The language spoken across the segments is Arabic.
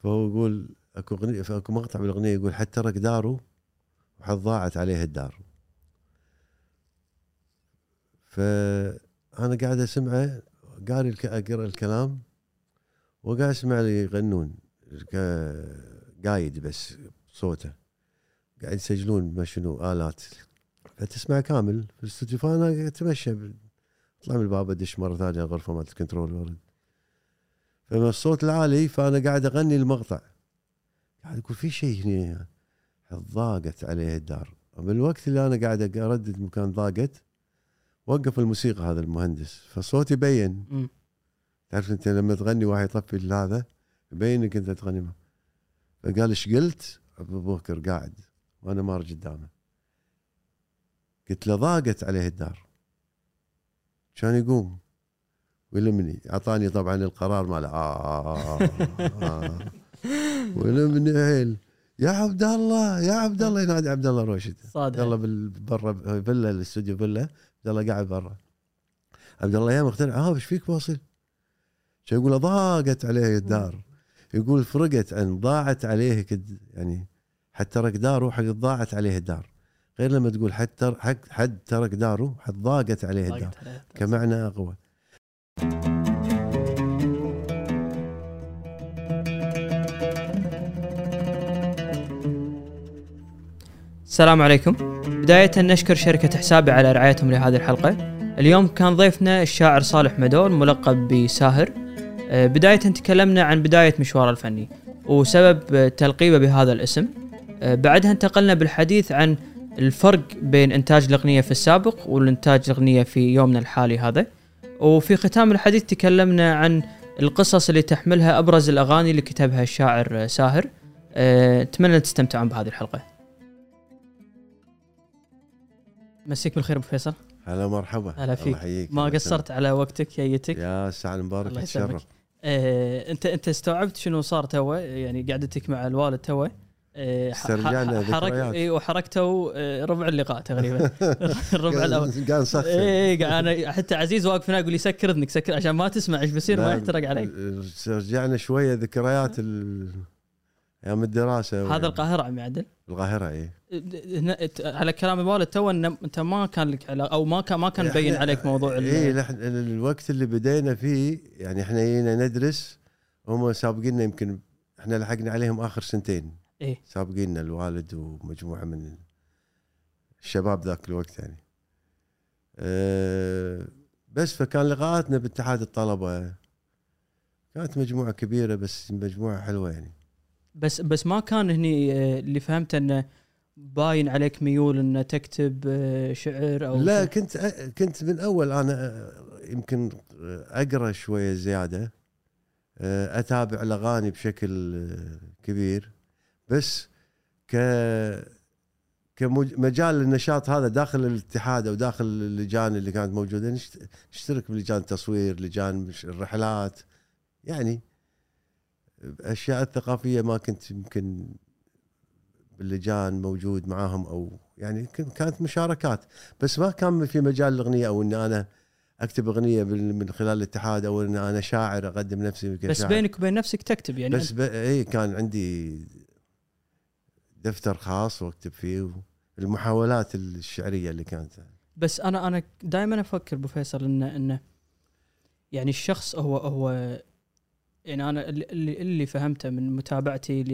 فهو يقول أكو أغنية أكو مقطع بالاغنيه يقول حتى ترك داره وحد ضاعت عليه الدار. فأنا قاعد أسمعه قاري أقرأ الكلام وقاعد أسمع لي يغنون قايد بس صوته قاعد يسجلون ما شنو آلات. فتسمع كامل في الاستوديو. فأنا أتمشى أطلع من الباب أدش مرة ثانية غرفة مالت الكنترول وارد فمن الصوت العالي فأنا قاعد أغني المقطع. قاعد أقول في شيء هنا ضاقت عليه الدار. بالوقت اللي أنا قاعد أردد مكان ضاقت وقف الموسيقى هذا المهندس. فصوتي بين. تعرف أنت لما تغني واحد يطفي هذا يبين انك أنت تغني معه. فقال إيش قلت؟ أبو بكر قاعد وأنا مار قدامه. قلت له ضاقت عليه الدار. كان يقوم. ويلمني أعطاني طبعا القرار ماله. آه, آه, آه, آه ويلمني هيل يا عبد الله يا عبد الله ينادي عبد الله روشد. صادق. عبد الله بال- برا فيلا الاستوديو فيلا. عبد الله قاعد برا. عبد الله يا مقتنع آه إيش فيك واصل؟ شو يقول؟ ضاقت عليه الدار. يقول فرقت عن ضاعت عليه كد يعني حتى ترك داره حق ضاعت عليه الدار. غير لما تقول حتى حد ترك داره حد ضاقت عليه الدار. كمعنى أقوى. السلام عليكم. بداية نشكر شركة حسابي على رعايتهم لهذه الحلقة. اليوم كان ضيفنا الشاعر صالح مدول ملقب بساهر. آه، بداية تكلمنا عن بداية مشواره الفني وسبب تلقيبه بهذا الاسم. آه، بعدها انتقلنا بالحديث عن الفرق بين إنتاج الأغنية في السابق والإنتاج الأغنية في يومنا الحالي هذا. وفي ختام الحديث تكلمنا عن القصص اللي تحملها أبرز الأغاني اللي كتبها الشاعر ساهر. آه، أتمنى تستمتعون بهذه الحلقة. مسيك بالخير أبو فيصل. هلا مرحبا هلا الله فيك. ما قصرت على وقتك يسلمك. يا سعد المبارك الله يسلمك. تشرف آه، أنت أنت استوعبت شنو صار توه؟ يعني قعدتك مع الوالد توه؟ ح- استرجعنا ح- حرك ذكريات. اي وحركته آه، ربع اللقاء تقريبا. الربع الأول. قاعد نسخن. اي أنا حتى عزيز واقف هنا يقول لي سكر اذنك سكر عشان ما تسمع إيش بيصير ما لا، يحترق عليك رجعنا شوية ذكريات ال- أيام الدراسة. هذا القاهرة عمي عدل. القاهرة اي على كلام الوالد تو أنت ما كان لك علاقة أو ما كان ما كان مبين عليك موضوع اي الوقت اللي بدينا فيه يعني إحنا جينا ندرس هم سابقيننا يمكن إحنا لحقنا عليهم آخر سنتين. إيه. سابقيننا الوالد ومجموعة من الشباب ذاك الوقت يعني أه بس فكان لقاءاتنا باتحاد الطلبة كانت مجموعة كبيرة بس مجموعة حلوة يعني بس بس ما كان هني آه، اللي فهمته إنه باين عليك ميول إنه تكتب آه، شعر أو لا. كنت كنت من أول أنا يمكن أقرأ شوية زيادة أتابع الأغاني بشكل كبير بس ك كمجال النشاط هذا داخل الاتحاد أو داخل اللجان اللي كانت موجودة. نشت- نشترك بلجان التصوير لجان الرحلات. يعني الاشياء الثقافيه ما كنت يمكن باللجان موجود معاهم أو يعني كانت مشاركات. بس ما كان في مجال الأغنية أو إن أنا أكتب أغنية من خلال الاتحاد أو إن أنا شاعر أقدم نفسي كشاعر. بس بينك وبين نفسك تكتب يعني بس ب... اي كان عندي دفتر خاص واكتب فيه المحاولات الشعرية اللي كانت. بس أنا أنا دائما أفكر ابو فيصل إنه إنه يعني الشخص هو هو يعني أنا اللي اللي- فهمته من متابعتي ل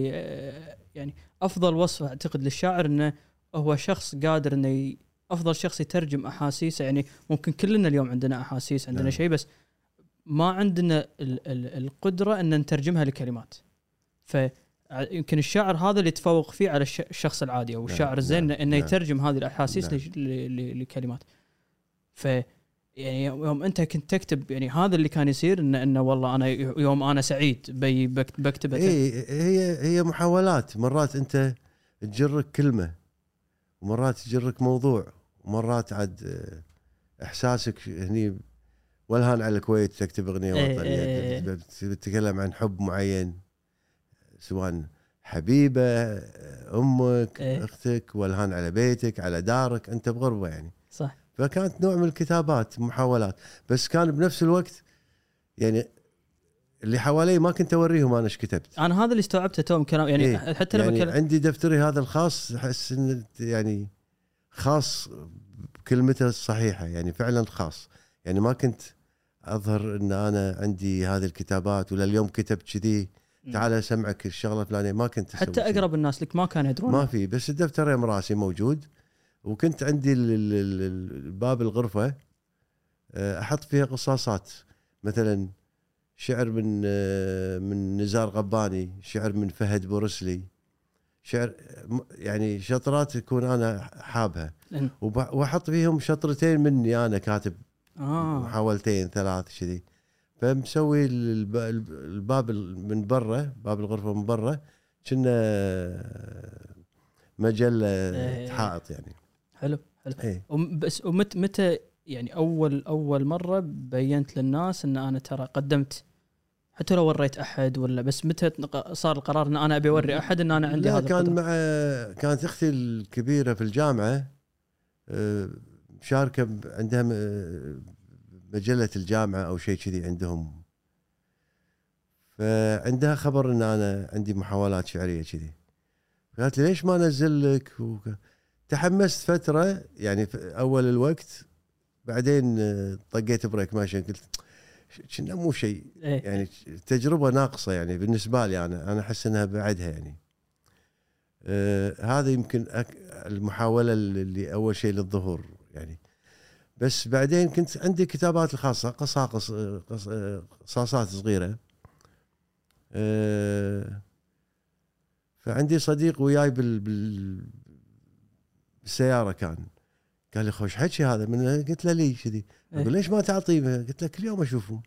يعني أفضل وصف أعتقد للشاعر إنه هو شخص قادر إنه أفضل شخص يترجم أحاسيسه. يعني ممكن كلنا اليوم عندنا أحاسيس عندنا نعم. شيء بس ما عندنا ال ال القدرة إن نترجمها لكلمات. ف يمكن الشاعر هذا اللي يتفوق فيه على الش- الشخص العادي أو نعم، الشاعر الزين نعم، إنه نعم. يترجم هذه الأحاسيس نعم. لكلمات ف يعني يوم أنت كنت تكتب يعني هذا اللي كان يصير انه إنه والله أنا يوم أنا سعيد بي بكت- بكتب اي هي هي محاولات مرات أنت تجرك كلمة ومرات تجرك موضوع ومرات عاد آه، إحساسك هني والهان على الكويت تكتب أغنية إيه، وطنية إيه. بت- بتتكلم عن حب معين سواء حبيبة أمك إيه. أختك والهان على بيتك على دارك أنت بغربة يعني. صح. فكانت نوع من الكتابات محاولات. بس كان بنفس الوقت يعني اللي حوالي ما كنت أوريهم أنا إيش كتبت. أنا هذا اللي استوعبته توم كلام يعني إيه. حتى لما يعني كلم عندي دفتري هذا الخاص أحس انه يعني خاص بكلمته الصحيحة يعني فعلا خاص. يعني ما كنت أظهر إن أنا عندي هذه الكتابات ولا اليوم كتبت كذي. تعال أسمعك الشغلة الفلانية ما كنت أسوي حتى. أقرب الناس لك ما كانوا يدرون. ما في بس الدفتر يم راسي موجود وكنت عندي باب الغرفة آه، أحط فيها قصاصات. مثلا شعر من آه، من نزار غباني شعر من فهد بورسلي شعر يعني شطرات يكون أنا حابها. وأحط فيهم شطرتين مني أنا كاتب آه. محاولتين ثلاث كذي. فمسوي الب- الب- الباب ال- من برا باب الغرفة من برا كنا مجله. حائط يعني حلو حلو اي وم- بس ومتى متى يعني أول أول مرة بينت للناس إن أنا ترى قدمت حتى لو وريت أحد ولا بس متى صار القرار إن أنا أبي أوري أحد إن أنا عندي لا هذا كان القدرة؟ مع كانت أختي الكبيرة في الجامعة آه، مشاركة عندها مجلة الجامعة أو شيء كذي عندهم. فعندها خبر إن أنا عندي محاولات شعرية كذي. قالت لي ليش ما انزل لك وك- تحمست فترة يعني في أول الوقت بعدين آه، طقيت بريك ماشي قلت كنا مو شيء إيه. يعني تجربة ناقصة يعني بالنسبة لي أنا أنا أحس إنها بعدها يعني. آه هذا يمكن أك المحاولة اللي أول شيء للظهور يعني. بس بعدين كنت عندي كتابات الخاصة قصاقص قص- قصاصات صغيرة. آه فعندي صديق وياي بال, بال بالسيارة كان. قال لي خوش حكي هذا؟ من قلت له لي كذي؟ إيه. أقول ليش ما تعطيه؟ قلت له كل يوم أشوفه.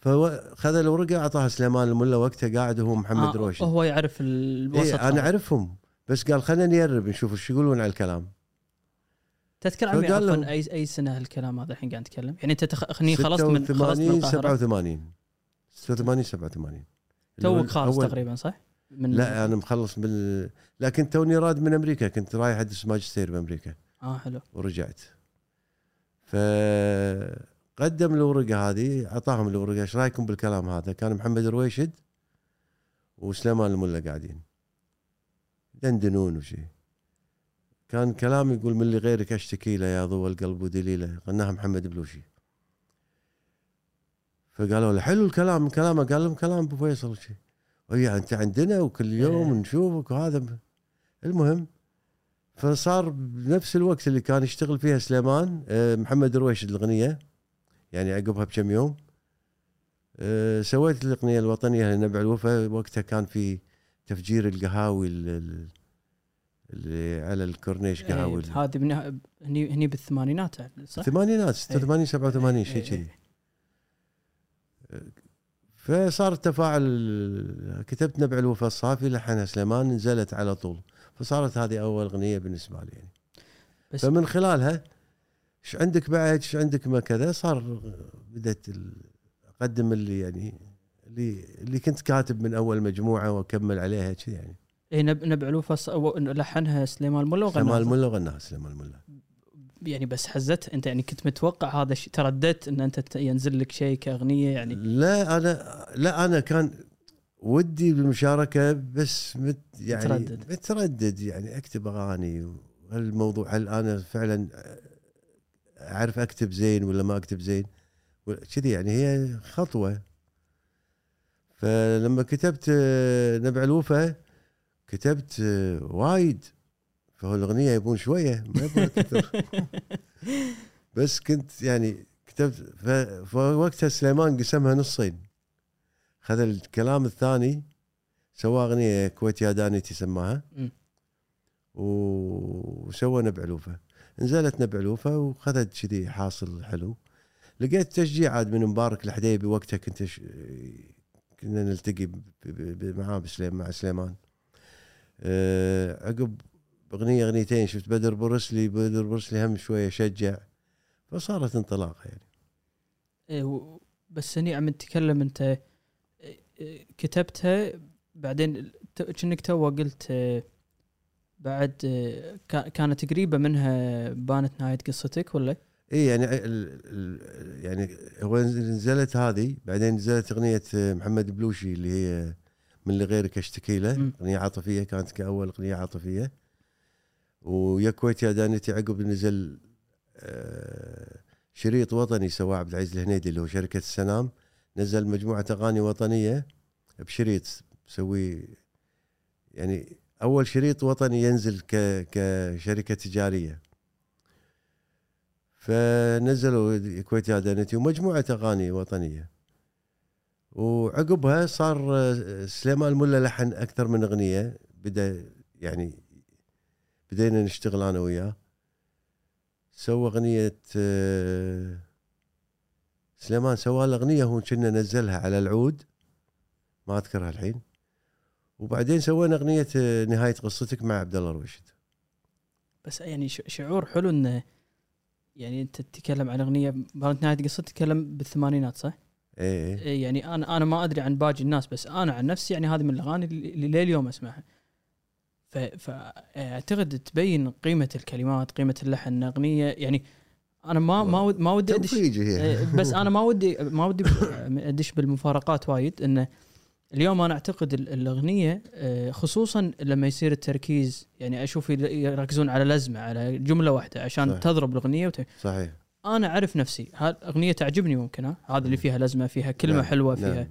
فخذ الورقه اعطاها سليمان الملا وقتها قاعد هو محمد آه روشد هو يعرف الوسط إيه أنا. أعرفهم. بس قال خلينا نجرب نشوف إيش يقولون على الكلام. تذكر عمي عفوا اي أي سنة هالكلام هذا الحين قاعد نتكلم؟ يعني أنت تخ... خلصت من خلصت من 86 القاهره 87 86 87 توك خالص أول- تقريبا صح؟ من لا أنا مخلص بال لكن توني راد من أمريكا كنت رايح أدرس ماجستير بأمريكا. آه حلو. ورجعت. فقدم الورقة هذه أعطاهم الورقة إيش رأيكم بالكلام هذا؟ كان محمد رويشد وسليمان الملا قاعدين. دندنون وشي. كان كلام يقول من اللي غيرك أشتكي له يا ضوء القلب ودليله. غناها محمد بلوشي. فقالوا له حلو الكلام كلامه قال لهم كلام أبو فيصل وشي. ويا انت عندنا وكل يوم إيه. نشوفك وهذا. المهم فصار بنفس الوقت اللي كان يشتغل فيها سليمان آه، محمد رويشد الأغنية يعني عقبها بكم يوم. آه، سويت الأغنية الوطنية لنبع الوفا. وقتها كان في تفجير القهاوي ال- ال- اللي على الكورنيش قهاوي إيه، هذه من هني هني بالثمانينات صح؟ الثمانينات 86 87 شيء كذي. فصار التفاعل كتبت نبع الوفا الصافي لحنها سليمان نزلت على طول. فصارت هذه أول أغنية بالنسبة لي يعني. بس فمن خلالها إيش عندك بعد إيش عندك ما كذا صار بدأت ال- أقدم اللي يعني اللي اللي كنت كاتب من أول مجموعة وأكمل عليها كذي يعني. إيه نب... نبع الوفا ص- لحنها سليمان ملا سليمان وغناها الملا وغناها سليمان الملا يعني بس حزت. أنت يعني كنت متوقع هذا الشيء ترددت إن أنت ينزل لك شيء كأغنية يعني؟ لا أنا لا أنا كان ودي بالمشاركة بس مت يعني متردد. متردد يعني أكتب أغاني. هالموضوع هل أنا فعلا أعرف أكتب زين ولا ما أكتب زين؟ كذي يعني هي خطوة. فلما كتبت نبع الوفا كتبت وايد فهو الأغنية يبون شوية ما يبون كثر بس كنت يعني كتبت فوقتها سليمان قسمها نصين. خذ الكلام الثاني سوى أغنية كويت يا دانيتي سماها وسوى نبع لوفه نزلت نبع لوفه وخذت كذي حاصل حلو. لقيت تشجيع عاد من مبارك الحديبي وقتها كنت ش... كنا نلتقي ب- ب- معاه بسليم مع سليمان. عقب اغنيه أغنيتين شفت بدر برسلي بدر برسلي هم شوية شجع فصارت انطلاقة يعني و- بس هني عم تتكلم أنت إيه، إيه، كتبتها بعدين كأنك تو قلت بعد كا- كانت قريبة منها بانت نهايه قصتك ولا؟ اي يعني ال ال يعني هو نزلت هذه بعدين نزلت أغنية محمد بلوشي اللي هي من لغيرك اشتكي له. أغنية عاطفية كانت كأول أغنية عاطفية. ويا كويت يا دانتي عقب نزل آه، شريط وطني سواه عبد العزيز الهنيدي اللي هو شركة السنام نزل مجموعة أغاني وطنية بشريط مسوي يعني أول شريط وطني ينزل ك كشركة تجارية. فنزلوا الكويت يا دانتي ومجموعة أغاني وطنية. وعقبها صار آه، سليمان ملا لحن أكثر من أغنية. بدأ يعني بدينا نشتغل أنا وياه. سوى أغنية آه، سليمان سوى له اغنيه هو كنا نزلها على العود. ما أذكرها الحين. وبعدين سوينا أغنية آه، نهاية قصتك مع عبد الله رويشد بس يعني شعور حلو إنه يعني أنت تتكلم عن أغنية بانت نهاية قصه تتكلم بالثمانينات صح؟ إيه إيه. إيه يعني أنا أنا ما أدري عن باقي الناس بس أنا عن نفسي يعني هذه من الأغاني اللي لليوم أسمعها. فاعتقد تبين قيمة الكلمات، قيمة اللحن، اغنيه يعني أنا ما ما ود- ما ودي أدش إيه، بس أنا ما ودي ما ودي أدش بالمفارقات وايد انه اليوم أنا أعتقد ال- الأغنية آه، خصوصا لما يصير التركيز يعني أشوف يركزون على لزمة على جملة واحدة عشان صح. تضرب الأغنية وت... صحيح أنا أعرف نفسي. هالاغنيه تعجبني ممكن ها؟ هذا اللي فيها لزمه فيها كلمة نعم، حلوة فيها نعم.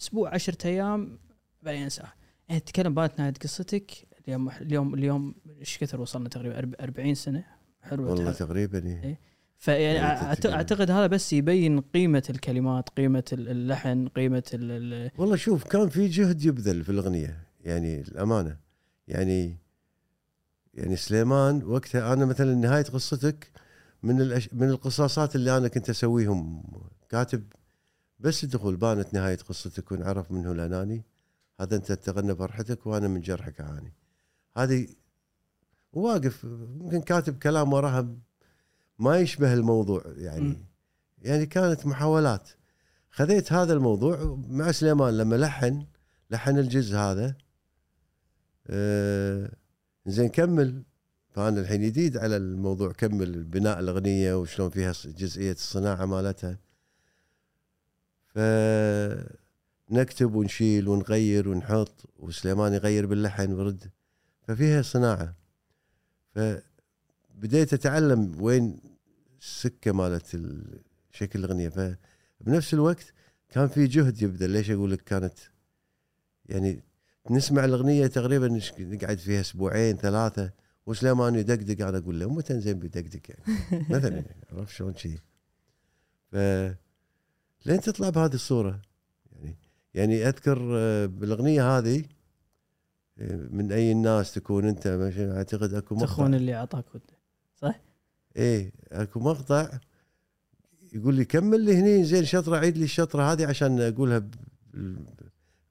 أسبوع عشرة أيام بعدين انساها يعني تتكلم بانت نهاية قصتك. اليوم اليوم اليوم إيش كثر وصلنا تقريبا؟ أرب- 40 سنة. حلوة والله تقريبا إيه. إيه. فيعني يعني. أعتقد هذا بس يبين قيمة الكلمات قيمة ال- اللحن قيمة ال والله شوف كان في جهد يبذل في الأغنية يعني الأمانة. يعني يعني سليمان وقتها أنا مثلا نهاية قصتك من الأش... من القصاصات اللي أنا كنت أسويهم. كاتب بس دخول بانت نهاية قصتك ونعرف منه الأناني. هذا أنت تغنى فرحتك وأنا من جرحك أعاني. هذه واقف ممكن كاتب كلام وراها ما يشبه الموضوع يعني. م. يعني كانت محاولات. خذيت هذا الموضوع مع سليمان لما لحن لحن الجزء هذا. آه زين كمل. فانا الحين جديد على الموضوع كمل بناء الأغنية وشلون فيها جزئية الصناعة مالتها. فنكتب ونشيل ونغير ونحط وسليمان يغير باللحن ورد ففيها صناعة. فبديت أتعلم وين السكة مالت ال- شكل الأغنية. فبنفس الوقت كان في جهد يبذل ليش أقول لك كانت يعني نسمع الأغنية تقريبا نقعد فيها أسبوعين ثلاثة. وسليمان يدقدق أنا أقول له متى زين بيدقدق يعني؟ مثلا يعني عرفت شلون شي؟ ف لين تطلع بهذه الصورة يعني يعني أذكر آه، بالأغنية هذه آه، من أي الناس تكون أنت؟ أعتقد أكو مقطع. تخون اللي أعطاك وده إيه أكو مقطع يقول لي كمل لي هني زين شطرة عيد لي الشطرة هذه عشان أقولها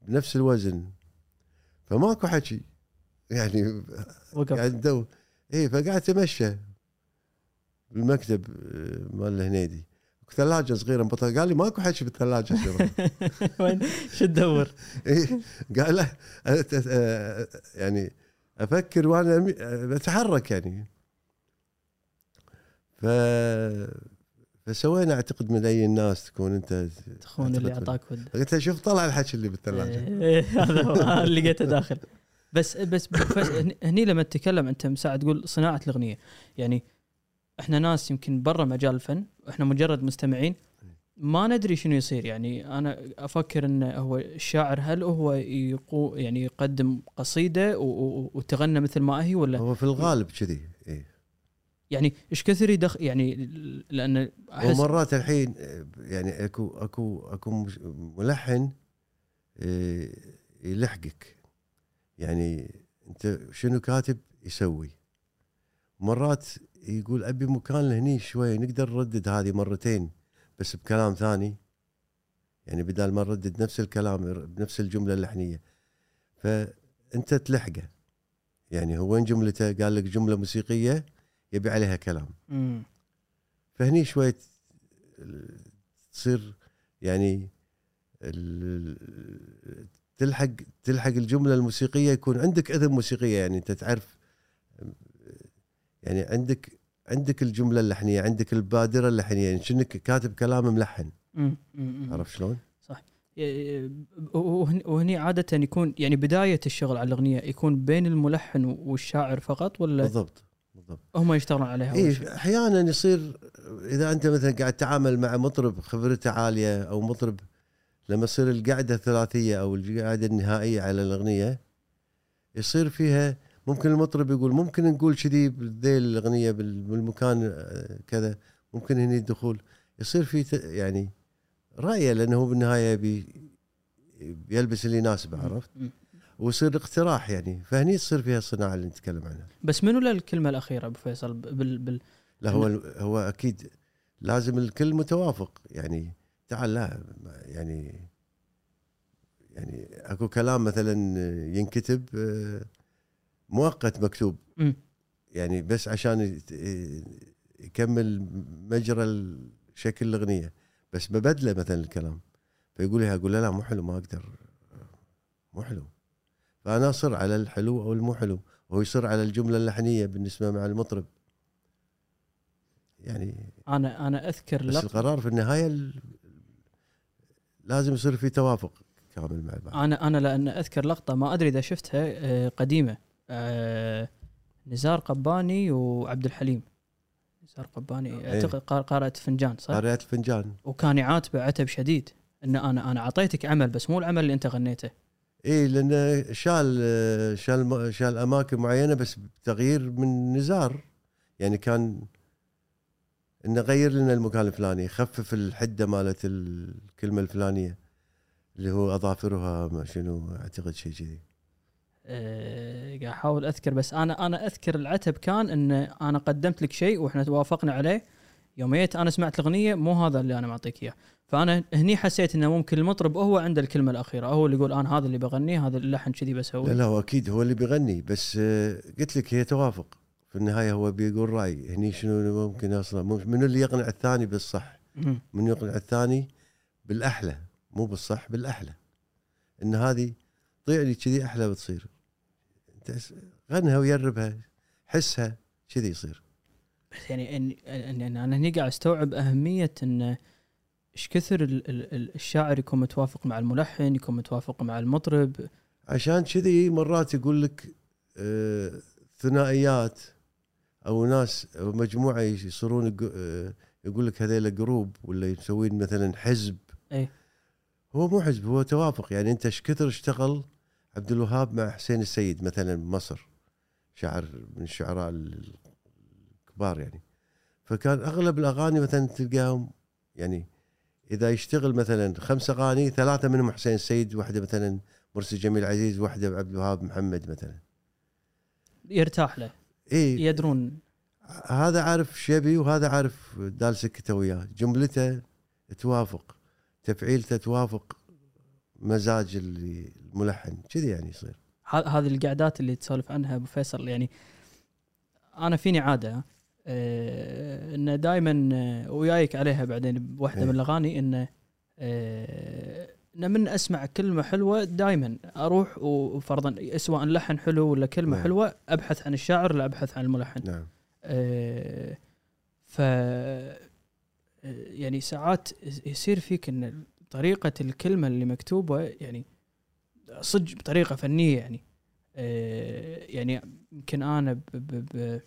بنفس الوزن. فماكو حكي. يعني وقف. قاعد ندور إيه فقعدت اتمشى بالمكتب آه، مال الهنيدي ثلاجة صغيرة مبطله قال لي ماكو حكي بالثلاجه. وين؟ شو تدور؟ إيه قال له آه، يعني أفكر وأنا أتحرك يعني. ف فسوينا أعتقد من أي الناس تكون أنت تخون اللي. أعطاك وده قلت له شوف طلع الحكي اللي بالثلاجة. إيه، هذا هو هذا اللي لقيته داخل. بس بس هني- لما تتكلم انت مساعد تقول صناعة الأغنية. يعني إحنا ناس يمكن برا مجال الفن وإحنا مجرد مستمعين. ما ندري شنو يصير. يعني أنا أفكر انه هو الشاعر هل هو يقو يعني يقدم قصيدة وتغنى مثل ما هي ولا؟ هو في الغالب كذي إيه. يعني إيش كثر يدخل يعني لأن أحس ومرات الحين آه، يعني أكو أكو أكو ملحن آه، يلحقك. يعني أنت شنو كاتب يسوي. مرات يقول أبي مكان لهني شوي نقدر نردد هذه مرتين بس بكلام ثاني. يعني بدال ما نردد نفس الكلام بنفس الجملة اللحنية. فأنت تلحقه. يعني هو وين جملته؟ قال لك جملة موسيقية يبي عليها كلام. مم. فهني شوي تصير يعني ال- تلحق تلحق الجملة الموسيقية يكون عندك اذن موسيقية يعني أنت تعرف يعني عندك عندك الجملة اللحنية عندك البادرة اللحنية يعني شنك كاتب كلام ملحن. عرفت شلون؟ وهن- وهني عادة يكون يعني بداية الشغل على الأغنية يكون بين الملحن والشاعر فقط ولا بالضبط بالضبط هم يشتغلون عليها؟ اي أحيانا يصير إذا أنت مثلا قاعد تتعامل مع مطرب خبرته عالية أو مطرب لما تصير القعده الثلاثية أو القعده النهائية على الأغنية يصير فيها ممكن المطرب يقول ممكن نقول كذي بذيل الأغنية بال- بالمكان آه، كذا ممكن هني الدخول. يصير في يعني رأيه لأنه هو بالنهاية بي بيلبس اللي يناسبه عرفت. ويصير اقتراح يعني. فهني تصير فيها الصناعة اللي نتكلم عنها. بس منو له الكلمة الأخيرة أبو فيصل؟ بال, بال لا هو هو أكيد لازم الكل متوافق يعني. تعال لا يعني يعني أكو كلام مثلا ينكتب آه، مؤقت مكتوب. مم. يعني بس عشان يكمل مجرى شكل الأغنية. بس ببدله مثلا الكلام. فيقول لي أقول له لا مو حلو ما أقدر مو حلو. فأنا أصر على الحلو أو المو حلو. وهو يصر على الجملة اللحنية بالنسبة مع المطرب. يعني أنا أنا أذكر بس لقطة القرار في النهاية ال- لازم يصير في توافق كامل مع بعض أنا أنا لأن أذكر لقطة ما أدري إذا شفتها آه، قديمة. آه، نزار قباني وعبد الحليم. نزار قباني إيه. أعتقد قار- قارئة فنجان صح؟ قارئة الفنجان وكان يعاتبه عتب شديد. إن أنا أنا أعطيتك عمل بس مو العمل اللي أنت غنيته. اي لأنه شال شال شال أماكن معينة بس بتغيير من نزار. يعني كان إنه غير لنا المكان الفلاني خفف الحدة مالت الكلمة الفلانية اللي هو أظافرها ما شنو أعتقد شيء كذي أه قاعد أحاول أذكر بس أنا أنا أذكر العتب كان إن أنا قدمت لك شيء وإحنا توافقنا عليه يوم جيت أنا سمعت الأغنية مو هذا اللي أنا معطيك إياه. فأنا هني حسيت إنه ممكن المطرب هو عنده الكلمة الأخيرة هو اللي يقول أنا هذا اللي بغنيه هذا اللحن كذي لا بسوي لا هو أكيد هو اللي بيغني بس آه، قلت لك هي توافق. في النهاية هو بيقول رأي. هني شنو ممكن أصلا منو اللي يقنع الثاني بالصح. من يقنع الثاني بالأحلى مو بالصح بالأحلى. إن هذه طيع لي كذي أحلى بتصير. انت غنها ويربها حسها كذي يصير. بس يعني إن إن إن أنا هني قاعد أستوعب أهمية إن إيش كثر ال- ال- ال- الشاعر يكون متوافق مع الملحن يكون متوافق مع المطرب؟ عشان كذي مرات يقول لك آه، ثنائيات. أو ناس أو مجموعة يصيرون يق- يقول لك هذيلا جروب ولا يسوين مثلا حزب. إي. هو مو حزب هو توافق. يعني أنت إيش كثر اشتغل عبد الوهاب مع حسين السيد مثلا بمصر شاعر من الشعراء الكبار يعني. فكان أغلب الأغاني مثلا تلقاهم يعني إذا يشتغل مثلا خمس أغاني ثلاثة منهم حسين السيد واحدة مثلا مرسي جميل عزيز واحدة عبد الوهاب محمد مثلا. يرتاح له. اي يدرون. هذا عارف شبي وهذا عارف دال سكته وياه. جملته توافق تفعيلته توافق مزاج اللي الملحن كذي يعني يصير. هذه القعدات اللي تسولف عنها أبو فيصل يعني أنا فيني عادة آه إنه دائما ويايك عليها بعدين بواحده إيه. من الأغاني إنه آه إن من أسمع كلمة حلوة دائما أروح وفرضا سواء لحن حلو ولا كلمة نعم. حلوة أبحث عن الشاعر لا أبحث عن الملحن. نعم. آه، ف آه، يعني ساعات يصير فيك إن طريقة الكلمة اللي مكتوبة يعني صدق بطريقة فنية يعني. آه، يعني يمكن أنا ب ب ب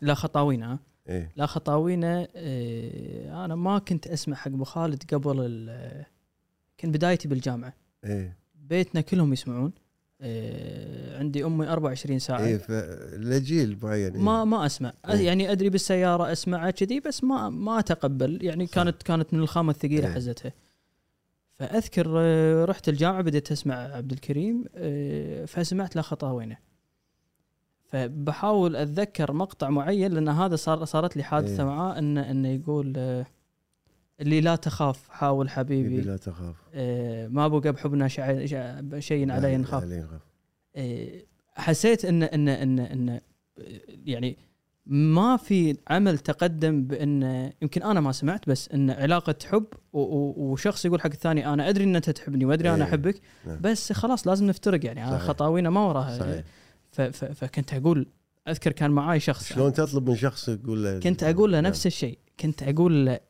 لا خطاوينا إيه. لا خطاوينا آه، أنا ما كنت أسمع حق أبو خالد قبل ال- كان بدايتي بالجامعة إيه بيتنا كلهم يسمعون آه، عندي أمي 24 ساعة إيه فلجيل معين إيه. ما ما أسمع إيه. يعني أدري بالسيارة اسمعها كذي بس ما ما أتقبل يعني صح. كانت كانت من الخامة الثقيلة إيه. حزتها فأذكر آه، رحت الجامعة بديت أسمع عبد الكريم آه، فسمعت لا خطاوينه فبحاول أتذكر مقطع معين لأن هذا صار صارت لي حادثة إيه. معاه إنه إنه يقول آه، اللي لا تخاف حاول حبيبي. حبيبي لا تخاف. آه، ما بقى بحبنا شيء علي نخاف علي نخاف إيه، حسيت إن إن إن إن يعني ما في عمل تقدم بإن يمكن أنا ما سمعت بس إن علاقة حب وشخص يقول حق الثاني أنا أدري إن أنت تحبني وأدري أنا إيه. أحبك نعم. بس خلاص لازم نفترق يعني صحيح. خطاوينا ما وراها. صحيح. فكنت أقول أذكر كان معاي شخص. شلون تطلب من شخص يقول له كنت أقول له نفس الشيء. كنت أقول له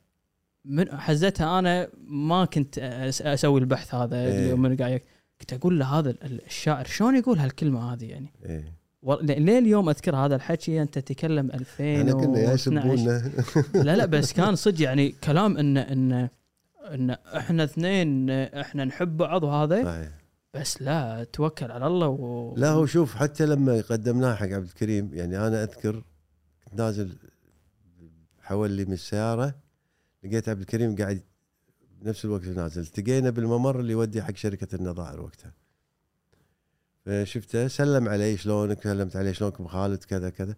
من حزتها أنا ما كنت أسوي البحث هذا إيه. من قاعد كنت أقول له هذا الشاعر شلون يقول هالكلمة هذه يعني إيه. وال- ليه اليوم أذكر هذا الحكي أنت تتكلم 2000 إحنا كنا يا لا لا بس كان صدق يعني كلام ان ان إن إحنا اثنين إحنا نحب بعض وهذا صحيح. بس لا توكل على الله و... لا هو شوف حتى لما قدمناه حق عبد الكريم يعني أنا أذكر كنت نازل حولي من السيارة لقيت عبد الكريم قاعد بنفس الوقت نازل. التقينا بالممر اللي يودي حق شركة النظائر وقتها. فشفته سلم علي شلونك سلمت عليه شلونك ابو خالد كذا كذا.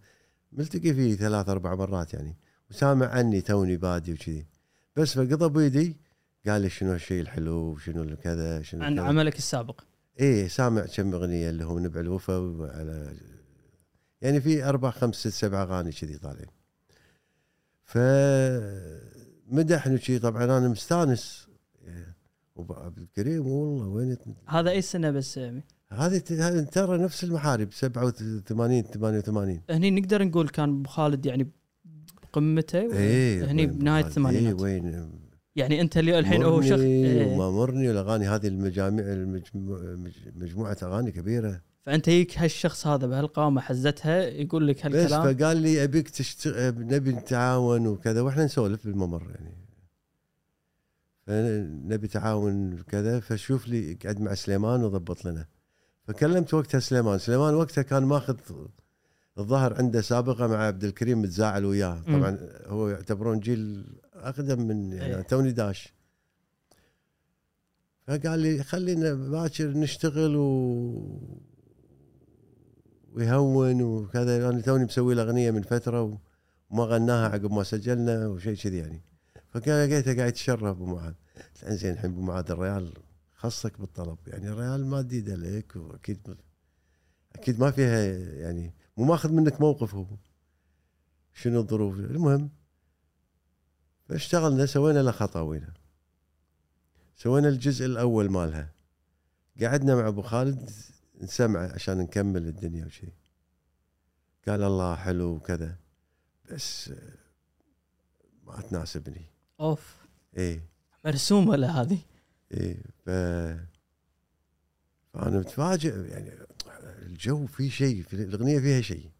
ملتقي فيه ثلاث أربع مرات يعني. وسامع عني توني بادي وكذي. بس فقضى بيدي قال لي شنو الشيء الحلو وشنو كذا شنو عن كذا. عملك السابق. إيه سامع كم أغنية اللي هو نبع الوفا وعلى يعني في أربع خمس ست سبع أغاني كذي طالعين. ف مدحني وشي طبعا أنا مستانس. إيه. وأبو عبد الكريم والله وين هذا أي سنة بس هذه هذه ترى نفس المحارب 87 88 هني نقدر نقول كان أبو خالد يعني بقمته إيه هني بنهاية إيه الثمانينات. وين؟ يعني أنت اللي الحين هو شخص إيه. وما مرني الأغاني هذه المجموعه مجموعة أغاني كبيرة. فأنت يجيك هالشخص هذا بهالقامة حزتها يقول لك بس هالكلام فقال لي أبيك تشتغل نبي نتعاون وكذا وإحنا نسولف بالممر يعني. فنبي تعاون وكذا فشوف لي قعد مع سليمان وضبط لنا. فكلمت وقتها سليمان. سليمان وقتها كان ماخذ الظهر عنده سابقة مع عبد الكريم متزاعل وياه. طبعا هو يعتبرون جيل أقدم من يعني إيه. توني داش. فقال لي خلينا باكر نشتغل و ويهون وكذا. أنا يعني توني مسوي له أغنية من فترة وما غناها عقب ما سجلنا وشيء كذي يعني. فكان لقيته قاعد يتشرف أبو معاذ. زين الحين أبو معاذ الريال خصك بالطلب. يعني الريال ما تديد عليك وأكيد أكيد ما فيها يعني مو ماخذ منك موقف هو. شنو الظروف؟ المهم فاشتغلنا سوينا له خطاوينا سوينا الجزء الأول مالها. قعدنا مع أبو خالد نسمعه عشان نكمل الدنيا وشي قال الله حلو وكذا. بس ما تناسبني. أوف. إيه. مرسومة له هذه. إيه ف فأنا متفاجئ يعني الجو فيه شيء في الأغنية فيها شيء.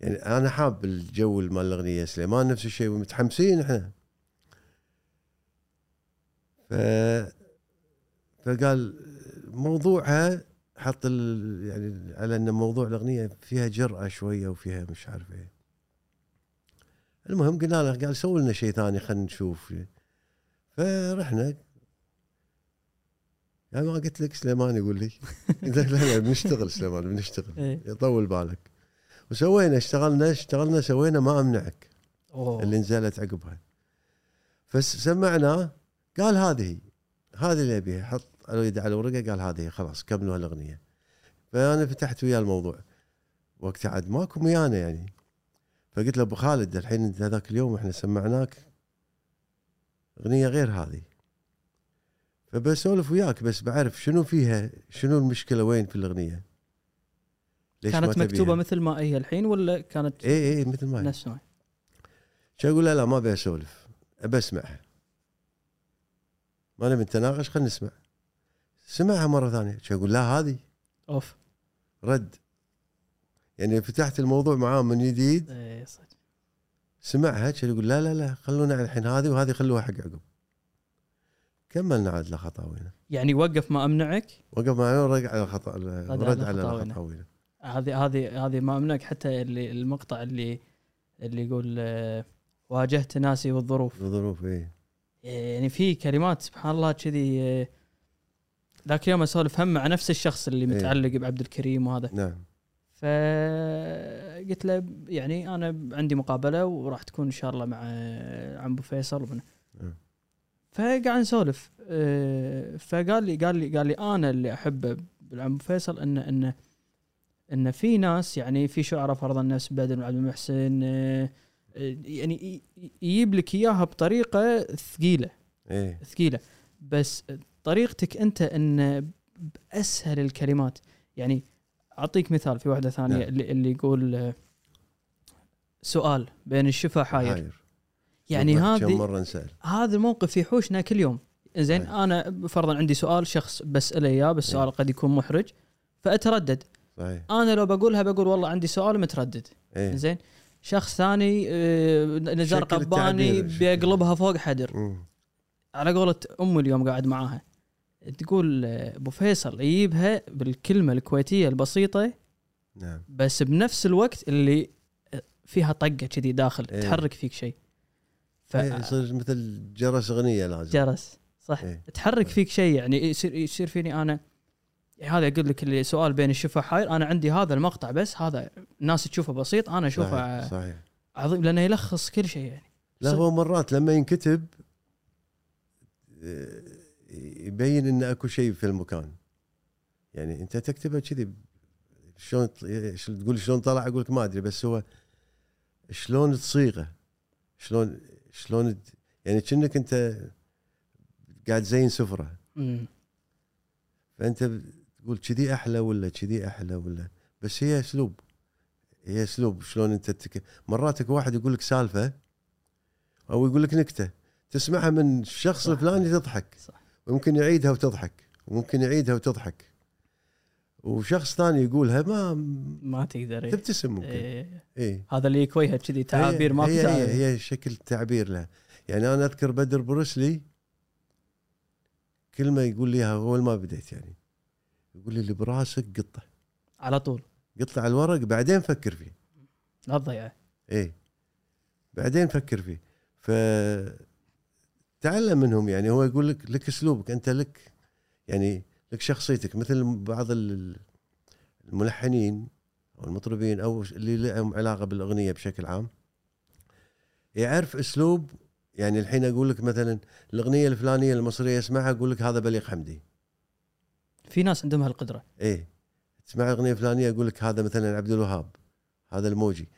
يعني أنا حاب الجو مال الأغنية سليمان نفس الشيء ومتحمسين إحنا. ف فقال موضوعها حط ال... يعني على إن موضوع الأغنية فيها جرأة شوية وفيها مش عارف إيه. المهم قلنا له قال سوي لنا شيء ثاني خلينا نشوف. فرحنا. يعني ما قلت لك سليمان يقول لي. قلت لك لا لا بنشتغل سليمان بنشتغل. إيه. يطول بالك. وسوينا اشتغلنا اشتغلنا سوينا ما أمنعك. أوه. اللي نزلت عقبها. فسمعناه قال هذه هذه اللي أبيها حط اليد على ورقه قال هذه خلاص كملوا هالأغنية. فأنا فتحت وياه الموضوع. وقتها عاد ماكو ويانا يعني. فقلت له ابو خالد الحين انت هذاك اليوم إحنا سمعناك أغنية غير هذه. فبسولف وياك بس بعرف شنو فيها شنو المشكلة وين في الأغنية؟ ليش كانت ما مكتوبة؟ مثل ما هي الحين ولا كانت اي اي مثل ما هي. نفس نوع شو أقول؟ لا ما أبي أسولف. أبي أسمعها. ما نبي نتناقش خلينا نسمع. سمعها مرة ثانية. أقول لا هذه. أوف. رد. يعني فتحت الموضوع معاه من جديد. إيه صدق. سمعها كان يقول لا لا لا خلونا الحين هذه وهذه خلوها حق عقب. كملنا عاد لخطاوينا. يعني وقف ما أمنعك؟ وقف معنا ورد على خطا رد على خطاوينا. خطاوينا هذه هذه هذه ما أمنعك حتى اللي المقطع اللي اللي يقول آه، واجهت ناسي والظروف. الظروف إيه. يعني في كلمات سبحان الله كذي آه، ذاك اليوم أسولف هم مع نفس الشخص اللي إيه. متعلق بعبد الكريم وهذا. نعم. فقلت له يعني أنا عندي مقابلة وراح تكون إن شاء الله مع عم أبو فيصل ومن نعم. فقاعد نسولف. آه، فقال لي قال لي قال لي أنا اللي احبه بالعم أبو فيصل ان ان إن في ناس يعني في شعراء فرض النفس بدر بن عبد المحسن آه، آه، يعني يجيب لك إياها بطريقة ثقيلة. إيه. ثقيلة. بس طريقتك أنت أن باسهل الكلمات. يعني أعطيك مثال في واحدة ثانية نعم. اللي, اللي يقول سؤال بين الشفا حاير. حاير. يعني هذه مرة نسأل. هذا الموقف يحوشنا كل يوم. زين. أنا فرضا عندي سؤال شخص بساله إياه بس السؤال إيه. قد يكون محرج فأتردد. صحيح. أنا لو بقولها بقول والله عندي سؤال متردد. إيه. زين. شخص ثاني آه، نزار قباني بيقلبها فوق حدر. مم. على قولة امي اليوم قاعد معاها. تقول أبو فيصل يجيبها بالكلمة الكويتية البسيطة نعم بس بنفس الوقت اللي فيها طقة كذي داخل إيه. تحرك فيك شيء إيه، يصير مثل جرس اغنيه لازم فجرس صح إيه. تحرك فيك شيء يعني يصير يصير فيني أنا هذا أقول لك اللي سؤال بين الشفا حاير أنا عندي هذا المقطع بس هذا الناس تشوفه بسيط أنا أشوفه صحيح, صحيح. عظيم لأنه يلخص كل شيء يعني لا. هو مرات لما ينكتب يبين إن أكو شيء في المكان. يعني أنت تكتبه كذي شلون تقول شلون طلع؟ أقول لك ما أدري بس هو شلون تصيغه؟ شلون شلون يعني كأنك أنت قاعد زين سفرة. فأنت تقول كذي أحلى ولا كذي أحلى ولا بس هي أسلوب. هي أسلوب شلون أنت تك... مرات أكو واحد يقول لك سالفة أو يقول لك نكتة تسمعها من الشخص. الفلاني تضحك. صح. وممكن يعيدها وتضحك وممكن يعيدها وتضحك. وشخص ثاني يقولها ما ما تقدر. إيه. تبتسم ممكن. إيه. اي هذا اللي يكويها كذي تعابير ما هي, هي. هي شكل تعبير لها. يعني أنا أذكر بدر بروسلي كلمه يقول لي أول ما بديت يعني. يقول لي اللي براسك قطة. على طول. قطع على الورق بعدين فكر فيه. لا تضيعه إيه. بعدين فكر فيه. ف تعلم منهم يعني هو يقول لك لك أسلوبك أنت لك يعني لك شخصيتك. مثل بعض ال- الملحنين أو المطربين أو اللي لهم علاقة بالأغنية بشكل عام يعرف أسلوب. يعني الحين أقول لك مثلا الأغنية الفلانية المصرية اسمعها أقول لك هذا بليغ حمدي. في ناس عندهم هالقدرة. إيه. تسمع أغنية فلانية أقول لك هذا مثلا عبد الوهاب هذا الموجي.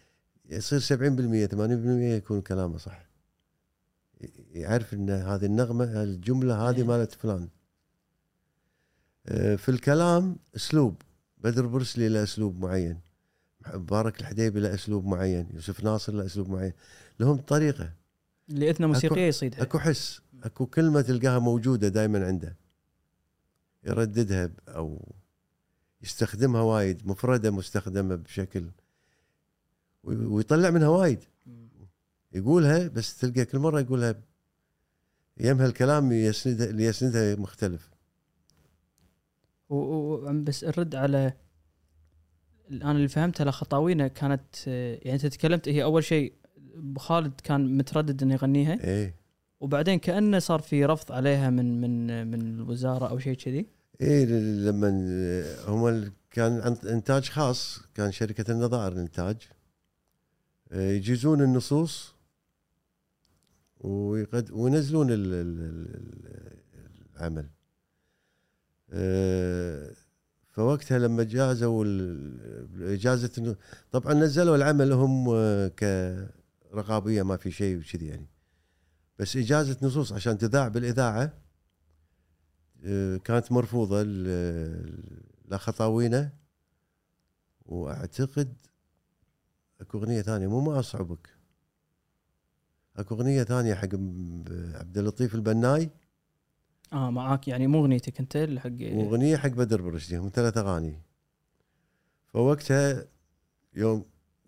يصير 70% 80% يكون كلامه صح. يعرف إن هذه النغمة الجملة هذه إيه. مالت فلان. آه، في الكلام أسلوب. بدر برسلي له أسلوب معين. مبارك الحديبي له أسلوب معين. يوسف ناصر له أسلوب معين. لهم طريقة. اللي إثنى موسيقية يصيدها أكو حس. أكو كلمة تلقاها موجودة دائما عنده. يرددها أو يستخدمها وايد. مفردة مستخدمة بشكل. وي- ويطلع منها وايد. يقولها بس تلقى كل مرة يقولها يمها الكلام يسندها اللي يسندها مختلف بس الرد على أنا اللي فهمته لخطاوينه كانت يعني أنت تكلمت هي أول شيء أبو خالد كان متردد إنه يغنيها. إيه. وبعدين كأنه صار في رفض عليها من من من الوزارة أو شيء كذي. إيه لما هم كان عن إنتاج خاص كان شركة النظائر الإنتاج. آه، يجيزون النصوص ويقد وينزلون ال- ال- ال- العمل. آه، فوقتها لما جازوا اجازه طبعا نزلوا العمل هم آه، كرقابية ما في شيء وكذي يعني. بس إجازة نصوص عشان تذاع بالإذاعة آه، كانت مرفوضة ل- لخطاوينه. وأعتقد أكو أغنية ثانية مو ما أصعبك. اكو اغنية ثانية حق عبد اللطيف البناي؟ آه معاك. يعني مو أغنيتك أنت اللي حق واغنيه حق بدر برشدي هم ثلاث أغاني. فوقتها يوم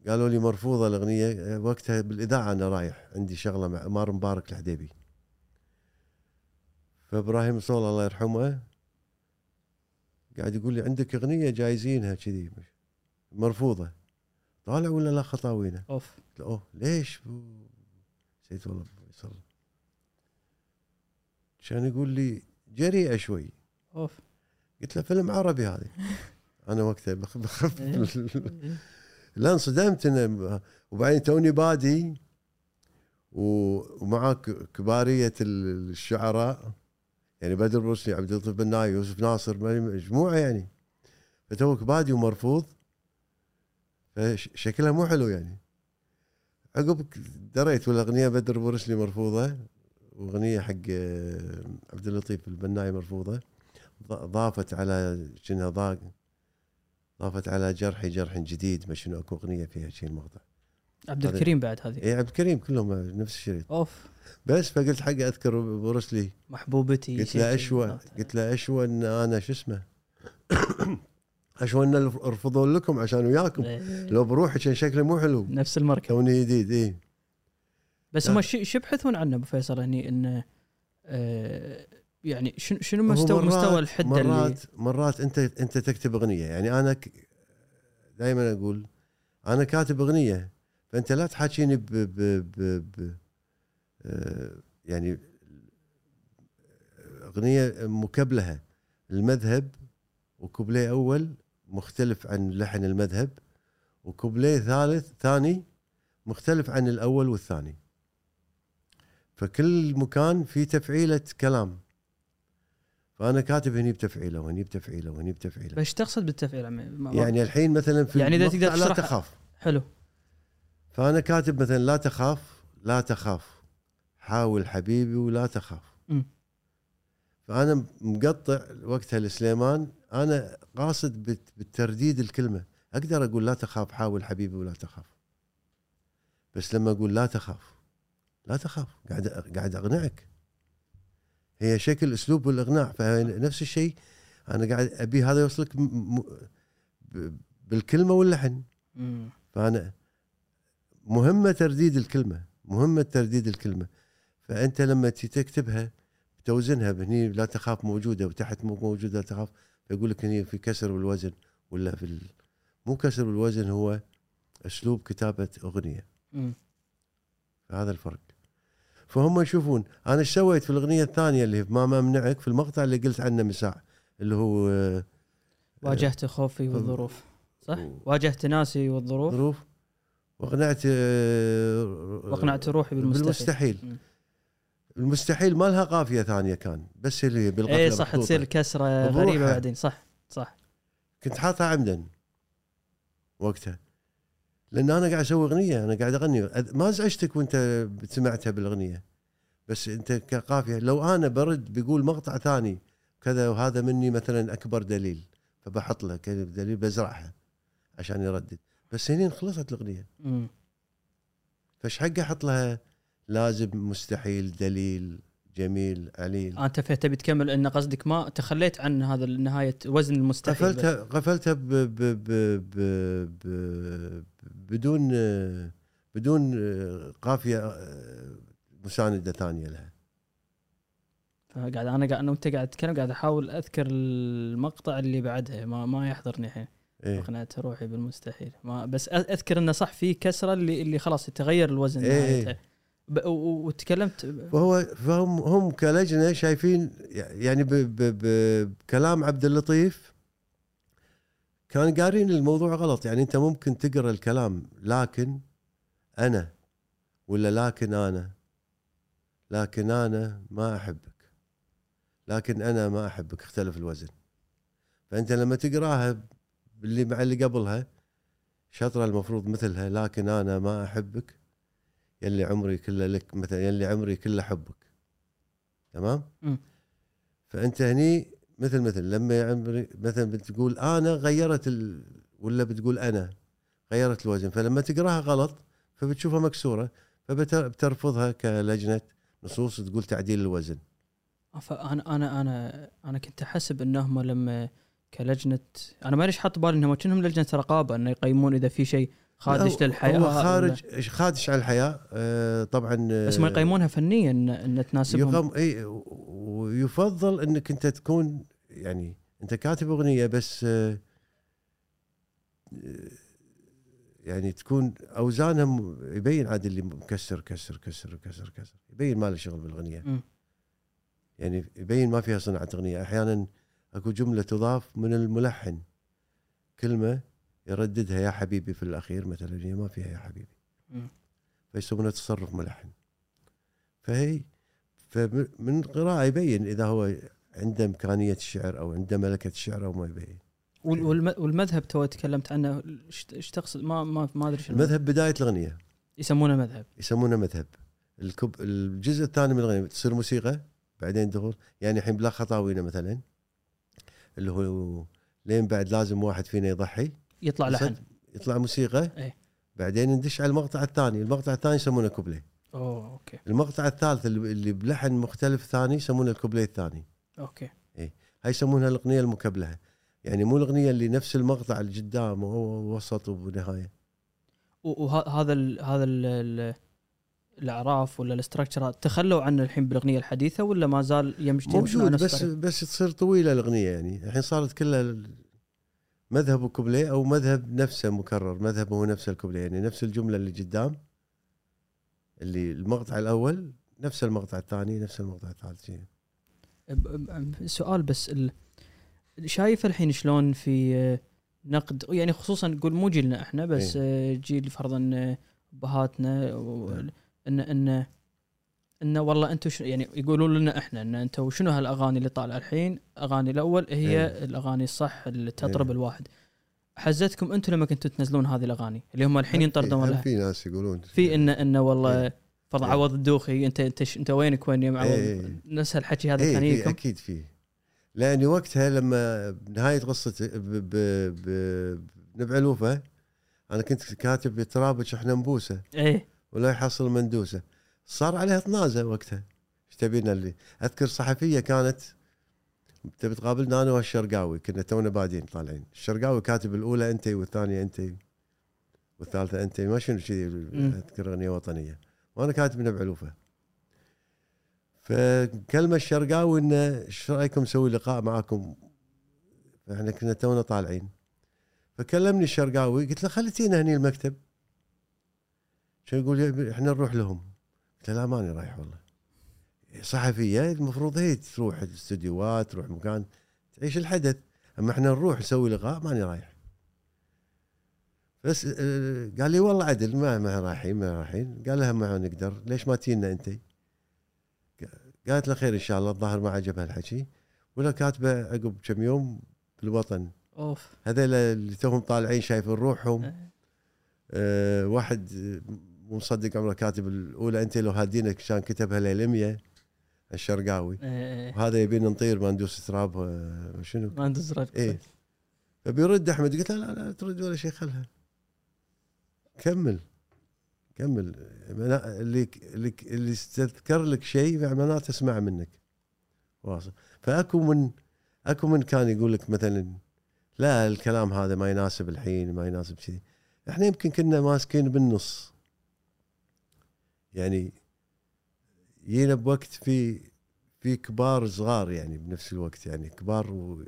قالوا لي مرفوضة الأغنية وقتها بالإذاعة أنا رايح عندي شغلة مع مار مبارك الحديبي. فإبراهيم صول الله يرحمه قاعد يقول لي عندك أغنية جايزينها كذي؟ مرفوضة. طالع ولا لا خطاوينه؟ أوف. قلت له أوه ليش؟ نسيت والله فيصل كان يقول لي جريئة شوي. أوف. قلت له فيلم عربي هذه أنا وقتها بخ- بخف لا انصدمت إنه وبعدين توني بادي ومعاك كبارية ال- الشعراء يعني بدر بوسني عبد اللطيف بناي يوسف ناصر مجموعة يعني. فتوك بادي ومرفوض فشكلها مو حلو يعني. عقب دريت والاغنيه بدر بورسلي مرفوضة؟ وأغنية حق آه، عبد اللطيف البناي مرفوضة. ضافت على شنها ضاق؟ ضافت على جرحي جرح جديد ما شنو أكو أغنية فيها شيء المقطع. عبد الكريم بعد هذه. اي عبد الكريم كلهم نفس الشريط. أوف. بس فقلت حقي أذكر بروسلي محبوبتي قلت له. اشوى قلت له اشوى إن أنا شو اسمه؟ اشوى ان ارفضون لكم عشان وياكم. إيه. لو بروحي كان شكله مو حلو. نفس المركب. توني جديد اي بس. هم شو يبحثون عنه أبو فيصل هني انه آه، يعني شنو شنو مستوى مرات- مستوى الحده اللي مرات مرات انت أنت تكتب أغنية. يعني أنا دائما أقول أنا كاتب أغنية. فأنت لا تحاكيني ب ب ب ب آه، يعني أغنية مكبلها المذهب وكوبليه أول مختلف عن لحن المذهب وكوبليه ثالث ثاني مختلف عن الأول والثاني. فكل مكان في تفعيلة كلام. فأنا كاتب هني بتفعيلة وهني بتفعيلة وهني بتفعيلة. بس تقصد بالتفعيل عمي؟ ما- ما- يعني الحين مثلا في يعني المقطع تقدر لا تخاف. حلو. فأنا كاتب مثلا لا تخاف لا تخاف. حاول حبيبي ولا تخاف. مم. فأنا مقطع وقتها لسليمان. أنا قاصد بالترديد الكلمة. أقدر أقول لا تخاف حاول حبيبي ولا تخاف. بس لما أقول لا تخاف لا تخاف. قاعد قاعد أقنعك. هي شكل أسلوب الإقناع. فنفس الشيء. أنا قاعد أبي هذا يوصلك م- بالكلمة واللحن. مم. فأنا مهمة ترديد الكلمة. مهمة ترديد الكلمة. فأنت لما تكتبها توزنها هني لا تخاف موجودة وتحت مو موجودة لا تخاف. فيقول لك هني في كسر بالوزن ولا في ال... مو كسر بالوزن هو أسلوب كتابة أغنية. مم. هذا الفرق. فهم يشوفون أنا إيش سويت في الأغنية الثانية اللي ما ممنعك؟ في المقطع اللي قلت عنه من ساعه اللي هو آه، واجهت خوفي والظروف صح؟ واجهت ناسي والظروف. ظروف. وأقنعت آه، وأقنعت روحي بالمستحيل. بالمستحيل. المستحيل ما لها قافية ثانية كان بس اللي هي بالقفلة اي صح محطوطة. تصير كسرة. غريبة بعدين. صح صح. كنت حاطها عمدا وقتها. لأن أنا قاعد أسوي أغنية أنا قاعد أغني. ما ازعجتك وأنت سمعتها بالأغنية بس أنت كقافية. لو أنا برد بيقول مقطع ثاني كذا وهذا مني مثلا أكبر دليل فبحط له كلمه دليل بزرعها عشان يردد. بس هني خلصت الأغنية. فايش حق أحط لها لازم مستحيل دليل جميل عليل. أنت تبي تكمل إن قصدك ما تخليت عن هذا النهايه وزن المستحيل قفلتها قفلتها ب ب ب ب ب بدون بدون قافية مساندة ثانية لها. فقاعد أنا قاعد أنا وأنت قاعد تتكلم قاعد أحاول أذكر المقطع اللي بعدها ما ما يحضرني الحين. إيه. أقنعت روحي بالمستحيل. ما بس أذكر إنه صح في كسرة اللي اللي خلاص يتغير الوزن إيه. نهايتها و- و- وتكلمت فهو فهم هم كلجنة شايفين يعني بكلام عبد اللطيف كان قارين الموضوع غلط. يعني انت ممكن تقرأ الكلام لكن أنا ولا لكن أنا لكن أنا ما أحبك لكن أنا ما أحبك اختلف الوزن. فأنت لما تقراها اللي مع اللي قبلها شطرة المفروض مثلها لكن أنا ما أحبك يلي عمري كله لك مثلا يلي عمري كله حبك. تمام؟ مم. فأنت هني مثل مثل لما عمري مثلا بتقول أنا غيرت ال... ولا بتقول أنا غيرت الوزن فلما تقراها غلط فبتشوفها مكسورة فبترفضها كلجنة نصوص تقول تعديل الوزن. فانا أنا أنا أنا كنت أحسب إنهم لما كلجنة أنا ما ليش حاط بالي إنهم كأنهم لجنة رقابة إنه يقيمون إذا في شيء خادش للحياة هو ولا- خارج خادش على الحياة آه طبعا آه، بس ما يقيمونها فنيا إن, إن تناسبهم. يقام إي ويفضل إنك أنت تكون يعني أنت كاتب أغنية بس آه، آه، يعني تكون أوزانها يبين عاد اللي مكسر كسر كسر كسر كسر يبين ما له شغل بالأغنية. يعني يبين ما فيها صنعه أغنية. أحيانا أكو جملة تضاف من الملحن كلمة يرددها يا حبيبي في الأخير مثلا هي ما فيها يا حبيبي. مم. فيسمونه تصرف ملحن. فهي فمن القراءة يبين إذا هو عنده إمكانية الشعر أو عنده ملكة الشعر أو ما يبين. وال- والم- والمذهب تو تكلمت عنه إيش تقصد ما ما ما أدري شنو. المذهب بداية الأغنية. يسمونه مذهب. يسمونه مذهب. الكب الجزء الثاني من الأغنية تصير موسيقى بعدين دخول يعني الحين بلا خطاوينا مثلا اللي هو لين بعد لازم واحد فينا يضحي. يطلع لحن. يطلع موسيقى. إيه. بعدين ندش على المقطع الثاني. المقطع الثاني يسمونه كوبليه. أوه أوكي. المقطع الثالث اللي بلحن مختلف ثاني يسمونه الكوبليه الثاني. أوكي. هاي يسمونها الأغنية المكبلهة. يعني مو الأغنية اللي نفس المقطع اللي قدام وهو وسط ونهايه وهذا ال هذا ال ال الأعراف ولا ال structures تخلوا عنه الحين بالأغنية الحديثة ولا ما زال يمشي موجود بس؟ بس تصير طويلة الأغنية يعني. الحين صارت كلها مذهب الكوبليه أو مذهب نفسه مكرر. مذهب هو نفس الكوبليه يعني نفس الجملة اللي قدام اللي المقطع الأول نفس المقطع الثاني نفس المقطع الثالث سؤال بس ال... شايف الحين شلون في آه، نقد؟ يعني خصوصا نقول مو جيلنا إحنا بس آه، جيل فرضا آه، أبهاتنا و- نعم. ان إن إن والله أنتم ش... يعني يقولون لنا إحنا إن أنتم شنو هالأغاني اللي طالعة الحين؟ أغاني الأول هي إيه. الأغاني الصح اللي تطرب إيه. الواحد. حزتكم أنتم لما كنتوا تنزلون هذه الأغاني اللي هم الحين هم ينطردون في- هم لها في ناس يقولون في ان إن والله إيه. فرض إيه. عوض الدوخي انت أنت ش- أنت وينك وين يا معوض إيه. نفس الحكي هذا إيه كان يجيكم أكيد في لاني وقتها لما بنهاية قصة ب- ب- ب- بنبع الوفا أنا كنت كاتب ترابج إحنا نبوسه إيه ولا يحصل مندوسة صار عليها طنازه وقتها. إيش تبينا اللي أذكر صحفية كانت تبي تقابلنا أنا والشرقاوي كنا تونا بادين طالعين. الشرقاوي كاتب الأولى أنت والثانية أنت والثالثة أنت ما شنو شيء أذكر أغنية وطنية. وأنا كاتب نبع الوفا فكلمة الشرقاوي انه إيش رأيكم نسوي لقاء معاكم؟ فإحنا كنا تونا طالعين. فكلمني الشرقاوي قلت له خلي تينا هني المكتب. شو يقول؟ إحنا نروح لهم. قلت له لا ماني رايح والله. صحفيه المفروض هي تروح الاستديوهات تروح مكان تعيش الحدث. أما إحنا نروح نسوي لقاء ماني رايح. بس آه، قال لي والله عدل ما ما رايحين ما رايحين. قال لها ما نقدر ليش ما تينا أنت؟ قالت له خير إن شاء الله الظاهر ما عجبها الحكي. ولا كاتبة عقب كم يوم بالوطن. أوف. هذول اللي توهم طالعين شايفين روحهم. إيه. أه واحد آه، مو مصدق عمره كاتب الأولى أنت لو هادينك كان كتبها ليلمية الشرقاوي. إيه. وهذا يبين نطير ما ندوس تراب آه، شنو؟ ما عنده زرار إيه. فبيرد أحمد قلت له لا لا ترد ولا شيء خلها. كمل. كمل. اللي اللي اللي استذكر لك شيء معناته اسمع منك. واصل. فأكو من أكو من كان يقول لك مثلا لا الكلام هذا ما يناسب الحين ما يناسب كذي إحنا يمكن كنا ماسكين بالنص. يعني جينا بوقت في في كبار صغار يعني بنفس الوقت يعني كبار و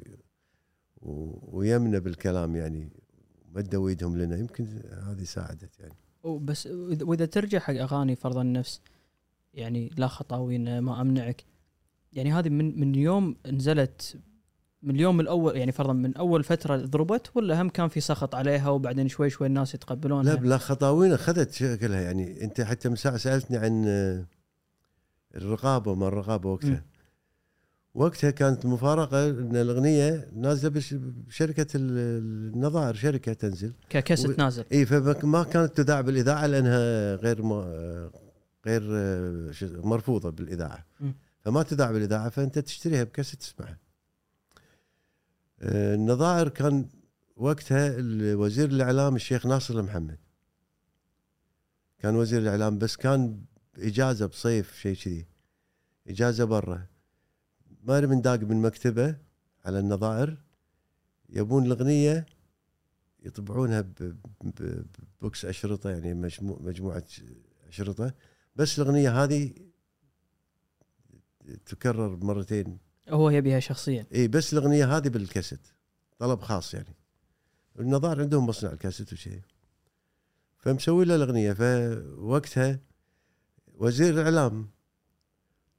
ويمنا بالكلام يعني مدوا ايدهم لنا يمكن هذه ساعدت يعني. بس وإذا ترجع حق أغاني فرض النفس يعني لا خطاوين ما أمنعك يعني هذه من من يوم نزلت من اليوم الأول يعني فرضا من أول فترة ضربت ولا هم كان في سخط عليها وبعدين شوي شوي الناس يتقبلونها؟ لا بلا خطاوين أخذت شكلها؟ يعني أنت حتى من ساعة سألتني عن آه، الرقابة ما الرقابة وقتها. مم. وقتها كانت مفارقة إن الأغنية نازلة بش- بشركة ال- النظائر شركة تنزل. ككست و- نازل. إي فما كانت تذاع بالإذاعة لأنها غير ما غير آه، مرفوضة بالإذاعة. مم. فما تذاع بالإذاعة فأنت تشتريها بكاسه تسمعها. النظائر كان وقتها وزير الإعلام الشيخ ناصر المحمد. كان وزير الإعلام بس كان إجازة بصيف شيء كذي إجازة برا. ما من داق من مكتبة على النظائر يبون الأغنية يطبعونها ببوكس أشرطة يعني مجموع مجموعة أشرطة. بس الأغنية هذه تكرر مرتين. هو يبيها شخصيا. اي بس الأغنية هذه بالكاسيت. طلب خاص يعني. النظار عندهم مصنع الكاسيت وشيء فمسوي له الأغنية. فوقتها وزير الإعلام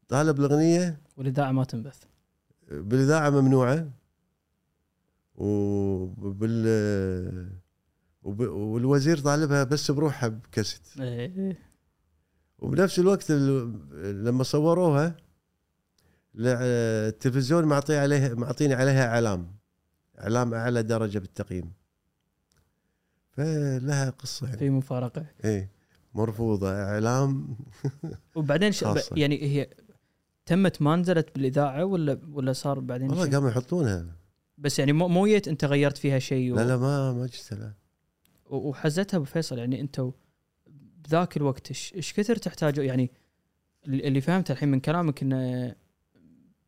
طالب الأغنية. والاذاعه ما تنبث. بالإذاعة ممنوعة. وبال وب- والوزير طالبها بس بروحها بكاسيت. إيه. وبنفس الوقت ال- لما صوروها التلفزيون معطي عليها معطيني عليها إعلام. إعلام أعلى درجة بالتقييم. فلها قصة يعني. في مفارقة. إيه. مرفوضة. إعلام. وبعدين ش... يعني هي تمت ما نزلت بالإذاعة ولا ولا صار بعدين والله؟ قاموا يحطونها. بس يعني مو مو جيت أنت غيرت فيها شيء و... لا لا ما ما لا و- وحزتها أبو فيصل. يعني أنتم بذاك الوقت إيش كثر تحتاجوا يعني اللي اللي فهمته الحين من كلامك إنه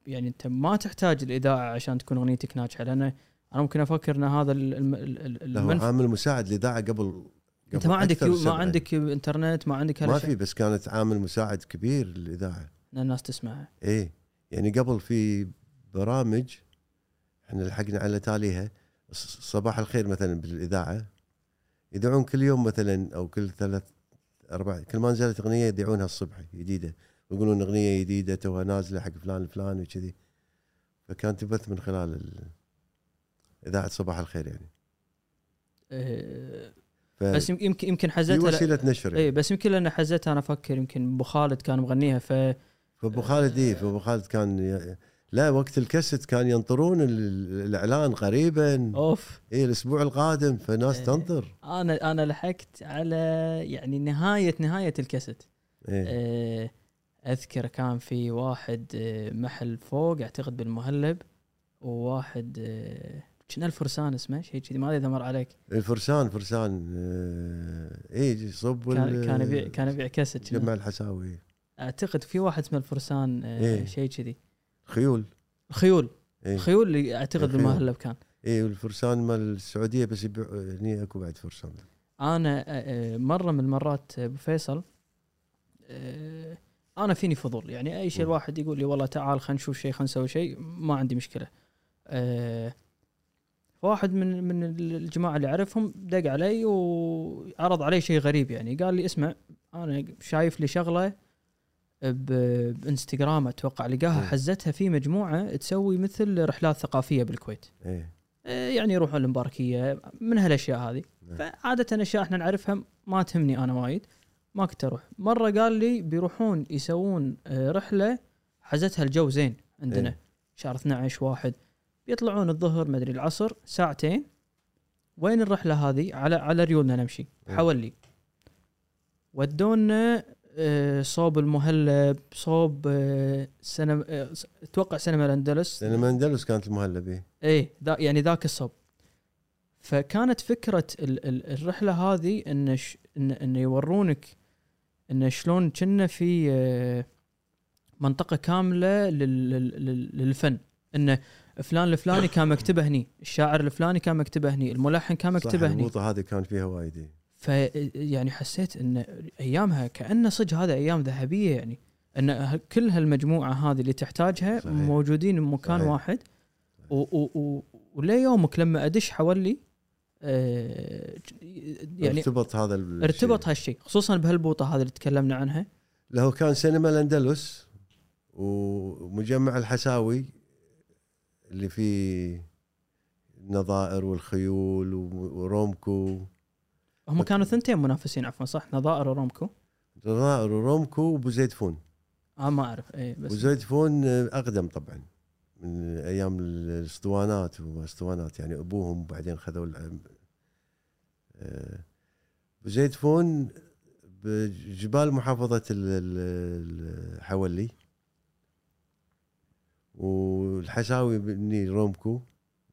يعني أنت ما تحتاج الإذاعة عشان تكون أغنيتك ناجحة لأن أنا ممكن أفكر إن هذا المنف... عامل مساعد للاذاعه قبل أنت ما عندك. ما. عندك إنترنت ما عندك ما في بس كانت عامل مساعد كبير للإذاعة إن الناس تسمعها إيه يعني قبل في برامج إحنا لحقنا على تاليها صباح الخير مثلا بالإذاعة يذيعون كل يوم مثلا أو كل ثلاث أربع كل ما نزلت أغنية يذيعونها الصبح جديدة ويقولون أغنية جديدة توها نازلة حق فلان الفلاني وكذي. فكانت تبث من خلال ال- إذاعة صباح الخير يعني. أه... ف بس يم- يمكن يمكن حزتها وسيلة نشر يعني. اي بس يمكن لأن حزتها أنا أفكر يمكن أبو خالد كان مغنيها ف فأبو خالد إيه فأبو خالد كان ي... لا وقت الكست كان ينطرون ال- الإعلان قريبا. أوف. إيه الأسبوع القادم فناس إيه. تنطر. أنا أنا لحقت على يعني نهاية نهاية الكاسيت. إيه. آه، أذكر كان في واحد آه، محل فوق أعتقد بالمهلب وواحد آه، كنا الفرسان اسمه شيء كذي ما أدري إذا مر عليك. الفرسان فرسان آه، إيه صب كان كان يبيع كان يبيع كاسيت كنا. جمع الحساوي. أعتقد في واحد اسمه الفرسان إيه. شيء كذي. خيول. خيول. إيه. خيول اللي أعتقد. بالمهلب كان. إيه والفرسان مال السعودية بس يبيع هني أكو بعد فرسان. أنا مرة من المرات أبو فيصل أنا فيني فضول. يعني أي شيء. الواحد يقول لي والله تعال خلينا نشوف شيء خلينا نسوي شيء ما عندي مشكلة. آه، واحد من من الجماعة اللي أعرفهم دق علي وعرض علي شيء غريب يعني. قال لي اسمع أنا شايف لي شغلة بإنستغرام أتوقع لقاها. حزتها في مجموعة تسوي مثل رحلات ثقافية بالكويت. إيه. آه، يعني يروحون المباركيه من هالأشياء هذه. نعم. فعادة اشياء إحنا نعرفها ما تهمني أنا وايد. ما كنت أروح مرة قال لي بيروحون يسوون آه، رحلة حزتها الجو زين عندنا. إيه. شهر 12 واحد. بيطلعون الظهر مدري العصر ساعتين. وين الرحلة هذه؟ على على ريولنا نمشي. إيه. حولي. ودونا آه، صوب المهلب صوب آه، سينما آه، أتوقع سينما الأندلس. لأن اندلس كانت المهلب إيه إيه ذا يعني ذاك الصوب. فكانت فكرة ال ال الرحلة هذه ان, إن يورونك إن شلون كنا في آه، منطقة كاملة لل لل لل- للفن انه فلان الفلاني كان مكتبه هني الشاعر الفلاني كان مكتبه هني الملحن كان مكتبه هني البوطه هذه كان فيها وايد. ف يعني حسيت إن أيامها كانه صدق هذا أيام ذهبية يعني إن كل هالمجموعة هذه اللي تحتاجها صحيح. موجودين بمكان. واحد و و و وليومك لما أدش حولي آه يعني ارتبط هذا ال- ارتبط الشيء. هالشيء خصوصا بهالبوطة هذه اللي تكلمنا عنها. له كان سينما الأندلس ومجمع الحساوي اللي فيه النظائر والخيول ورومكو. هم كانوا ثنتين منافسين عفوا صح؟ نظائر ورومكو. نظائر ورومكو وابو زيد فون آه ما أعرف. اي ابو بس زيد فون أقدم طبعا. من أيام الأسطوانات واسطوانات يعني أبوهم وبعدين خذوا العم- آه، ابو زيد فون بجبال محافظة ال- ال- الحولي. والحساوي بني رومكو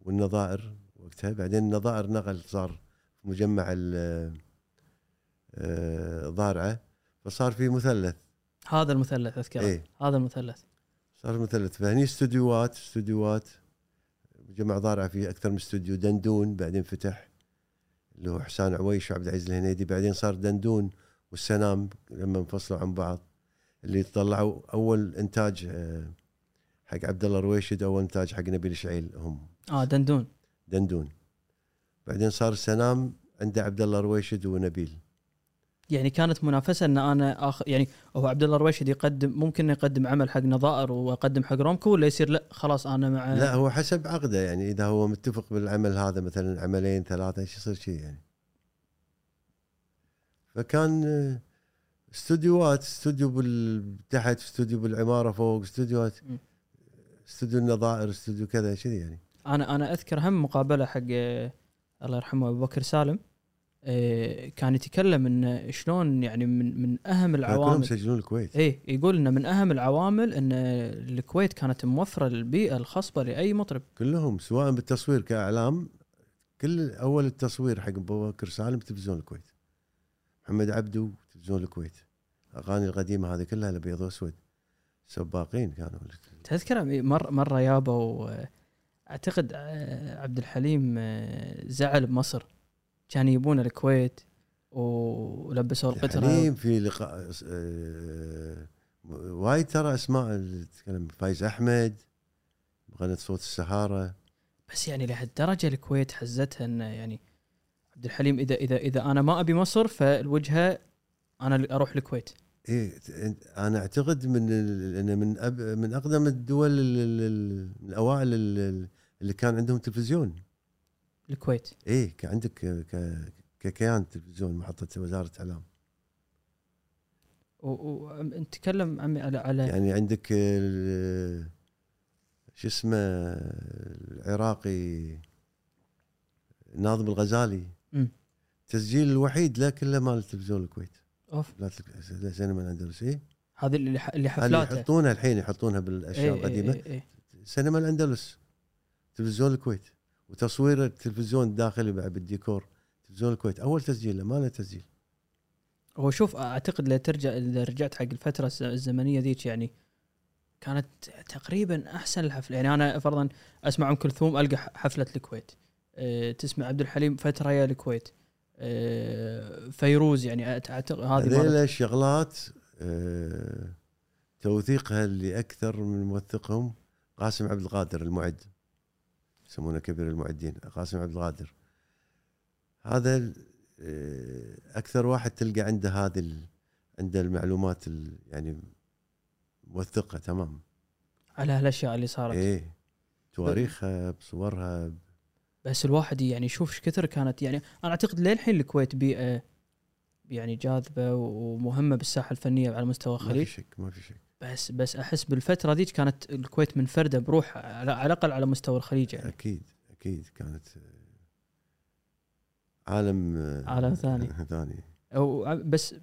والنظائر وقتها. بعدين النظائر نقل صار في مجمع ال- آه، ضارعة فصار في مثلث. هذا المثلث اذكره إيه. هذا المثلث. صار مثلث فهني استوديوهات استوديوهات. مجمع ضارعه فيه أكثر من استوديو دندون بعدين فتح اللي هو حسان عويش وعبد العزيز الهنيدي. بعدين صار دندون والسنام لما انفصلوا عن بعض. اللي طلعوا أول إنتاج آه، حق عبد الله رويشد أول إنتاج حق نبيل شعيل هم. آه دندون. دندون. بعدين صار السنام عنده عبد الله رويشد ونبيل. يعني كانت منافسة إن أنا اخ يعني هو عبد الله الرويشد يقدم ممكن يقدم عمل حق نظائر واقدم حق رومكو ولا يصير لأ خلاص أنا مع لا هو حسب عقده يعني إذا هو متفق بالعمل هذا مثلا عملين ثلاثة إيش يصير شيء يعني فكان استوديوهات استوديو. تحت استوديو بالعمارة فوق استوديوهات. استوديو النظائر استوديو كذا كذي يعني أنا أنا أذكر هم مقابلة حق الله يرحمه أبو بكر سالم كان يتكلم انه شلون يعني من من أهم العوامل يسجلون الكويت. إيه يقول إنه من أهم العوامل إن الكويت كانت موفرة البيئه الخصبة لأي مطرب. كلهم سواء بالتصوير كإعلام كل أول التصوير حق أبو بكر سالم تلفزيون الكويت. محمد عبدو تلفزيون الكويت. أغاني القديمة هذه كلها الأبيض واسود سباقين كانوا. تذكر مره مرة يابا أعتقد آه، عبد الحليم آه، زعل بمصر. كان يبون الكويت ولبسوا القطره حليم في لقاء آه، وايد ترى أسماء تتكلم فايز أحمد غنت صوت السهارة. بس يعني لهالدرجة الكويت حزتها إنه يعني عبد الحليم إذا إذا إذا أنا ما أبي مصر فالوجهة أنا أروح الكويت. إيه أنا أعتقد من ال- من أب من أقدم الدول الأوائل ال- اللي كان عندهم تلفزيون. الكويت. إيه عندك ك- ككيان تلفزيون محطة وزارة إعلام. ونتكلم عمي على على يعني عندك ال- شو اسمه العراقي ناظم الغزالي. مم. التسجيل الوحيد له كله مال تلفزيون الكويت. أوف. لا سينما الاندلس إيه؟ هذه اللي ح- اللي اللي حفلاته يحطونها الحين يحطونها بالأشياء إيه، القديمة. إيه، إيه. سينما الأندلس. تلفزيون الكويت. وتصوير التلفزيون الداخلي بعد بالديكور تلفزيون الكويت. أول تسجيل له ما له تسجيل. هو شوف أعتقد لو ترجع إذا رجعت حق الفترة الز- الزمنية ذيك يعني كانت تقريبا أحسن الحفلة. يعني أنا فرضا أسمع أم كلثوم ألقى حفلة الكويت. أه تسمع عبد الحليم فترة يا الكويت. أه فيروز يعني أعتقد هذه هذيل الشغلات آه، توثيقها اللي أكثر من موثقهم قاسم عبد القادر المعد. يسمونه كبير المعدين قاسم عبد القادر هذا آه، أكثر واحد تلقى عنده هذه ال- عنده المعلومات ال- يعني موثقة تمام. على هالأشياء اللي صارت. إيه تواريخها بصورها. بس الواحد يعني يشوف إيش كثر كانت يعني أنا أعتقد للحين الكويت بيئه يعني جاذبة ومهمة بالساحة الفنية على مستوى ما في الخليج. شك ما في شك. بس بس أحس بالفترة ذيك كانت الكويت منفردة بروح على الأقل على مستوى الخليج يعني. أكيد أكيد كانت عالم عالم ثاني. ثاني. أو بس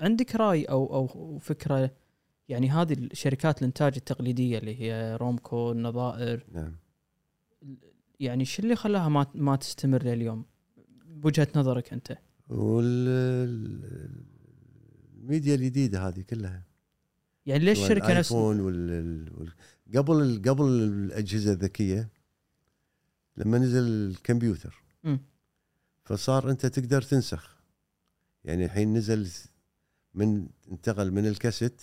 عندك رأي أو أو فكرة يعني هذه الشركات الإنتاج التقليدية اللي هي رومكو النظائر نعم. يعني شو اللي خلاها ما ما تستمر لليوم؟ بوجهة نظرك أنت. والميديا الجديدة هذه كلها. يعني ليش الشركة نفس الآيفون وال... قبل قبل الأجهزة الذكية لما نزل الكمبيوتر مم. فصار أنت تقدر تنسخ. يعني الحين نزل من انتقل من الكاسيت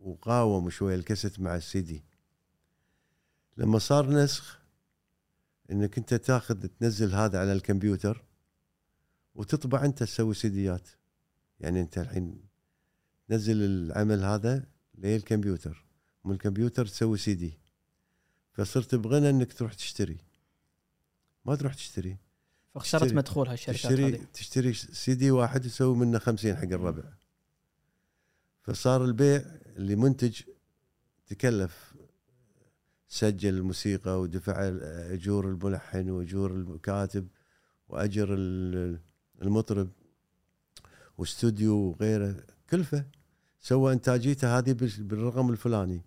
وقاوم شوية الكاسيت مع السي دي. لما صار نسخ إنك أنت تاخذ تنزل هذا على الكمبيوتر وتطبع أنت تسوي سيديات يعني أنت الحين تنزل العمل هذا للكمبيوتر من الكمبيوتر تسوي سي دي. فصرت بغنى إنك تروح تشتري. ما تروح تشتري. فخسرت مدخول هالشركات تشتري هذه. تشتري سي دي واحد تسوي منه خمسين حق الربع. فصار البيع اللي منتج تكلف. سجل الموسيقى ودفع أجور الملحن وأجور الكاتب وأجر ال- المطرب. واستوديو وغيره. كلفة سوى إنتاجيته هذه بال- بالرقم الفلاني.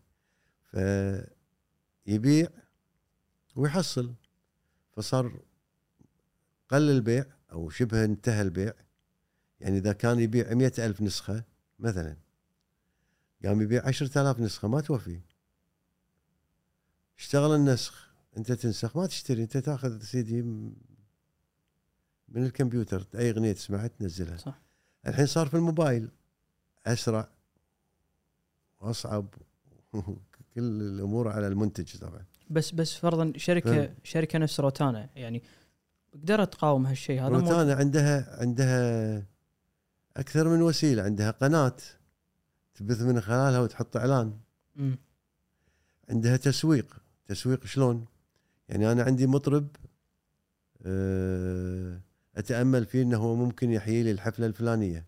فيبيع ويحصل. فصار قل البيع أو شبه انتهى البيع. يعني إذا كان يبيع مئة ألف نسخة مثلا قام يبيع عشرة آلاف نسخة ما توفي. اشتغل النسخ. أنت تنسخ ما تشتري أنت تأخذ سي دي من الكمبيوتر أي أغنية تسمعها تنزلها. صح. الحين صار في الموبايل. اسرع وأصعب كل الأمور على المنتج طبعا. بس بس فرضا شركة فاهم. شركة نفس روتانا يعني قدرت تقاوم هالشيء؟ هذا مو- روتانا عندها عندها أكثر من وسيلة عندها قناة تبث من خلالها وتحط إعلان. مم. عندها تسويق. تسويق شلون؟ يعني أنا عندي مطرب آه، أتأمل فيه إنه هو ممكن يحيي لي الحفلة الفلانية.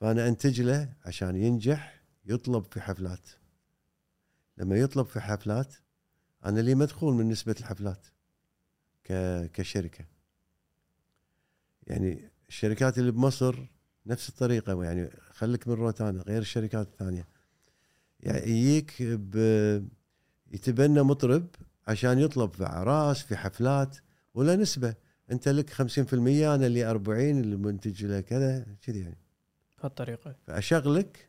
فأنا أنتج له عشان ينجح يطلب في حفلات. لما يطلب في حفلات أنا لي مدخول من نسبة الحفلات كشركة. يعني الشركات اللي بمصر نفس الطريقة يعني خليك من روتانا غير الشركات الثانية. يعني يجيك يتبنى مطرب عشان يطلب في اعراس في حفلات ولا نسبة. أنت لك 50% أنا اللي 40 المنتج له كذا كذي يعني. بهالطريقه فأشغلك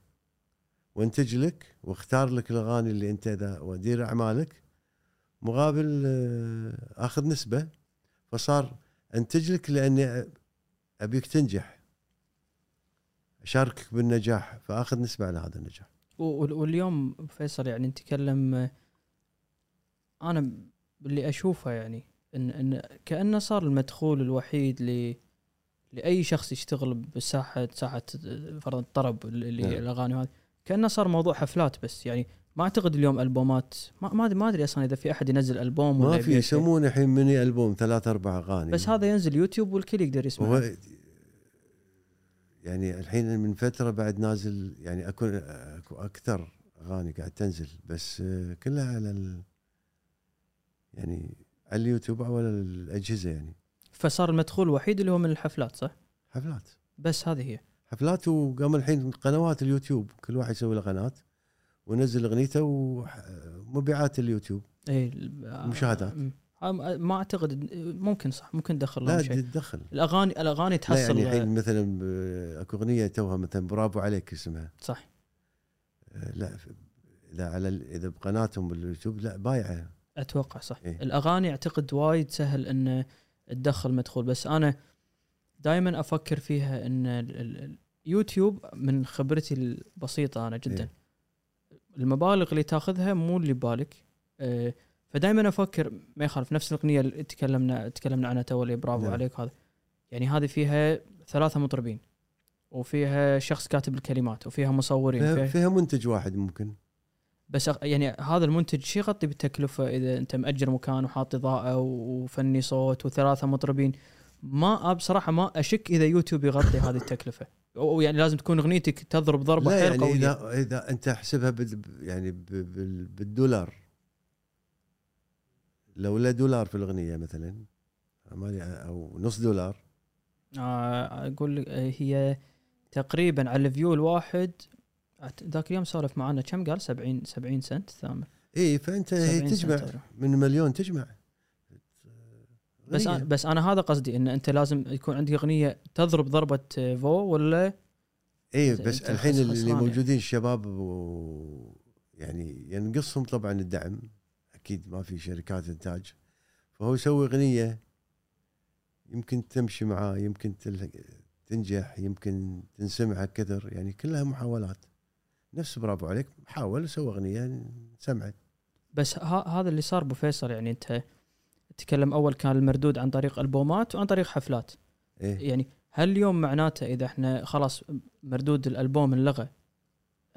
وانتج لك واختار لك الأغاني اللي أنت ذا وادير أعمالك مقابل آه، آخذ نسبة. فصار انتج لك لأني أبيك تنجح. أشاركك بالنجاح فآخذ نسبة على هذا النجاح. واليوم فيصل يعني نتكلم آه، أنا اللي أشوفه يعني ان إن كأنه صار المدخول الوحيد ل لأي شخص يشتغل بساحه ساحة فرضا الطرب اللي نعم. الأغاني هذه كأنه صار موضوع حفلات بس يعني ما أعتقد اليوم البومات ما ما ادري أصلا إذا في أحد ينزل ألبوم ولا ما في شيء. يسمونه الحين ميني ألبوم ثلاث أربع أغاني بس هذا ينزل يوتيوب والكل يقدر يسمعه هو يعني الحين من فترة بعد نازل يعني اكون أكو أكثر أغاني قاعد تنزل بس كلها على ال يعني على اليوتيوب أو على الأجهزة يعني فصار المدخول الوحيد اللي هو من الحفلات صح؟ حفلات. بس هذه هي. حفلات وقام الحين قنوات اليوتيوب كل واحد يسوي له قناة ونزل أغنيته ومبيعات اليوتيوب. اي مشاهدات. ما أعتقد ممكن صح ممكن ندخل لا تدخل الاغاني الأغاني لا تحصل. يعني الحين مثلا أكو أغنية توها مثلا برافو عليك اسمها. صح. آه، لا اذا على إذا بقناتهم باليوتيوب لا بايعة. أتوقع صح. إيه. الأغاني أعتقد وايد سهل ان تدخل مدخول. بس أنا دائما أفكر فيها إن ال- ال- اليوتيوب من خبرتي البسيطة أنا جدا. إيه. المبالغ اللي تاخذها مو اللي ببالك. أه، فدائما أفكر ما يخالف. نفس الأغنية اللي تكلمنا تكلمنا عنها تو اللي برافو نعم. عليك هذا يعني هذه فيها ثلاثة مطربين وفيها شخص كاتب الكلمات وفيها مصورين فيها, فيها فيها منتج واحد ممكن. بس يعني هذا المنتج شو يغطي بالتكلفة إذا أنت مأجر مكان وحاط إضاءة وفني صوت وثلاثة مطربين. ما بصراحه ما أشك إذا يوتيوب يغطي هذه التكلفة. أو يعني لازم تكون أغنيتك تضرب ضربة حيل يعني قويه اذا إذا أنت أحسبها بال يعني بالدولار. لو لا دولار في الأغنية مثلا أو نص دولار. آه، أقول هي تقريبا على ال view الواحد ذاك اليوم سولف معنا كم؟ قال 70 70 سنت ثامر. اي فأنت هي 70 سنت تجمع. من مليون تجمع. بس. أنا بس أنا هذا قصدي إن أنت لازم يكون عندك أغنية تضرب ضربة فو ولا اي بس الحين اللي يعني. موجودين الشباب و يعني ينقصهم طبعا الدعم. أكيد ما في شركات إنتاج. فهو يسوي أغنية يمكن تمشي معاه يمكن تنجح يمكن تنسمع كثر. يعني كلها محاولات. نفس برافو عليك. حاول سوى أغنية سمعت. بس هذا اللي صار أبو فيصل يعني أنت تكلم أول كان المردود عن طريق ألبومات وعن طريق حفلات. إيه. يعني هل اليوم معناته إذا إحنا خلاص مردود الألبوم انلغى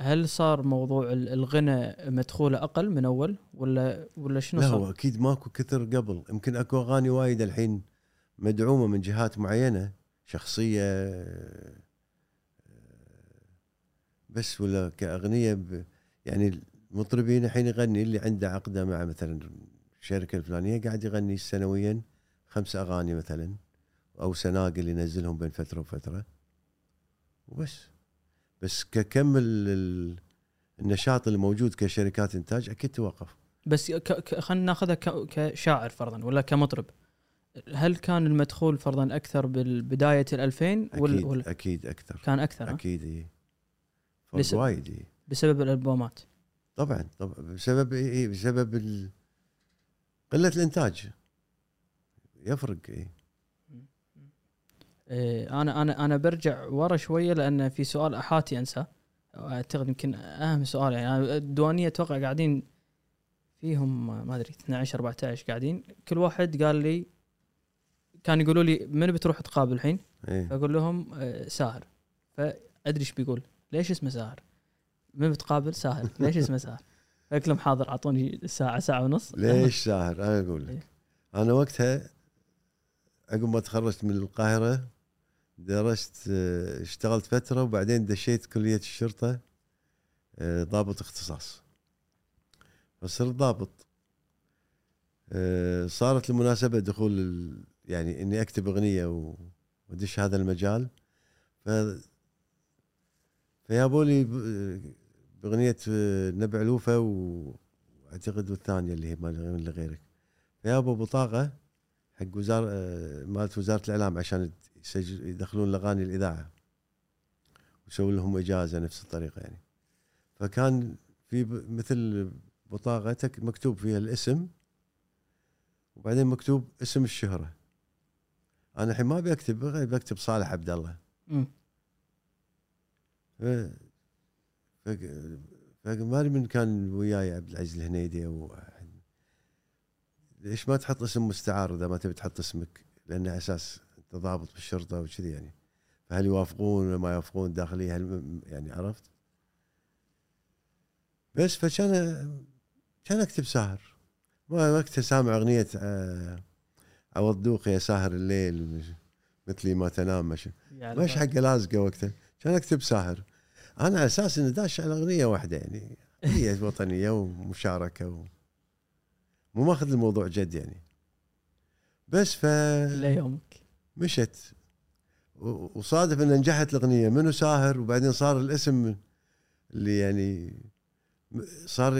هل صار موضوع ال- الغنى مدخوله أقل من أول ولا ولا شنو لا صار؟ هو أكيد ماكو كثر قبل. يمكن أكو أغاني وايد الحين مدعومة من جهات معينة شخصية بس ولا كأغنية ب يعني المطربين الحين يغني اللي عنده عقده مع مثلا الشركة الفلانية قاعد يغني سنويا خمس أغاني مثلا أو سناقل ينزلهم بين فترة وفترة. وبس. بس ككم ال- ال- النشاط اللي موجود كشركات إنتاج أكيد توقف. بس ك... ك... خلينا ناخذها ك... كشاعر فرضا ولا كمطرب. هل كان المدخول فرضا أكثر بالبدايه ال 2000 أكيد ولا أكيد أكثر. كان أكثر؟ أكيد لس- فرق وايد إي. بسبب الألبومات. طبعا طبعا بسبب إي بسبب ال... قلة الإنتاج. يفرق إي. إيه، أنا أنا أنا برجع ورا شوية لأن في سؤال أحاتي انساه أعتقد يمكن أهم سؤال يعني الديوانية أتوقع قاعدين فيهم ما أدري 12 14 قاعدين. كل واحد قال لي كان يقولوا لي من بتروح تقابل الحين؟ فأقول لهم آه، ساهر. فأدري إيش بيقول. ليش اسمه ساهر؟ من بتقابل؟ ساهر ليش اسمه ساهر؟ قلت لهم حاضر أعطوني ساعة ساعة ونص. ليش ساهر أنا أقول. لك. أنا وقتها عقب ما تخرجت من القاهرة درست آه، اشتغلت فترة وبعدين دشيت كلية الشرطة آه، ضابط اختصاص. فصرت ضابط. آه، صارت المناسبة دخول يعني إني أكتب أغنية وأدش هذا المجال. ف فيابوا لي ب- بأغنية نبع الوفا وأعتقد والثانيه اللي هي مال غيرك. فيابوا بطاقة حق وزارة آه، مالت وزارة الإعلام عشان يدخلون الأغاني الإذاعة. ويسوون لهم إجازة نفس الطريقة يعني. فكان في مثل بطاقة تك- مكتوب فيها الاسم وبعدين مكتوب اسم الشهرة. أنا الحين ما بكتب بكتب صالح عبد الله. ف ف فما ادري من كان وياي عبد العزيز الهنيدي أو. ليش ما تحط اسم مستعار إذا ما تبي تحط اسمك؟ لأنه على أساس أنت ضابط بالشرطه وكذي يعني. فهل يوافقون ولا ما يوافقون داخليه هل يعني عرفت؟ بس فكان كان أكتب ساهر. ما وقتها سامع أغنية آه، عوض دوق يا ساهر الليل مثلي ما تنام مش مش حق لازقه وقتها. كان أكتب ساهر. أنا على أساس إني داش على أغنية واحدة يعني أغنية وطنية ومشاركة و... مو ماخذ الموضوع جد يعني. بس ف ليومك مشت. وصادف إن نجحت الأغنية. منو ساهر؟ وبعدين صار الاسم اللي يعني صار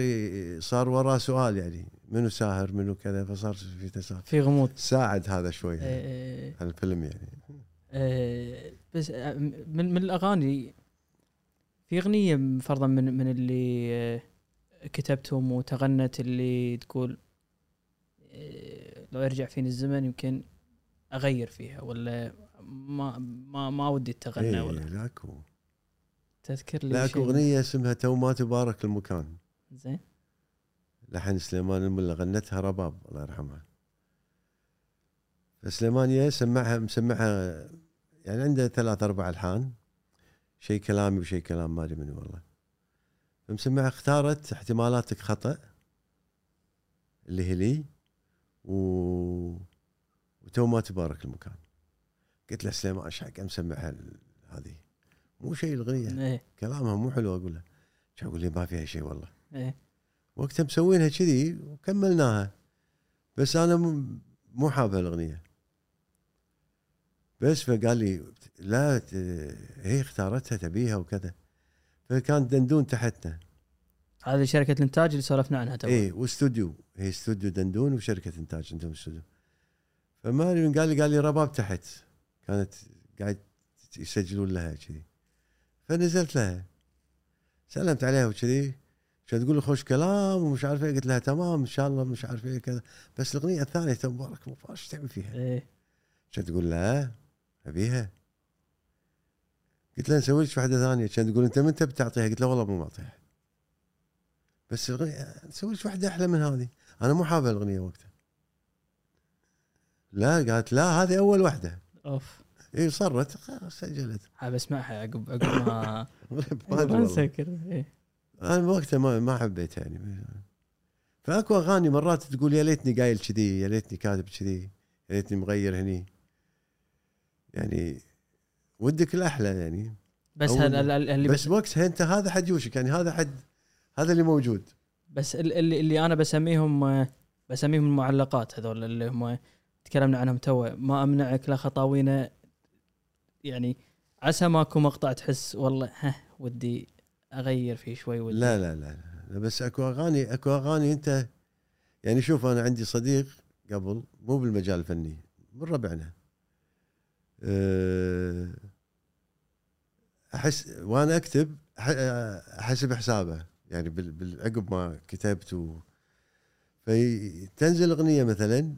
صار وراه سؤال يعني. منو ساهر؟ منو كذا؟ فصار في تساؤل في غموض. ساعد هذا شوي يعني آه، على الفيلم يعني. آه، بس آه، من من الأغاني في أغنية فرضا من من اللي آه، كتبتهم وتغنت اللي تقول آه، لو يرجع فيني الزمن يمكن أغير فيها ولا ما ما ما ودي تغنى إيه ولا. لاكو. تذكر لي لاكو أغنية اسمها تو ما تبارك المكان. زين. لحن سليمان الملا غنتها رباب الله يرحمها. فسليمان يا سمعها مسمعها يعني عنده ثلاث أربع ألحان شيء كلامي وشيء كلام ما أدري منو والله. فمسمعها اختارت احتمالاتك خطأ اللي هي لي و وتو ما تبارك المكان. قلت له سليمان إيش حق مسمعها هذه؟ مو شيء الاغنيه إيه. كلامها مو حلو أقول له شو أقول لي؟ ما فيها شيء والله. إيه. وقتها مسوينها كذي وكملناها. بس أنا مو حابه الاغنيه بس فقال لي لا هي اختارتها تبيها وكذا. فكان دندون تحتنا. هذه شركة الإنتاج اللي سولفنا عنها تو اي واستوديو هي استوديو دندون وشركة إنتاج عندهم استوديو فما أدري من قال لي قال لي رباب تحت. كانت قاعد يسجلون لها كذي. فنزلت لها. سلمت عليها وكذي. كانت تقول لي خوش كلام ومش عارف إيه. قلت لها تمام إن شاء الله مش عارف إيه كذا. بس الأغنية الثانية تبارك مبارك إيش تعمل فيها؟ إيه. كانت تقول لا. أبيها؟ قلت لها نسوي لك واحدة ثانية. كانت تقول أنت من تبي تعطيها؟ قلت لها والله مو معطيها بس نسوي لك واحدة أحلى من هذه. أنا مو حابة الأغنية وقتها. لا قالت لا هذه أول واحدة أوف. إي صرت. خلاص سجلت حاب اسمعها عقب عقب ما ما. نسكر أنا وقتها ما ما حبيتها يعني. فأكو أغاني مرات تقول يا ليتني قايل كذي يا ليتني كاتب كذي يا ليتني مغير هني. يعني ودك الأحلى يعني. بس هذا ال- ال- اللي بس وقتها أنت هذا حد يوشك يعني هذا حد هذا اللي موجود. بس ال- اللي, اللي أنا بسميهم بسميهم المعلقات هذول اللي هم تكلمنا عنهم تو. ما أمنعك لا خطاوينا. يعني عسى ماكو مقطع تحس والله ها ودي أغير فيه شوي ودي. لا لا لا, لا. بس أكو أغاني أكو أغاني أنت يعني شوف أنا عندي صديق قبل مو بالمجال الفني من ربعنا. أحس وأنا أكتب أحسب حسابه. يعني بال- بال- عقب ما كتبت و فتنزل أغنية مثلا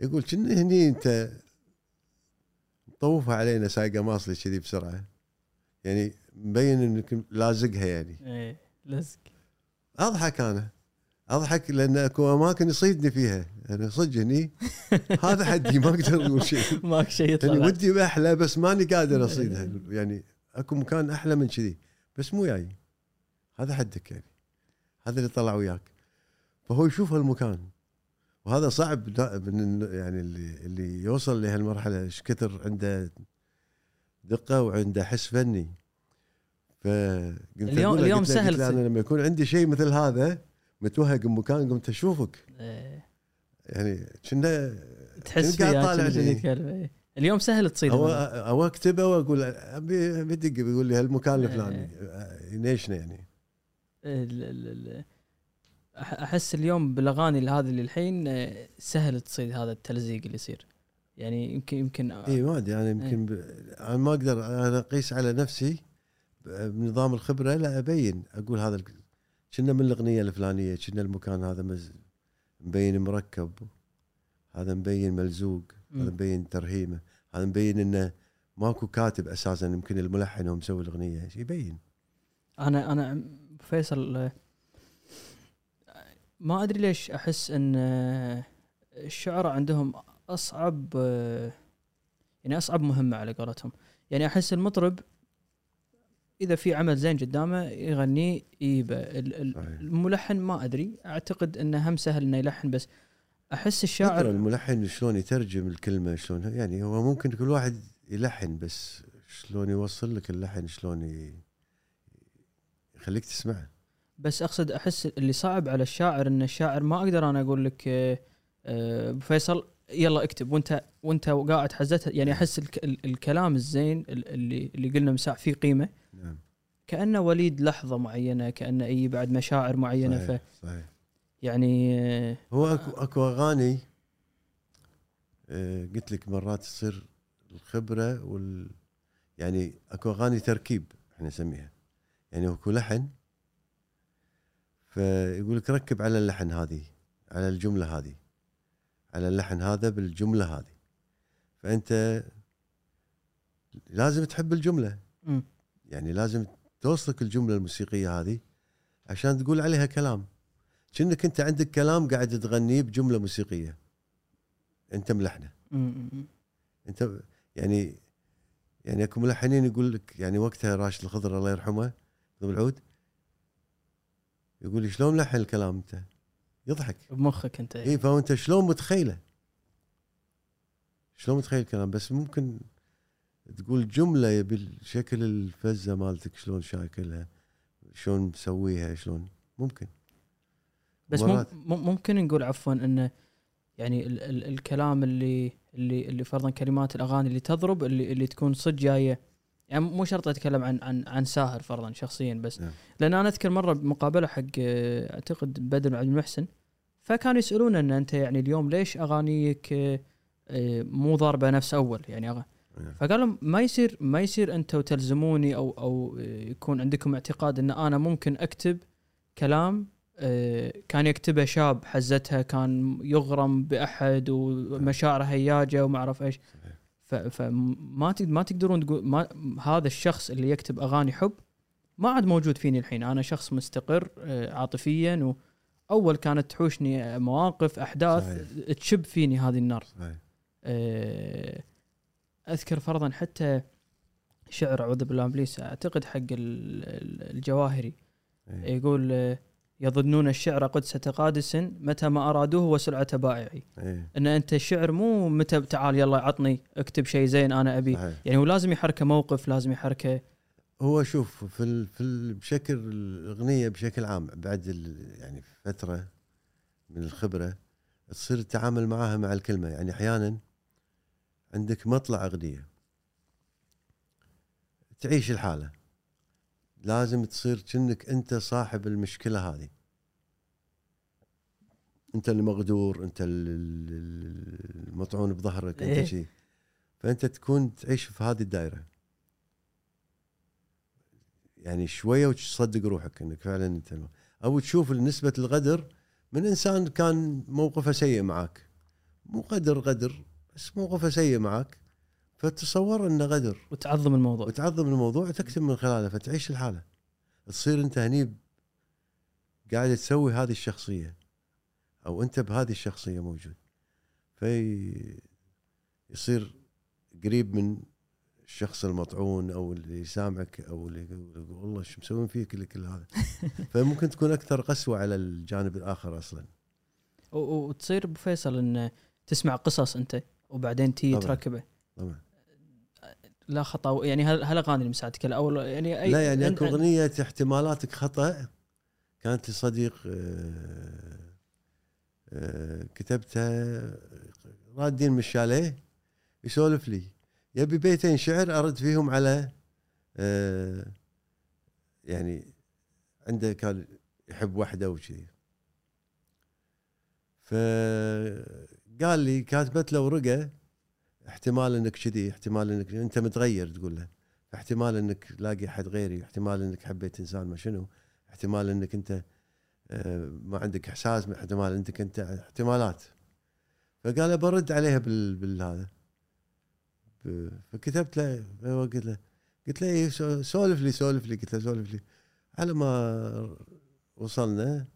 يقول كنا هني أنت مطوفها علينا سايقة ماصلي كذي بسرعة؟ يعني مبين إنك لازقها يعني. إيه لزق. أضحك أنا. أضحك لأن أكو أماكن يصيدني فيها. أنا صدق هني هذا حدي ما أقدر أقول شيء. ماك شيء يطلع يعني. ودي باحلى بس ماني قادر اصيدها يعني أكو مكان أحلى من كذي بس مو جاي. هذا حدك يعني. هذا اللي طلع وياك. فهو يشوف هالمكان. وهذا صعب من يعني اللي اللي يوصل لهالمرحلة إيش كثر عنده دقة وعنده حس فني. فقمت اليوم- اليوم سهل أنا لما يكون عندي شيء مثل هذا متوهق بمكان قمت أشوفك. إيه. يعني كنا تحس قاعد فيها طالع لي. إيه. اليوم سهل تصيد أو. أو اكتبه وأقول ابي أبي دق بيقول لي هالمكان إيه. الفلاني ينيشنا يعني ال- ال- ال- أح- أحس اليوم بالأغاني هذه اللي الحين سهل تصيد هذا التلزيق اللي يصير يعني يمكن يمكن اي ما ادري أنا يمكن ب... أنا ما أقدر أنا أقيس على نفسي بنظام الخبرة لا أبين أقول هذا ال- كنا من الأغنية الفلانية كنا المكان هذا مز... مبين مركب هذا مبين ملزوق هذا. مبين ترهيمه هذا مبين إنه ماكو كاتب أساسا يمكن الملحن هو مسوي الأغنية يبين أنا أنا فيصل ما أدري ليش أحس إن الشعراء عندهم أصعب يعني أصعب مهمة على قولتهم يعني أحس المطرب إذا في عمل زين قدامه يغنيه يجيبه. الملحن ما أدري. أعتقد إنه هم سهل إنه يلحن بس أحس الشاعر الملحن شلون يترجم الكلمة شلون يعني هو ممكن كل واحد يلحن بس شلون يوصل لك اللحن شلون ي... يخليك تسمعه. بس أقصد أحس اللي صعب على الشاعر إن الشاعر ما أقدر أنا أقول لك آه، آه، أبو فيصل يلا اكتب. وانت وأنت قاعد حزتها يعني أحس الك ال الكلام الزين ال- اللي اللي قلنا مساع فيه قيمة. نعم كأنه وليد لحظة معينة كأنه أي بعد مشاعر معينة ف صحيح, صحيح. يعني هو أكو أكو أغاني آه، قلت لك مرات تصير الخبرة وال يعني أكو أغاني تركيب إحنا نسميها يعني أكو لحن فيقول لك ركب على اللحن هذه على الجملة هذه على اللحن هذا بالجملة هذه فأنت لازم تحب الجملة مم. يعني لازم توصلك الجملة الموسيقية هذه عشان تقول عليها كلام كأنك أنت عندك كلام قاعد تغنيه بجملة موسيقية أنت ملحنة. أنت يعني يعني أكو ملحنين يقول لك يعني وقتها راشد الخضر الله يرحمه العود يقول لي شلون ملحن الكلام أنت؟ يضحك بمخك أنت اي فانت شلون متخيله؟ شلون متخيل الكلام بس ممكن تقول جملة بالشكل الفزة مالتك شلون شاكلها شلون مسويها شلون؟ ممكن. بس ممكن نقول عفوا انه يعني ال ال الكلام اللي اللي اللي فرضا كلمات الأغاني اللي تضرب اللي اللي تكون صدق جاية. يعني مو شرط أتكلم عن عن عن ساهر فرضا شخصيا بس. نعم. لأن أنا أذكر مرة بمقابلة حق آه، أعتقد بدر عبد المحسن فكانوا يسألون إن أنت يعني اليوم ليش أغانيك آه، آه، مو ضاربة نفس أول؟ يعني أغ... نعم. فقالوا ما يصير ما يصير أنتم تلزموني أو أو آه، يكون عندكم اعتقاد إن أنا ممكن أكتب كلام آه، كان يكتبه شاب حزتها كان يغرم بأحد ومشاعره هياجة وما أعرف إيش. فما ما تقدرون تقول ما هذا الشخص اللي يكتب أغاني حب ما عاد موجود فيني الحين. أنا شخص مستقر عاطفيا واول كانت تحوشني مواقف أحداث صحيح. تشب فيني هذه النار. صحيح. أذكر فرضا حتى شعر أعوذ بالله إبليس أعتقد حق ال- ال- الجواهري إيه. يقول آه، يظنون الشعر قدسة قادس متى ما أرادوه وسرعة بائعي. إيه. إن أنت الشعر مو متى تعال يلا عطني اكتب شيء زين أنا أبي. صحيح. يعني هو لازم يحركه موقف لازم يحركه. هو شوف في ال... في ال... بشكل الأغنية بشكل عام بعد. يعني فترة من الخبرة تصير التعامل معاها مع الكلمة. يعني أحيانا عندك مطلع أغنية. تعيش الحالة. لازم تصير كأنك أنت صاحب المشكلة هذه. أنت المغدور أنت ال- ال- المطعون بظهرك إيه. انت شيء فأنت تكون تعيش في هذه الدائره يعني شوية وتصدق روحك إنك فعلا أنت الم- أو تشوف نسبة الغدر. من إنسان كان موقفه سيء معك مو قدر غدر. بس موقفه سيء معك. فتصور انه غدر. وتعظم الموضوع. وتعظم الموضوع وتكتب من خلاله فتعيش الحالة. تصير أنت هني قاعد تسوي هذه الشخصية أو أنت بهذه الشخصية موجود. في يصير قريب من الشخص المطعون أو اللي يسامعك أو اللي يقول والله شو مسوين فيك اللي كل هذا؟ فممكن تكون أكثر قسوة على الجانب الآخر أصلا. وتصير أبو فيصل إن تسمع قصص أنت. وبعدين تي. تركبه. طبعا. لا خطأ. يعني هال- هالاغاني اللي مساعدتك الأول؟ يعني أي لا يعني أكو أغنية احتمالاتك خطأ. كانت لصديق آه، آه، كتبتها رادين من الشاليه يسولف لي يبي بيتين شعر أرد فيهم على آه يعني عنده كان يحب وحده وكذي فقال لي كاتبت له ورقة احتمال إنك كذي احتمال إنك أنت متغير تقول له. احتمال إنك تلاقي حد غيري احتمال إنك حبيت إنسان ما شنو. احتمال إنك أنت آه، ما عندك إحساس احتمال إنك أنت احتمالات. فقال برد عليها بال بالهذا. فكتبت له قلت له قلت له إيه، سو- سولف لي سولف لي قلت له سولف لي. على ما وصلنا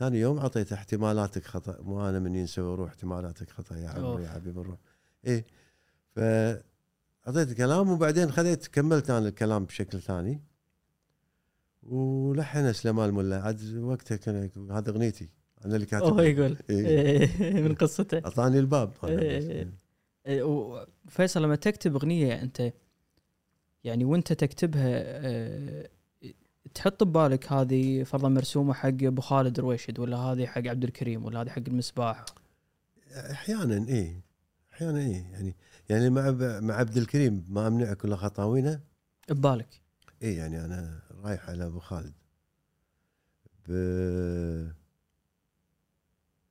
ثاني يوم اعطيته احتمالاتك خطأ. مو أنا من ينسى روح احتمالاتك خطأ يا أوف. يا حبيب الروح إيه. ف اعطيته كلام وبعدين خذيت كملت أنا الكلام بشكل ثاني. ولحن سليمان الملا. عاد وقتها كان هذا أغنيتي. أنا اللي هو كاتب يقول. إيه. إيه، من قصته. أعطاني الباب. إيه. إيه، وفيصل لما تكتب أغنية أنت يعني وأنت تكتبها آه، تحط ببالك هذه فرضا مرسومة حق أبو خالد رويشد ولا هذه حق عبد الكريم ولا هذه حق المسباح؟ أحيانا إيه أحيانا إيه يعني يعني مع مع عبد الكريم ما أمنعك كل خطاوينه؟ ببالك. إيه يعني أنا رايح على أبو خالد. ب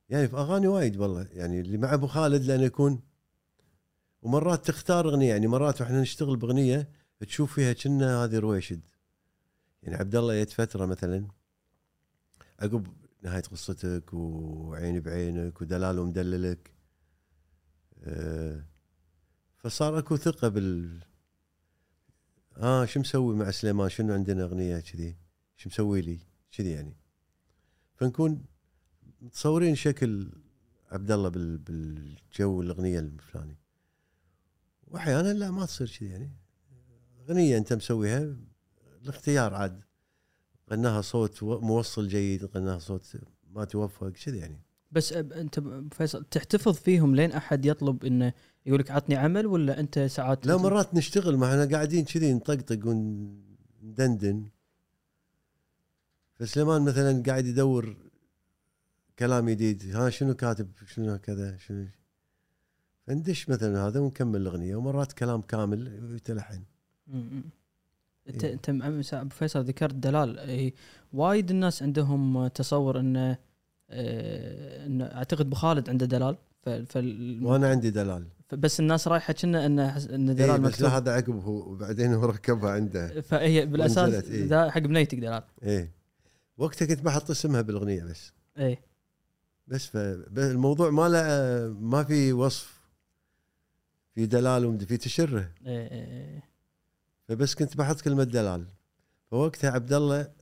يعني في أغاني وايد والله. يعني اللي مع أبو خالد لأنه يكون ومرات تختار أغنية يعني مرات وإحنا نشتغل بأغنية تشوف فيها كنا هذه رويشد. يعني عبد الله جت فترة مثلا عقب نهاية قصتك وعيني بعينك ودلال ومدللك آه، فصار أكو ثقة بال آه شو مسوي مع سليمان؟ شنو عندنا أغنية كذي؟ شو مسوي لي؟ كذي يعني. فنكون متصورين شكل عبد الله بال بالجو الأغنية الفلاني. واحيانا لا ما تصير كذي يعني. أغنية أنت مسويها الاختيار عاد. غناها صوت موصل جيد غناها صوت ما توفق كذي يعني. بس أنت فيصل تحتفظ فيهم لين أحد يطلب إنه يقول لك عطني عمل ولا أنت ساعات لا مرات نشتغل ما إحنا قاعدين كذي نطقطق وندندن. فسليمان مثلا قاعد يدور كلام جديد ها شنو كاتب شنو كذا شنو فندش مثلا هذا ونكمل الأغنية ومرات كلام كامل م. انت إيه. أنت أبو فيصل ذكرت دلال. إيه، وايد الناس عندهم تصور انه آه، انه أعتقد أبو خالد عنده دلال. فال... وأنا عندي دلال. بس الناس رايحة كنا حس- إن إيه دلال بس لا هذا عقب هو. وبعدين هو ركبها عنده. فهي بالأساس إيه. حق بنيتك دلال. إيه. وقتها كنت بحط اسمها بالأغنية بس. إيه. بس فالموضوع ما له ما في وصف. في دلال في تشره. إيه، إيه. فبس كنت بحط كلمة دلال. فوقتها عبد الله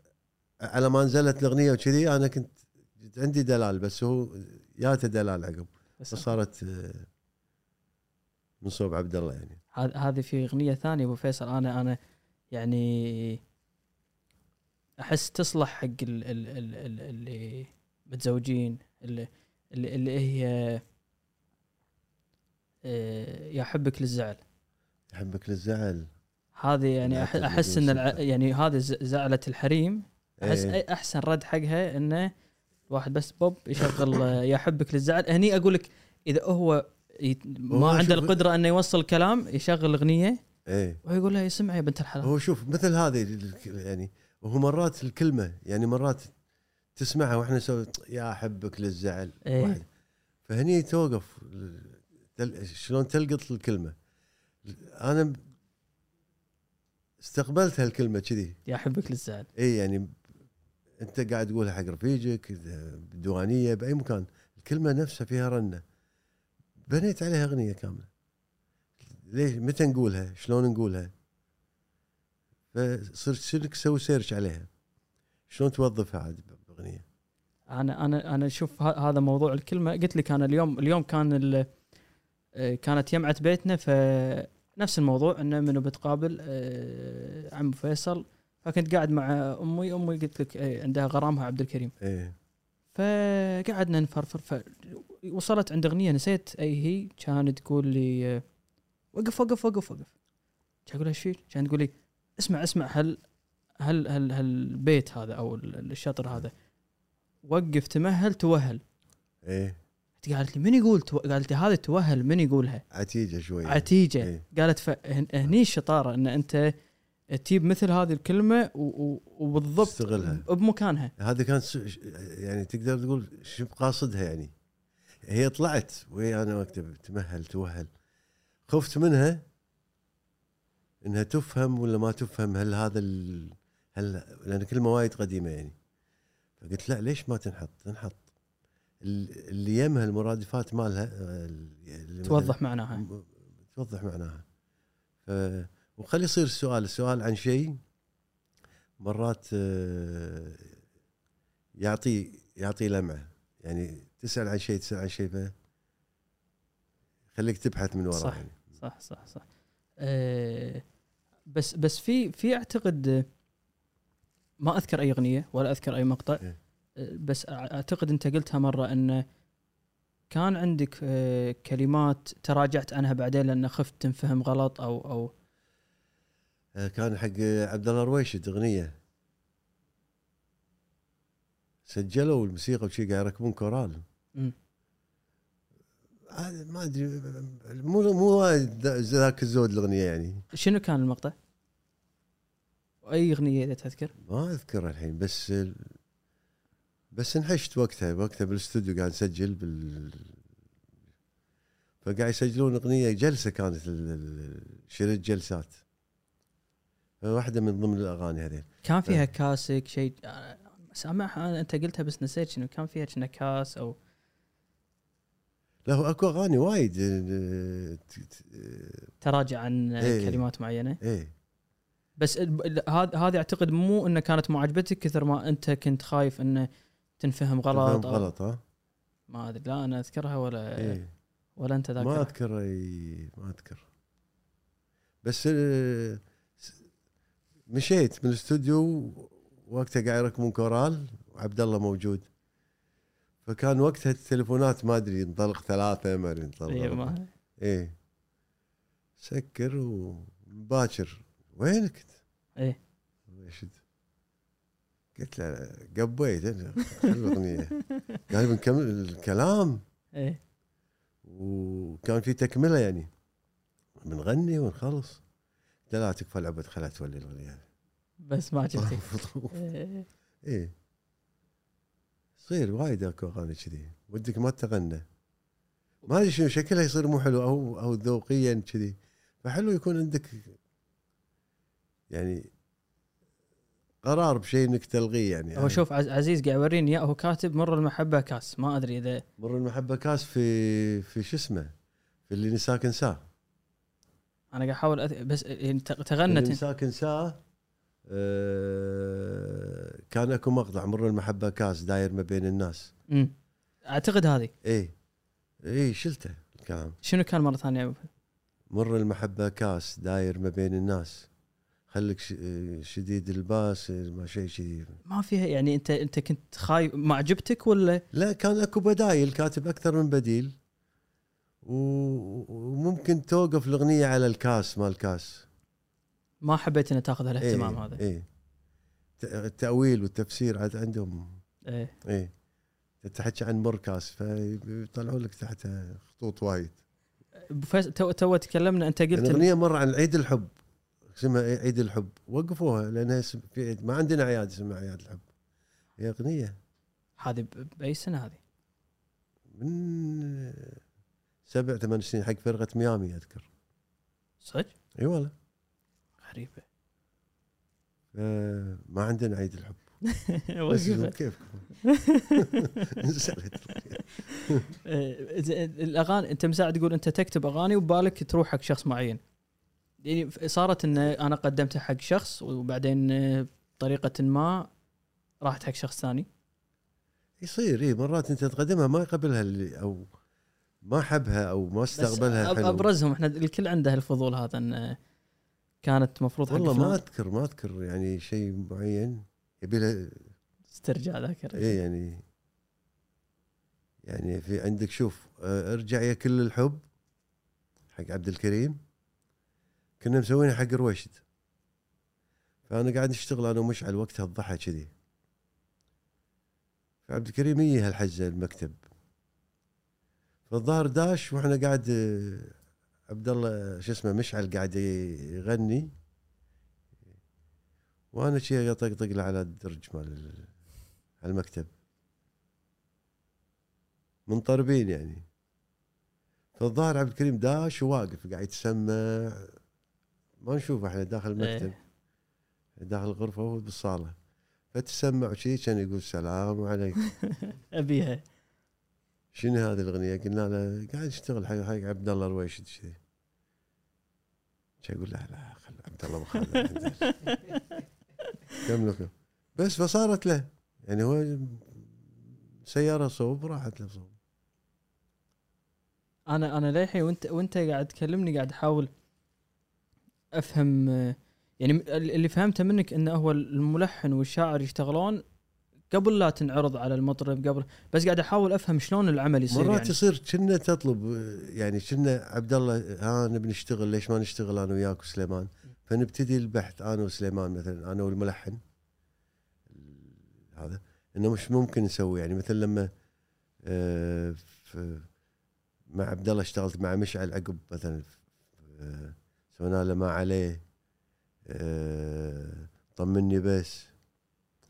على ما نزلت الأغنية وكذي أنا كنت عندي دلال بس هو ياته دلال عقب. فصارت آه، من صوب عبد الله يعني. هذ- هذه في أغنية ثانية أبو فيصل. أنا أنا يعني أحس تصلح حق ال ال ال ال اللي متزوجين اللي اللي, اللي هي آه، يا حبك للزعل. يحبك للزعل. هذه يعني أحس إن الع... يعني هذه ز- زعلة الحريم. أحس. أي أحسن رد حقها إنه واحد بس بوب يشغل يا حبك للزعل. هني أقول لك إذا هو يت- ما عنده القدرة إنه يوصل كلام يشغل أغنية إيه. ويقول لها اسمع يا بنت الحلال. هو شوف مثل هذه يعني وهو مرات الكلمة يعني مرات تسمعها وإحنا نسوي يا احبك للزعل إيه. واحد. فهني توقف تل- شلون تلقط الكلمة. أنا استقبلت هالكلمة كذي. يا حبك للزعل اي يعني أنت قاعد تقولها حق رفيجك بديوانيه بأي مكان. الكلمة نفسها فيها رنة. بنيت عليها أغنية كاملة. ليش؟ متى نقولها؟ شلون نقولها؟ فصرت صرت تسوي سيرش عليها. شلون توظفها عاد بأغنية؟ أنا أنا أنا شوف ه- هذا موضوع الكلمة. قلت لك أنا اليوم اليوم كان آه، كانت يمعة بيتنا فنفس الموضوع إنه منو بتقابل آه، عم فيصل فكنت قاعد مع أمي أمي قلت لك آه، عندها غرامها عبد الكريم. إيه. فقعدنا نفرفر فوصلت عند أغنية نسيت أي هي كانت تقول لي آه، وقف وقف وقف. وقف أقول لها إيش؟ كانت تقول لي اسمع اسمع هل هل هل هالبيت هذا أو ال- الشطر هذا وقف تمهل توهل. إيه. قالت لي من يقول تو... قالت لي هذه توهل من يقولها؟ عتيجة شوي عتيجة. إيه. قالت فهني الشطارة إن أنت تجيب مثل هذه الكلمة و... و... وبالضبط تستغلها. بمكانها. هذه كانت يعني تقدر تقول شو قاصدها يعني. هي طلعت وهي أنا اكتب تمهل توهل. خفت منها إنها تفهم ولا ما تفهم هل هذا ال... هل لأن كلمة وايد قديمة يعني. فقلت لا ليش ما تنحط؟ تنحط. اللي يمها المرادفات مالها آه، توضح معناها توضح معناها ف... وخلي يصير السؤال السؤال عن شيء مرات آه، يعطي يعطي لمعة يعني تسأل عن شيء تسأل عن شيء ف خليك تبحث من وراه صح. يعني. صح صح صح أه بس بس في في أعتقد ما أذكر أي أغنية ولا أذكر أي مقطع إيه. أه بس أعتقد أنت قلتها مرة انه كان عندك أه كلمات تراجعت عنها بعدين لأن خفت تنفهم غلط أو أو آه، كان حق عبد الله رويشد اغنيه سجلوا الموسيقى وشي قاعد يركبون كورال ما أدري مو مو ذاك الزود الأغنية يعني شنو كان المقطع؟ أي أغنية إذا تذكر؟ ما أذكر الحين بس بس انحشت وقتها وقتها بالاستوديو قاعد نسجل بال فقاعد يسجلون أغنية جلسة كانت شريط جلسات واحدة من ضمن الأغاني هذين كان فيها إيه. كاسك شيء سامعها أنت قلتها بس نسيت شنو كان فيها كنا كاس أو لا هو أكو أغاني وايد آه، تراجع عن إيه. كلمات معينة إيه بس هذا هذه أعتقد مو إنه كانت مو عجبتك كثر ما أنت كنت خايف إنه تنفهم غلط أو غلط ها؟ ما أدري لا أنا أذكرها ولا إيه. ولا أنت ما ذاكرها أذكر أي ما أذكر. بس آه، مشيت من الاستوديو وقتها قاعد يركبون كورال وعبد الله موجود. فكان وقتها التليفونات ما أدري انطلق ثلاثة ما أدري انطلق إيه،. ما- إيه. سكر وباكر وينك؟ إيه. رشد قلت له قبيت الاغنيه قال بنكمل الكلام. إيه. وكان في تكملة يعني بنغني ونخلص. قلت لا تكفى العبد خلها تولي الأغنية بس ما عجبتك. إيه. إيه. يصير وايد أكو أغاني كذي. ودك ما تغنى. ما أدري شنو شكلها يصير مو حلو أو أو ذوقيا كذي. فحلو يكون عندك يعني قرار بشيء إنك تلغيه يعني. هو شوف عز- عزيز قاعد يوريني اياه هو كاتب مر المحبة كاس ما أدري إذا مر المحبة كاس في في شو اسمه؟ في اللي نساك انساه أنا قاعد أحاول أذ... بس يعني ت- اللي تغنت نساك انساه آه، كان أكو مقطع مر المحبة كاس داير ما بين الناس. أمم. أعتقد هذه. إيه. إيه شلته الكلام. شنو كان مرة ثانية مر المحبة كاس داير ما بين الناس. خليك ش- آه، شديد الباس ما شيء شيء ما فيها يعني انت انت كنت خايف ما عجبتك ولا؟ لا كان اكو بدايل كاتب أكثر من بديل. وممكن توقف الأغنية على الكاس مال الكاس. ما حبيت ان تاخذ هالاهتمام إيه هذا. إيه. التأويل والتفسير عاد عندهم. إيه. إيه. تحكي عن مركز فيطلعوا لك تحتها خطوط وايد. تو تو تكلمنا أنت قلت إن- الأغنية مرة عن عيد الحب. اسمها؟ عيد الحب. وقفوها لأنها في عيد ما عندنا اعياد اسمها اعياد الحب. هي أغنية. هذه بأي سنة هذه؟ من سبع ثمان سنين حق فرقة ميامي أذكر. صدق؟ إي والله. غريبة. آه، ما عندنا عيد الحب. بس. كيف آه، الاغاني أنت مساعد تقول أنت تكتب أغاني وبالك تروح حق شخص معين. صارت إن أنا قدمتها حق شخص وبعدين آه، بطريقة ما راحت حق شخص ثاني. يصير اي مرات أنت تقدمها ما يقبلها اللي أو ما حبها أو ما بس استقبلها أب- حلو. أبرزهم. إحنا الكل عنده الفضول هذا إن آه، كانت مفروض والله ما. أذكر ما أذكر يعني شيء معين. يبي له استرجاع ذاكره إيه يعني يعني في عندك شوف آه، ارجع يا كل الحب حق عبد الكريم. كنا مسوينها حق رويشد فأنا قاعد نشتغل أنا ومشعل وقتها الضحى كذي. فعبد الكريم يجي هالحجه المكتب. فالظاهر داش وإحنا قاعد عبد الله شو اسمه مشعل قاعد يغني. وأنا شي اطقطق له على الدرج مال ال- على المكتب منطربين يعني. فالظاهر عبد الكريم داش وواقف قاعد يتسمع. ما نشوفه إحنا داخل المكتب إيه. داخل الغرفه وهو بالصالة. فتسمع وشي كان يقول السلام عليكم. أبيها. شنو هذه الأغنية؟ قلنا له قاعد يشتغل حق حق عبد الله رويشد كذي شي يقول لا لا خل عبد الله وخالد كم لكم؟ بس فصارت له. يعني هو سيارة صوب راحت له صوب. أنا أنا للحين وانت وأنت قاعد تكلمني قاعد أحاول أفهم يعني اللي فهمته منك إنه هو الملحن والشاعر يشتغلون قبل لا تنعرض على المطرب قبل بس قاعد أحاول أفهم شلون العمل يصير مرات يعني. يصير كنا تطلب يعني كنا عبد الله ها نبي نشتغل ليش ما نشتغل أنا وياك وسليمان؟ فنبتدي البحث أنا وسليمان مثلا أنا والملحن. هذا إنه مش ممكن نسوي يعني مثل لما آه، مع عبد الله اشتغلت مع مشعل عقب مثلا آه، سوينا له ما عليه. آه، طمني بس.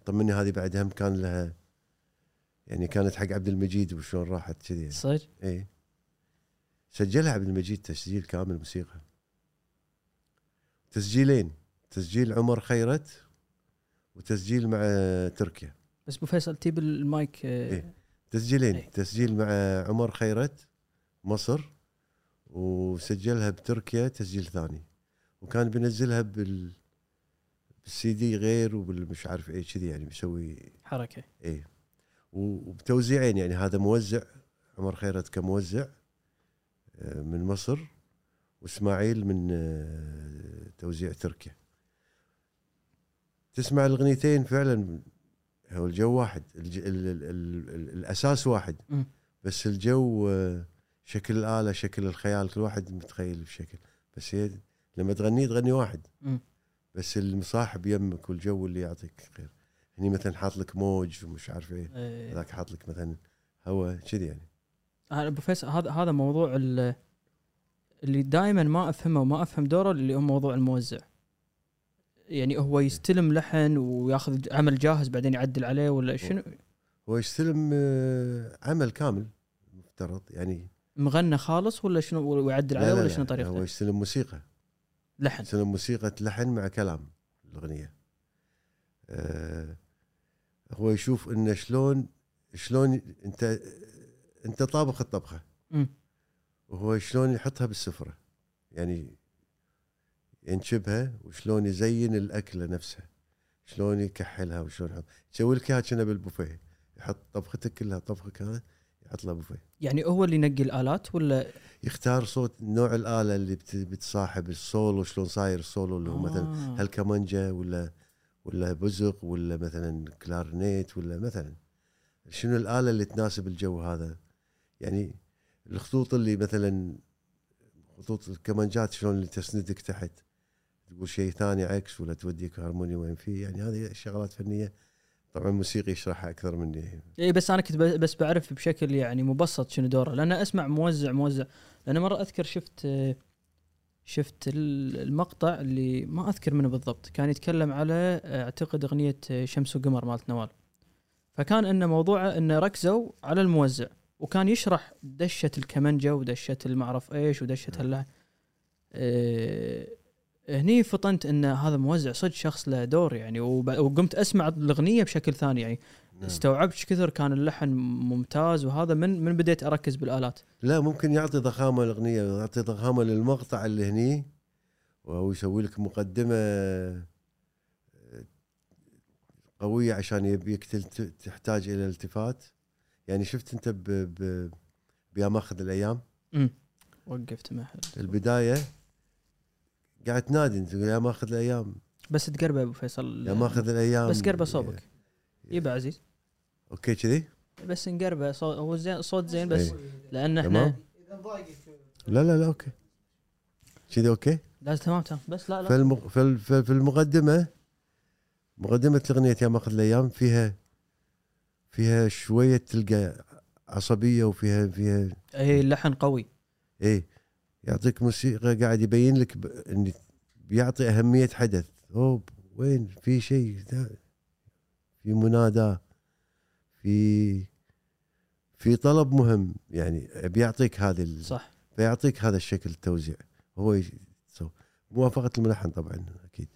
طمني هذه بعد هم كان لها يعني كانت حق عبد المجيد وشلون راحت كذي يعني. صدق؟ اي سجلها عبد المجيد تسجيل كامل موسيقى. تسجيلين. تسجيل عمر خيرت وتسجيل مع تركيا. بس أبو فيصل تجيب المايك آه، إيه. تسجيلين. إيه. تسجيل مع عمر خيرت مصر. وسجلها بتركيا تسجيل ثاني. وكان بينزلها بال بالسي دي غير وبالمش عارف إيه كذي يعني بيسوي حركة. و- وبتوزيعين يعني هذا موزع عمر خيرت كموزع آه، من مصر وإسماعيل من آه، توزيع تركيا. تسمع الأغنيتين فعلا هو الجو واحد الج... ال... ال... ال... ال... الأساس واحد. مم. بس الجو آه، شكل الآلة شكل الخيال كل واحد متخيل بشكل. بس هي لما تغني تغني واحد. بس المصاحب يمك والجو اللي يعطيك غير هني مثلا حاط لك موج ومش عارف إيه. آه، هذاك حاط لك مثلا هواء كذي يعني. ابو فيصل هذا هذا موضوع ال- اللي دائما ما أفهمه وما أفهم دوره اللي هو موضوع الموزع. يعني هو يستلم لحن وياخذ عمل جاهز بعدين يعدل عليه ولا شنو؟ هو يستلم آه، عمل كامل مفترض. يعني مغنى خالص ولا شنو ويعدل عليه لا لا ولا لا. شنو هو طريقته يستلم موسيقى. لحن. يستلم موسيقى لحن مع كلام الأغنية. آه هو يشوف انه شلون شلون انت أنت طابخ الطبخة. مم. وهو شلون يحطها بالسفرة. يعني ينشبها وشلون يزين الأكلة نفسها. شلون يكحلها وشلون يحط يسوي لك اياها بالبوفيه. يحط طبختك كلها طبخك هذا. يحط لها بوفيه يعني هو اللي ينقي الآلات ولا؟ يختار صوت نوع الآلة اللي بت- بتصاحب السولو شلون صاير السولو اللي هو مثلا آه. هل كمانجا ولا ولا بزق ولا مثلا كلارنيت ولا مثلا. شنو الآلة اللي تناسب الجو هذا؟ يعني الخطوط اللي مثلا خطوط الكمانجات شلون اللي تسندك تحت؟ تقول شيء ثاني عكس ولا توديك هارموني وين فيه يعني هذه شغلات فنية طبعا الموسيقي يشرحها أكثر مني. اي بس أنا كنت بس بعرف بشكل يعني مبسط شنو دوره لأن أسمع موزع موزع. لأن مرة أذكر شفت شفت ال- المقطع اللي ما أذكر منه بالضبط. كان يتكلم على أعتقد أغنية شمس وقمر مالت نوال. فكان انه موضوعه انه ركزوا على الموزع وكان يشرح دشة الكمنجه ودشة المعرف إيش ودشة هاللحن آه، هني فطنت إن هذا موزع صدق شخص له دور يعني وقمت أسمع الأغنية بشكل ثاني يعني. نعم. استوعبت كثر كان اللحن ممتاز وهذا من من بديت أركز بالآلات. لا ممكن يعطي ضخامة الأغنية يعطي ضخامة للمقطع اللي هني وهو يسوي لك مقدمة آه، قوية عشان يبيك تحتاج إلى التفات. يعني شفت أنت ب ب بيا ماخذ الأيام؟ امم وقفت محل البداية قاعد تنادي انت يا ماخذ الأيام. بس تقربه أبو فيصل. يا ماخذ الأيام. بس قربه صوبك. يبا عزيز. okay كذي؟ بس نقربه. صوت هو زين صوت زين بس. إيه. لأن إحنا لا لا لا okay. كذي okay؟ لا تمام تمام. بس لا لا. فالمق... فال- في المقدمة مقدمة اغنيه يا ماخذ الأيام فيها فيها شوية تلقى عصبية وفيها فيها اي اللحن قوي. إيه. يعطيك موسيقى قاعد يبين لك ب... إن بيعطي أهمية حدث. هوب وين؟ في شيء؟ في منادى. في في طلب مهم. يعني بيعطيك هذه ال... صح. فيعطيك هذا الشكل التوزيع. هو يسوي موافقة الملحن طبعا أكيد.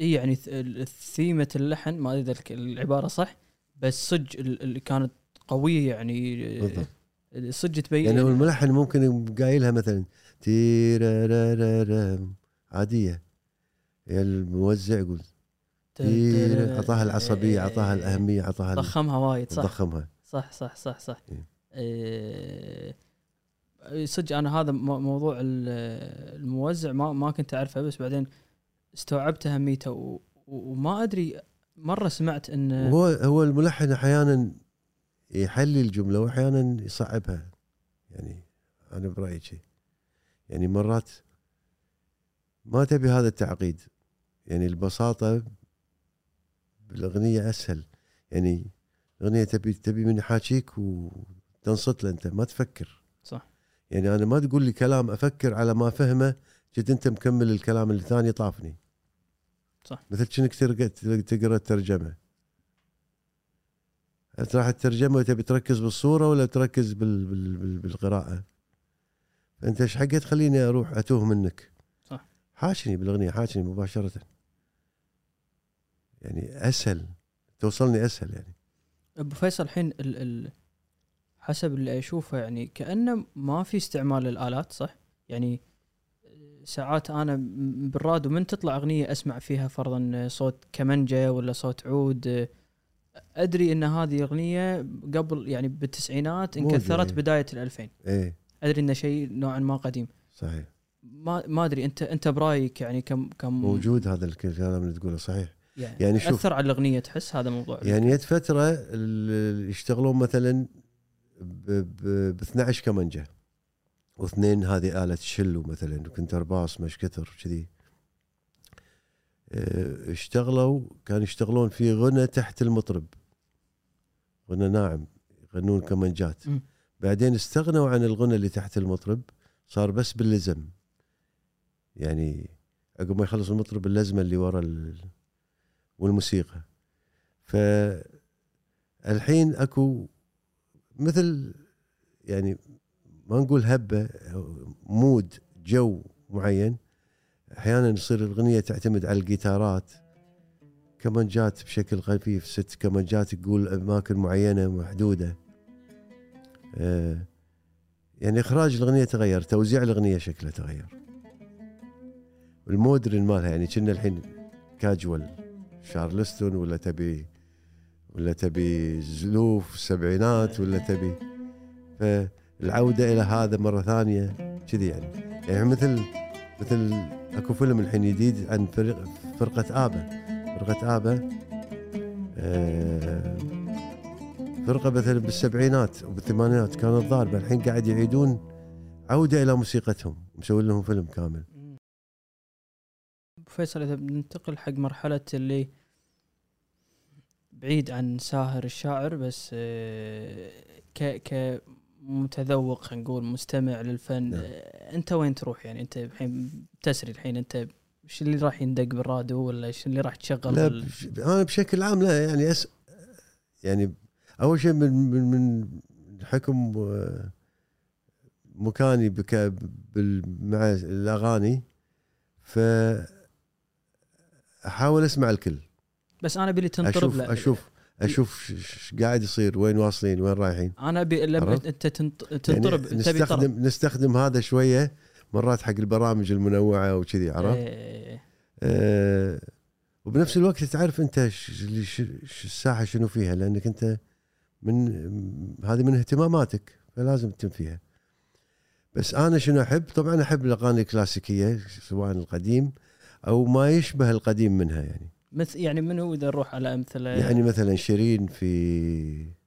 إي يعني ث- ال- ثيمة اللحن ما أدري العبارة صح بس صج ال- اللي كانت قوية يعني بالضبط. صج تبين يعني الملحن ممكن قايلها مثلا تيرارارام عادية. يعني الموزع يقول أعطاها العصبية أعطاها الأهمية أعطاها ضخمها وايد صح. ضخمها. صح صح صح صح. إيه. إيه، صدق أنا هذا مو- موضوع ال- الموزع ما ما كنت أعرفه بس بعدين استوعبت أهميته وما أدري مرة سمعت إن هو هو الملحن أحيانا يحلي الجمله وأحيانا يصعبها. يعني أنا برأيي شيء يعني مرات ما تبي هذا التعقيد. يعني البساطة بالأغنية أسهل. يعني الاغنيه تبي تبي من يحاكيك وتنصت له أنت ما تفكر. صح. يعني أنا ما تقول لي كلام أفكر على ما فهمه جد أنت مكمل الكلام اللي ثاني طافني. صح. مثل كأنك تقرأ الترجمة. هل راح الترجمه وتبي تركز بالصورة ولا تركز بال بال بال فأنت إيش حقه تخليني أروح أتوه منك صح. حاشني بالأغنية حاشني مباشرة يعني أسهل توصلني أسهل يعني أبو فيصل الحين ال ال حسب اللي أشوفه يعني كأنه ما في استعمال للالات صح؟ يعني ساعات أنا م- بالراديو من تطلع أغنية أسمع فيها فرضا صوت كمنجه ولا صوت عود أدري إن هذه أغنية قبل يعني بالتسعينات انكثرت إيه. بداية الألفين إيه أدري إنه شيء نوعا ما قديم. صحيح. ما ما أدري أنت أنت برأيك يعني كم كم؟ موجود هذا الكلام اللي تقوله صحيح. يعني, يعني شوف- أثر على الأغنية تحس هذا موضوع؟ يعني يد فترة يشتغلون مثلا ب ب- ب 12 كمنجه واثنين هذه آلة شلو مثلا وكنتر باص مش كثر كذي آه، اشتغلوا كانوا يشتغلون في غنى تحت المطرب. غنى ناعم يغنون كمنجات مم. بعدين استغنوا عن الغنى اللي تحت المطرب صار بس باللزم. يعني عقب ما يخلص المطرب اللزمة اللي ورا ال... والموسيقى. فالحين أكو مثل يعني ما نقول هبة mood جو معين. أحيانا يصير الأغنية تعتمد على الجيتارات. كمانجات بشكل خفيف ست كمانجات تقول أماكن معينة محدودة. يعني إخراج الأغنية تغير توزيع الأغنية شكلها تغير. ال modern مالها يعني كنا الحين كاجوال شارلستون ولا تبي ولا تبي زلوف سبعينات ولا تبي فالعودة إلى هذا مرة ثانية كذي يعني. يعني مثل مثل أكو فيلم الحين جديد عن فرق فرقة آبا. فرقة آبا آه، فرقه مثلا بالسبعينات وبالثمانينات كانت ضاربه الحين قاعد يعيدون عودة إلى موسيقتهم مسوي لهم فيلم كامل فيصل إذا بننتقل حق مرحلة اللي بعيد عن ساهر الشاعر بس آه، ك كمتذوق خلينا نقول مستمع للفن نعم. آه، أنت وين تروح يعني أنت الحين تسري الحين أنت إيش اللي راح يندق بالراديو ولا إيش اللي راح تشغل لا بش- أنا بشكل عام لا يعني أس يعني أول شيء من من من حكم آه، مكاني بك مع الأغاني ف أحاول أسمع الكل بس أنا أبي تنطرب أشوف له. أشوف أشوف ش- ش- قاعد يصير وين واصلين وين رايحين أنا أبي لما؟ أنت تنط- تنطرب يعني تبي طرب نستخدم نستخدم هذا شوية مرات حق البرامج المنوعة وكذي عرفت؟ إيه. آه، وبنفس الوقت تعرف أنت ش- ش- الساحة شنو فيها لأنك أنت من هذه من اهتماماتك فلازم تتم فيها بس أنا شنو أحب طبعا أحب الأغاني الكلاسيكية سواء القديم أو ما يشبه القديم منها يعني مثل يعني منو إذا نروح على أمثلة يعني مثلا شيرين في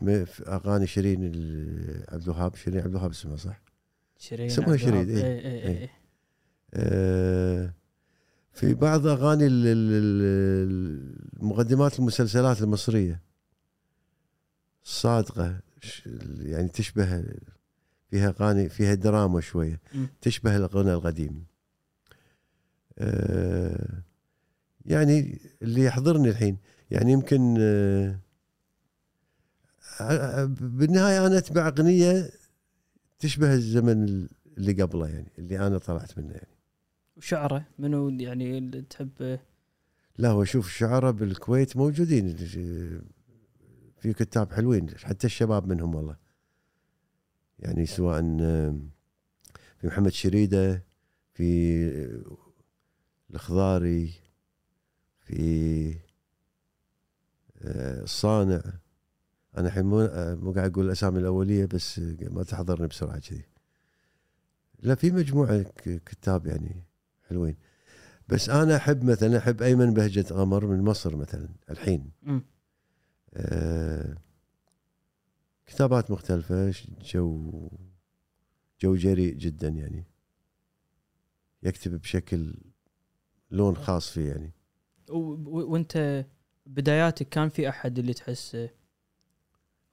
في, أغاني شيرين عبد الوهاب شيرين عبد الوهاب اسمها صح؟ شيرين اسمها شيرين،. إيه إيه إيه. إيه. آه، في بعض أغاني ال- ال- ال- المقدمات المسلسلات المصرية الصادقه ش- يعني تشبه فيها اغاني فيها دراما شوية. تشبه الغنى القديم. آه، يعني اللي يحضرني الحين يعني يمكن آه، آه، بالنهاية أنا أتبع أغنية تشبه الزمن اللي قبله يعني اللي أنا طلعت منه يعني. وشعره منو يعني اللي تحب؟ لا هو شوف الشعراء بالكويت موجودين في كتاب حلوين حتى الشباب منهم والله. يعني سواء في محمد شريدة في الخضاري في آه، الصانع. أنا الحين مو آه، مو قاعد أقول الأسامي الأولية بس ما تحضرني بسرعة كذي. لا في مجموعة كتاب يعني حلوين. بس أنا أحب مثلا أحب أيمن بهجة قمر من مصر مثلا الحين. آه، كتابات مختلفة جو جو جريء جدا يعني. يكتب بشكل لون خاص فيه يعني. وانت بداياتك كان في أحد اللي تحس آه،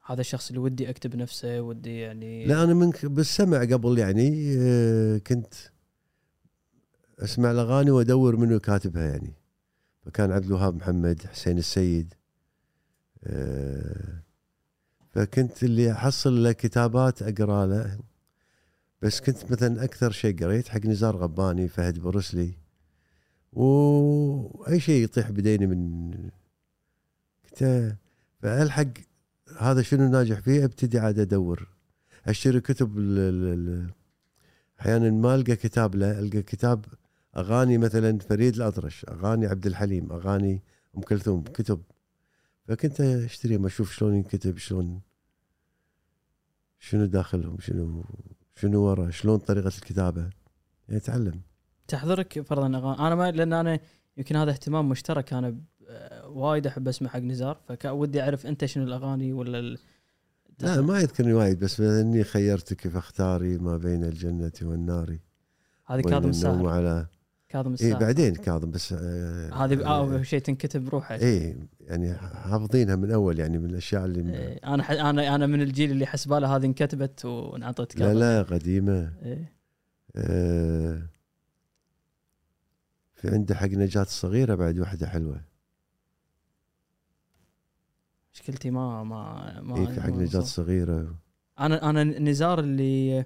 هذا الشخص اللي ودي أكتب نفسه ودي يعني لا أنا من بالسمع قبل يعني آه، كنت أسمع الأغاني وأدور منو كاتبها يعني. فكان عبد الوهاب محمد حسين السيد. آه، فكنت اللي أحصل له كتابات أقرأ له. بس كنت مثلا أكثر شيء قريت حق نزار غباني فهد برسلي. واي شيء يطيح بديني من كنت فالحق هذا شنو ناجح فيه؟ أبتدي عاد أدور. أشتري كتب أحيانا ما ألقى كتاب له ألقى كتاب أغاني مثلا فريد الأطرش أغاني عبد الحليم أغاني أم كلثوم كتب. فكنت اشتريهم أشوف شلون ينكتب شلون شنو داخلهم شنو شنو ورا شلون طريقة الكتابة. يعني أتعلم. تحضرك فرضا اغاني أنا ما لأن أنا يمكن هذا اهتمام مشترك. أنا وايد أحب أسمع حق نزار فودي أعرف أنت شنو الأغاني ولا ال... لا ما يذكرني وايد بس إني خيرتك فاختاري ما بين الجنة والنار. هذه كاظم الساهر على كاظم اي الساهر بعدين كاظم بس آه هذه اول شيء تنكتب بروحها اي يعني حافظينها من أول يعني من الأشياء اللي إيه، أنا ح... أنا أنا من الجيل اللي حسباله هذه انكتبت وانعطت لا كاظم. لا قديمة. إيه. آه في عنده حق نجاة الصغيرة بعد واحدة حلوة. مشكلتي ما ما ما اي في حق نجاة. الصغيرة. أنا أنا نزار اللي ال- ال- ال-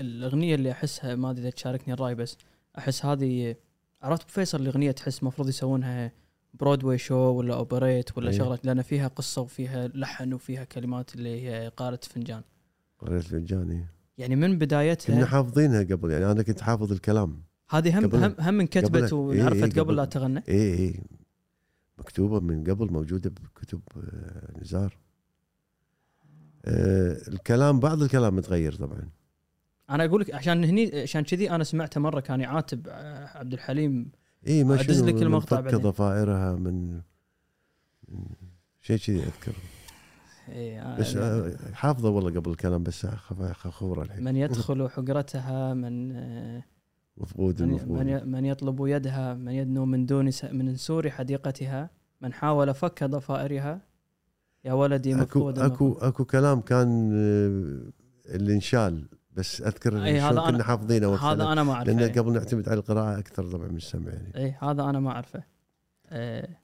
الأغنية اللي أحسها ما أدري إذا تشاركني الرأي بس أحس هذه عرفت فيصل الأغنية تحس المفروض يسوونها برودواي شو ولا اوبريت ولا أي. شغله لأن فيها قصة وفيها لحن وفيها كلمات اللي هي قارة فنجان. قريت فنجاني يعني من كنا بدايتها حافظينها قبل يعني أنا كنت حافظ الكلام. هذه هم هم هم انكتبت قبل- وانعرفت إيه، قبل قبل. لا تغنى اي اي مكتوبة من قبل موجودة بكتب آه، نزار. آه الكلام بعض الكلام متغير طبعا. أنا أقول لك عشان هني عشان كذي أنا سمعته مرة كان يعاتب آه، عبد الحليم. إي ما لك المقطع بعدين. ضفائرها من شيء كذي أذكر. إيه، بس آه، حافظة والله قبل الكلام بس خبره الحين. من يدخل حجرتها من مفقود من من يطلب يدها من يدنو من دون من سور حديقتها من حاول فك ضفائرها. يا ولدي أكو مفقود أكو أكو كلام كان اللي انشال بس أذكر أي، هذا كنا حافظينه وقتها هذا أنا ما أعرفه. لأن. قبل نعتمد على القراءة أكثر طبعا من السمع يعني. إي هذا أنا ما أعرفه. إيه،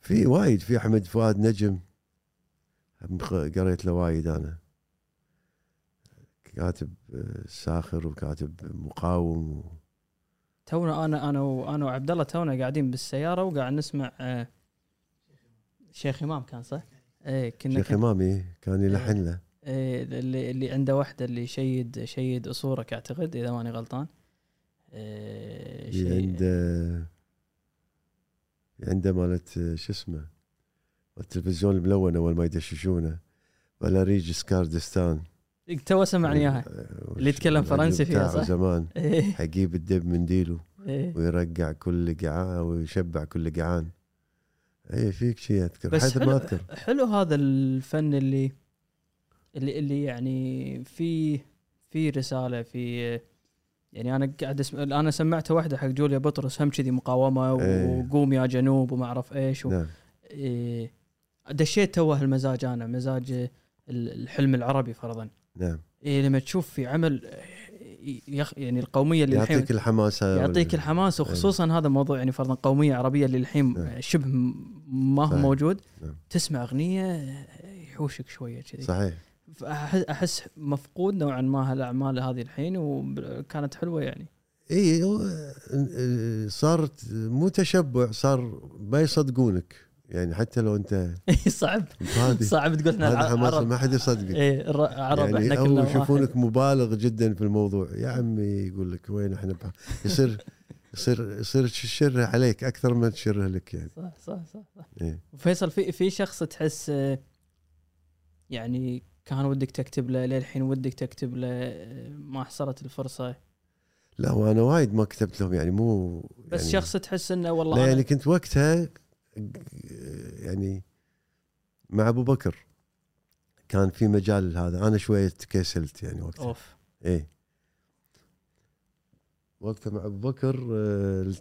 في وايد في أحمد فؤاد نجم قريت له وايد أنا. كاتب آه، ساخر وكاتب مقاوم و... تونا أنا أنا وأنا وعبد الله تونا قاعدين بالسيارة وقاعد نسمع آه، شيخ إمام. كان صح؟ إيه كنا شيخ امامي كان يلحن له. اللي اللي عنده واحدة اللي شيد شيد اصورك أعتقد إذا ماني غلطان. إيه، شيء- عنده عنده مالت آه، شو اسمه التلفزيون الملون اول ما يدششونه فالأريج سكاردستان. تو سمعني اياها آه، اللي يتكلم فرنسي فيها، صح؟ زمان. إيه، حيجيب الدب من ديله إيه. ويرقع كل قعان ويشبع كل قعان. اي فيك شيء أذكر بس حيث حلو, ما أذكر. حلو هذا الفن اللي اللي اللي يعني في في رسالة في يعني أنا قاعد اسمع أنا سمعته واحدة حق جوليا بطرس هم كذي مقاومة إيه. وقوم يا جنوب وما أعرف إيش و... نعم إيه دشيت توه المزاج أنا مزاج ال- الحلم العربي فرضا نعم إيه لما تشوف في عمل يخ يعني القومية اللي الحين يعطيك الحماسة يعطيك الحماس وخصوصا هذا الموضوع يعني فرضا قومية عربية اللي الحين نعم. شبه ما هو صحيح. موجود نعم. تسمع أغنية يحوشك شوية كذي صحيح فأحس- أحس مفقود نوعا ما هالاعمال هذه الحين وكانت حلوة يعني. إي صارت مو تشبع صار ما يصدقونك. يعني حتى لو أنت صعب. صعب تقول إحنا عرب ما حد يصدقك. الر- عرب يعني إحنا أو كلنا يشوفونك. مبالغ جدا في الموضوع. يا عمي يقول لك وين إحنا يصير يصير يصير تشره عليك أكثر ما تشره لك يعني. صح صح صح, صح. إيه. فيصل في في شخص تحس آه، يعني كان ودك تكتب له للحين ودك تكتب له ما حصلت الفرصة. لا وأنا وايد ما كتبت لهم يعني مو بس يعني شخص تحس إنه والله لا أنا- يعني كنت وقتها يعني مع أبو بكر كان في مجال هذا. أنا شوية تكسلت يعني وقتها. أوف. إيه. وقتها مع أبو بكر آه،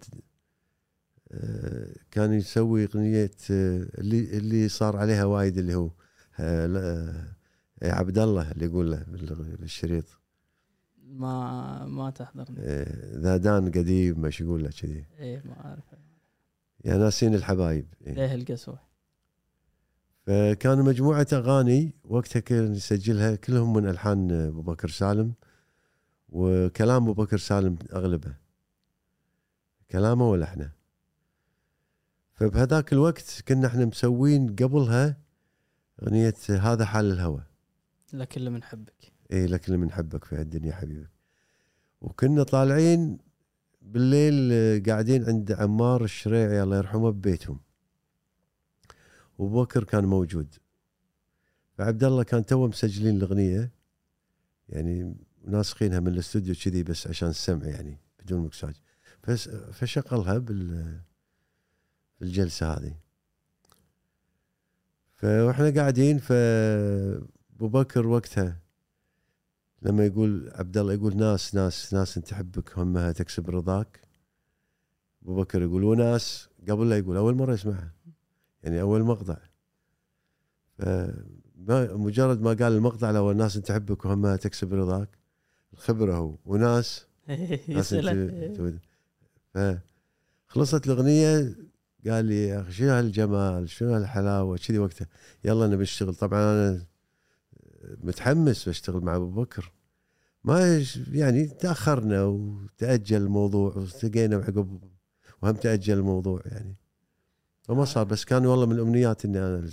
آه، كان يسوي أغنية آه، اللي اللي صار عليها وايد اللي هو يا عبد الله اللي يقول له بال- بالشريط. ما ما تحضرني. آه، ذا دان قديم مش يقول له كذي. إيه ما أعرف. يا ناسين الحبايب. إيه. ليه القسوه فكان مجموعة أغاني وقتها كان يسجلها كلهم من ألحان أبو بكر سالم وكلام أبو بكر سالم أغلبه. كلامه ولحنه فبهذاك الوقت كنا إحنا مسوين قبلها أغنية هذا حال الهوى. لكن لمن حبك إيه لكن من حبك في هالدنيا حبيبك. وكنا طالعين بالليل آه، قاعدين عند عمار الشريعي الله يرحمه ببيتهم. وابو بكر كان موجود. فعبد الله كان تو مسجلين الأغنية. يعني ناسخينها من الاستوديو كذي بس عشان السمع يعني بدون مكساج. فس- فشغلها بال الجلسه هذه. فاحنا قاعدين فابو بكر وقتها لما يقول عبد الله يقول ناس ناس ناس تحبك همها تكسب رضاك. أبو بكر يقول وناس. قبل لا يقول أول مرة يسمعها. يعني أول مقطع. فما مجرد ما قال المقطع لو الناس تحبك وهمها تكسب رضاك. الخبرة هو. وناس. ناس. أنت فخلصت الأغنية. قال لي يا أخي شنو هالجمال؟ شنو هالحلاوة؟ كذي وقتها. يلا نبي نشتغل. طبعا أنا متحمس بشتغل مع أبو بكر. ما يعني تأخرنا وتأجل الموضوع والتقينا عقب وهم تأجل الموضوع يعني. وما صار بس كان والله من الأمنيات إني أنا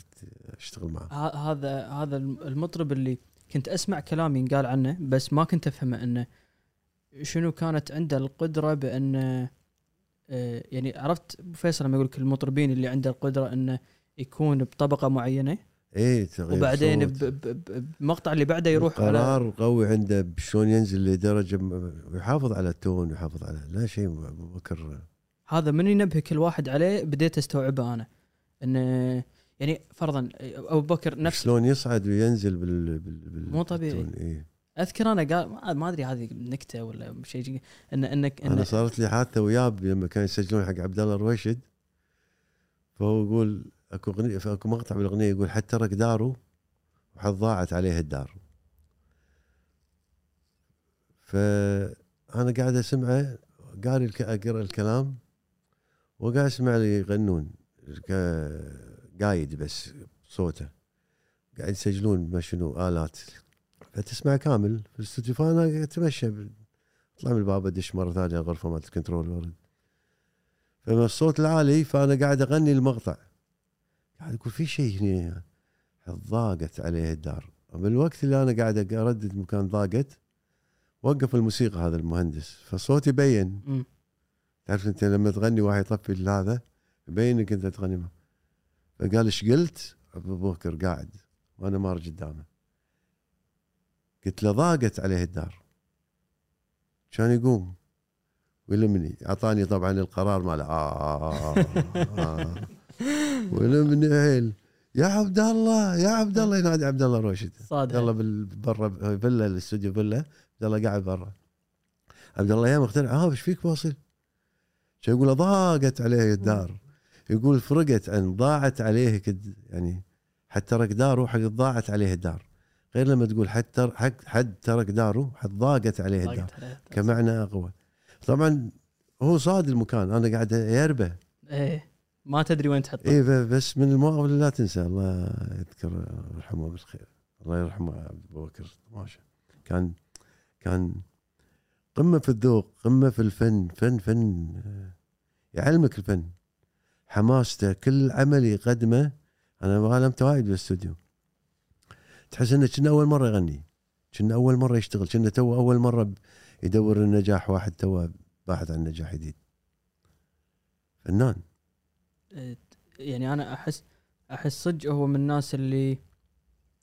أشتغل معه. هذا هذا المطرب اللي كنت أسمع كلام ينقال عنه بس ما كنت أفهمه إنه شنو كانت عنده القدرة بانه آه، يعني عرفت فيصل لما يقول لك المطربين اللي عنده القدرة إنه يكون بطبقة معينة؟ إيه تغيير وبعدين بمقطع اللي بعده يروح على قرار قوي عنده شلون ينزل لدرجة ويحافظ على التون ويحافظ على لا شيء بكر هذا من ينبهك الواحد عليه بديت أستوعبه أنا انه يعني فرضا أبو بكر نفس شلون يصعد وينزل بال, بال... بال... مو طبيعي. بالتون. إيه. أذكر أنا قال ما- أدري هذه نكتة ولا شيء ان انك أنا إن صارت لي حادثة وياه لما كانوا يسجلون حق عبد الله الرويشد فهو يقول أكو اغنيه أكو مقطع بالأغنية يقول حتى ترك داره وحد ضاعت عليه الدار. فأنا قاعد أسمعه قاري أقرأ الكلام وقاعد أسمع لي يغنون قايد بس صوته. قاعد يسجلون ما شنو آلات. فتسمع كامل في الاستوديو. فأنا أتمشى أطلع من الباب أدش مرة ثانية الغرفه مالت الكنترول. ورد فمن الصوت العالي فأنا قاعد أغني المقطع. قاعد أقول في شيء هنا ضاقت عليه الدار. من الوقت اللي أنا قاعد أردد مكان ضاقت وقف الموسيقى هذا المهندس. فصوتي بين. تعرف أنت لما تغني واحد يطفي هذا يبين إنك أنت تغني معه. فقال إيش قلت؟ أبو بكر قاعد وأنا مار قدامه. قلت له ضاقت عليه الدار. كان يقوم. ويلمني. أعطاني طبعا القرار ماله. آه, آه, آه, آه. ويلمني هيل يا عبد الله يا عبد الله. ينادي عبد الله روشد صادق. بال- برا فيلا الاستوديو فيلا. عبد الله قاعد برا. عبد الله يا مخترع. آه إيش فيك واصل؟ شو يقول؟ ضاقت عليه الدار. يقول فرقت عن ضاعت عليه كد يعني حد ترك داره حق ضاعت عليه الدار. غير لما تقول حد تر- حد ترك داره حد ضاقت عليه الدار. كمعنى أقوى. طبعا هو صاد المكان. أنا قاعد يربه إيه. ما تدري وين تحطه. اي بس من المواقف اللي لا تنسى. الله يذكر ويرحمه بالخير. الله يرحمه عبد بكر ماشي كان كان قمة في الذوق قمة في الفن فن فن. يعلمك الفن. حماسته كل عمل يقدمه. أنا غالمت وايد بالاستوديو. تحس إنه كنا أول مرة يغني. كنا أول مرة يشتغل. كنا تو أول مرة يدور النجاح. واحد تو باحث عن نجاح جديد. فنان. يعني أنا احس أحس صدق هو من الناس اللي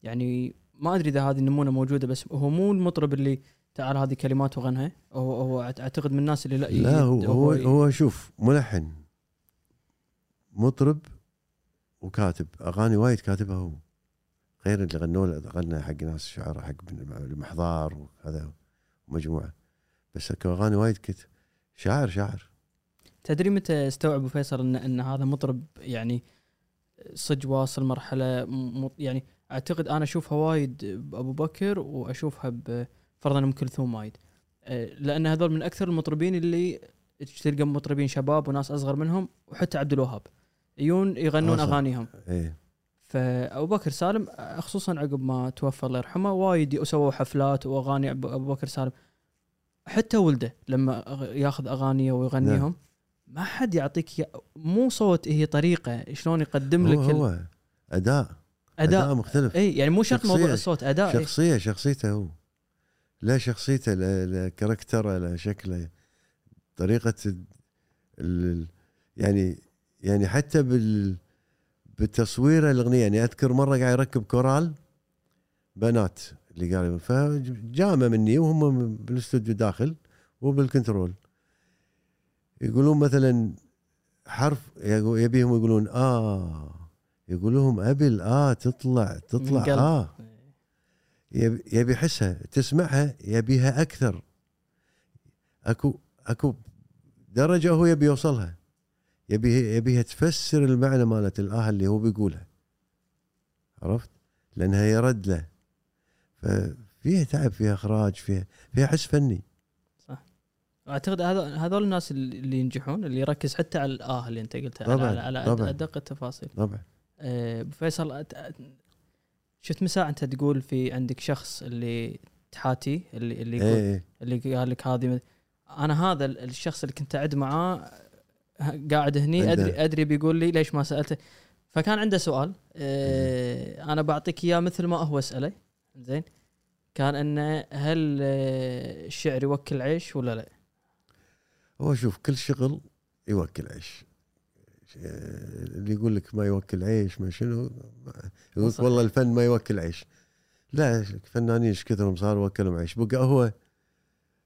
يعني ما أدري إذا هذه النمونة موجودة بس هو مو المطرب اللي تعال هذه كلمات وغنها. هو هو أعتقد من الناس اللي لا لا هو هو, هو شوف ملحن مطرب وكاتب. أغاني وايد كاتبها هو. غير اللي غنوا له غنى حق ناس شعراء حق المحضار وهذا ومجموعة. بس أغاني وايد كتب شاعر شاعر. تدري متى استوعب ابو فيصل ان إن هذا مطرب يعني صدق واصل مرحلة. يعني أعتقد أنا أشوفها وايد بأبو بكر وأشوفها بفرضا أم كلثوم وايد أه، لأن هذول من أكثر المطربين اللي تلقى مطربين شباب وناس أصغر منهم وحتى عبد الوهاب يجون يغنون آه. أغانيهم إيه فأبو بكر سالم خصوصا عقب ما توفى الله يرحمه وايد سووا حفلات وأغاني أبو بكر سالم حتى ولده لما ياخذ أغانيه ويغنيهم نعم. ما حد يعطيك مو صوت هي طريقة شلون يقدم هو, لك ال- هو أداء. أداء. أداء مختلف. إي يعني مو شرط. موضوع الصوت أداء. شخصية شخصيته هو. لا شخصيته لا, لا كاركتره لا شكله. طريقة ال- ال يعني يعني حتى بال بالتصوير الأغنية يعني أذكر مرة قاعد يركب كورال بنات اللي قال فجامة مني وهم بالأستوديو داخل وبالكنترول. يقولون مثلا حرف يبيهم يقولون آه يقولون ابي الاه تطلع تطلع قلب. آه. يبي يبي يحسها تسمعها يبيها أكثر. اكو أكو درجة هو يبي يوصلها. يبي يبيها تفسر المعنى مالت الاه اللي هو بيقولها. عرفت؟ لأنها يرد له. ففيها تعب فيها إخراج فيها فيها حس فني. أعتقد هذول هذول الناس اللي ينجحون اللي يركز حتى على الاه اللي أنت قلتها طبعاً، على, على طبعاً. أدق التفاصيل. طبعا. آه، ابو فيصل أت- أت- شفت مساء أنت تقول في عندك شخص اللي تحاتي اللي اللي يقول إيه. اللي قال لك هذه أنا هذا ال- الشخص اللي كنت أعد معاه قاعد هني. ادري أدري بيقول لي ليش ما سألته. فكان عنده سؤال آه أنا بعطيك إياه مثل ما هو اساله زين؟ كان إنه هل آه، الشعر يوكل عيش ولا لا؟ هو شوف كل شغل يوكل عيش. اللي يقول لك ما يوكل عيش ما شنو؟ يقول لك. والله الفن ما يوكل عيش. لا فنانين إيش كثرهم صار وكلهم عيش. بقى هو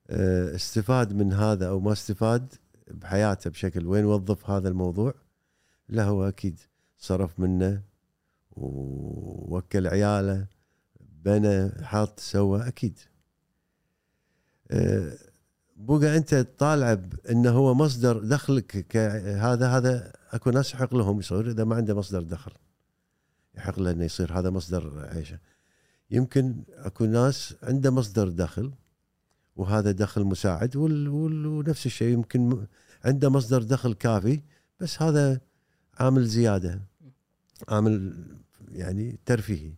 آه، استفاد من هذا أو ما استفاد بحياته بشكل وين وظف هذا الموضوع؟ لا هو أكيد صرف منه ووكل عياله بنى حط سوى أكيد. آه، بقى انت طالع إنه هو مصدر دخلك هذا هذا اكو ناس يحق لهم يصير إذا ما عنده مصدر دخل يحق له إنه يصير هذا مصدر عيشه. يمكن اكو ناس عنده مصدر دخل وهذا دخل مساعد وال وال ونفس الشيء يمكن عنده مصدر دخل كافي بس هذا عامل زيادة عامل يعني ترفيهي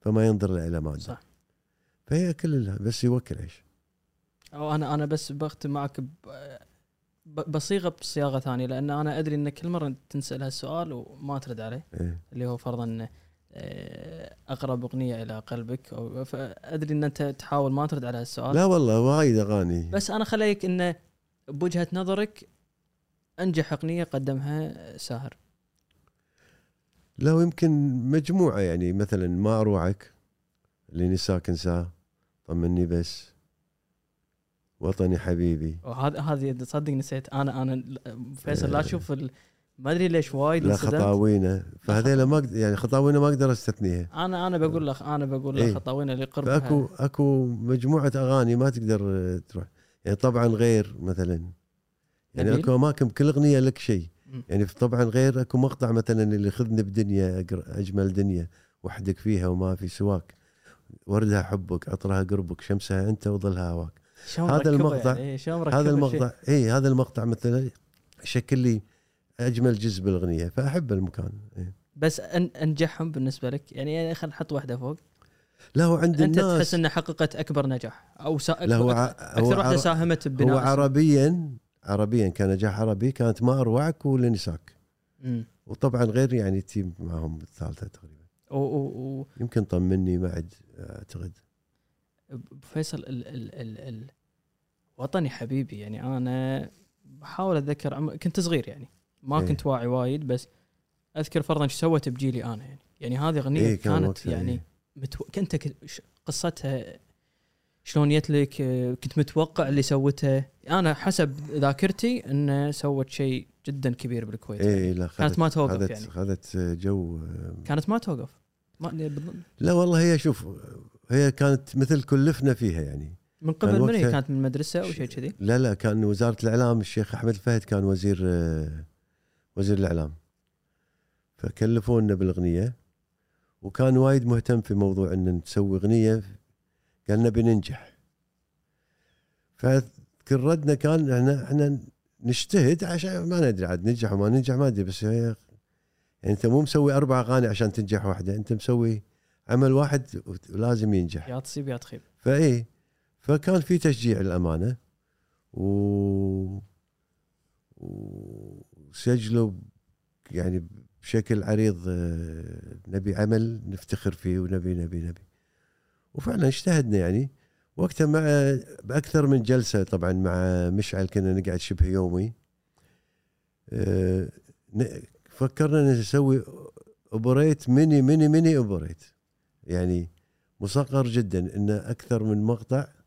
فما ينظر له إلى ماده. صح. فهي كل بس يوكل عيش أو أنا أنا بس بختم معك بصيغة بصياغه ثانية لأن أنا أدري إن كل مرة تنسأل هالسؤال وما ترد عليه. إيه. اللي هو فرضا آه، أقرب أغنية إلى قلبك أو فأدري إن أنت تحاول ما ترد على هالسؤال. لا والله وايد أغاني. بس أنا خليك انه بوجهة نظرك أنجح أغنية قدمها ساهر. لو يمكن مجموعة يعني مثلا ما أروعك اللي نساك انساه طمني بس. وطني حبيبي. وهذا هذه تصدق نسيت أنا أنا فيصل لا أشوف ال- ما أدري ليش وايد لا. خطاوينه. فهذيلا ما يعني خطاوينه ما أقدر استثنيها أنا أنا بقول لك أنا بقول لك إيه. خطاوين اللي قربها فاكو أكو مجموعة أغاني ما تقدر تروح. يعني طبعا غير مثلا. يعني؟ أكو اماكن بكل أغنية لك شيء. يعني طبعا غير أكو مقطع مثلا اللي خذني بدنيا أجمل دنيا. وحدك فيها وما في سواك. وردها حبك عطرها قربك شمسها أنت وظلها هواك. هذا المقطع- يعني إيه، شلون مركبه هذا الشيء؟ المقطع اي هذا المقطع مثلا شكل لي أجمل جزء بالأغنية فأحب المكان إيه. بس أن أنجحهم بالنسبة لك يعني خلينا نحط واحدة فوق لا هو عند أنت الناس تحس إنها حققت أكبر نجاح أو سا... لا هو ع- أكثر واحدة عر- ساهمت ببناء هو. عربيا عربيا كنجاح عربي كانت ما أروعك ولنساك. وطبعا غير يعني تيم معهم الثالثة تقريبا و... و... و... يمكن طمني معد أعتقد فيصل ال... ال... ال... ال... وطني حبيبي يعني أنا بحاول أتذكر عم... كنت صغير يعني ما إيه. كنت واعي وايد بس أذكر فرضا إيش سوت بجيلي أنا يعني يعني هذه أغنية إيه، كان كانت وقتها، يعني إيه. متو... كنت قصتها شلون جت لك كنت متوقع اللي سوته أنا حسب ذاكرتي إنه سوت شيء جدا كبير بالكويت يعني. اي لا كانت ما توقف خذت يعني. خذت جو كانت ما توقف ما لا والله هي شوف هي كانت مثل كلفنا فيها يعني من قبل من هي كانت من المدرسة أو شيء كذي؟ لا لا كان وزارة الإعلام الشيخ أحمد الفهد كان وزير آه، وزير الإعلام. فكلفونا بالأغنية وكان وايد مهتم في موضوع إن نسوي أغنية. قال نبي ننجح. فأذكر ردنا كان إحنا إحنا نجتهد عشان ما ندري عاد ننجح وما ننجح ما أدري بس هي يعني أنت مو مسوي أربع أغاني عشان تنجح واحدة أنت مسوي عمل واحد ولازم ينجح. يا تصيب يا تخيب. فإيه فكان في تشجيع الامانه و وسجلوا يعني بشكل عريض آه، نبي عمل نفتخر فيه ونبي نبي نبي. وفعلا اجتهدنا يعني. وقتها مع بأكثر من جلسة طبعا مع مشعل كنا نقعد شبه يومي. آه، فكرنا نسوي اوبريت mini mini mini اوبريت يعني مصغر جدا انه أكثر من مقطع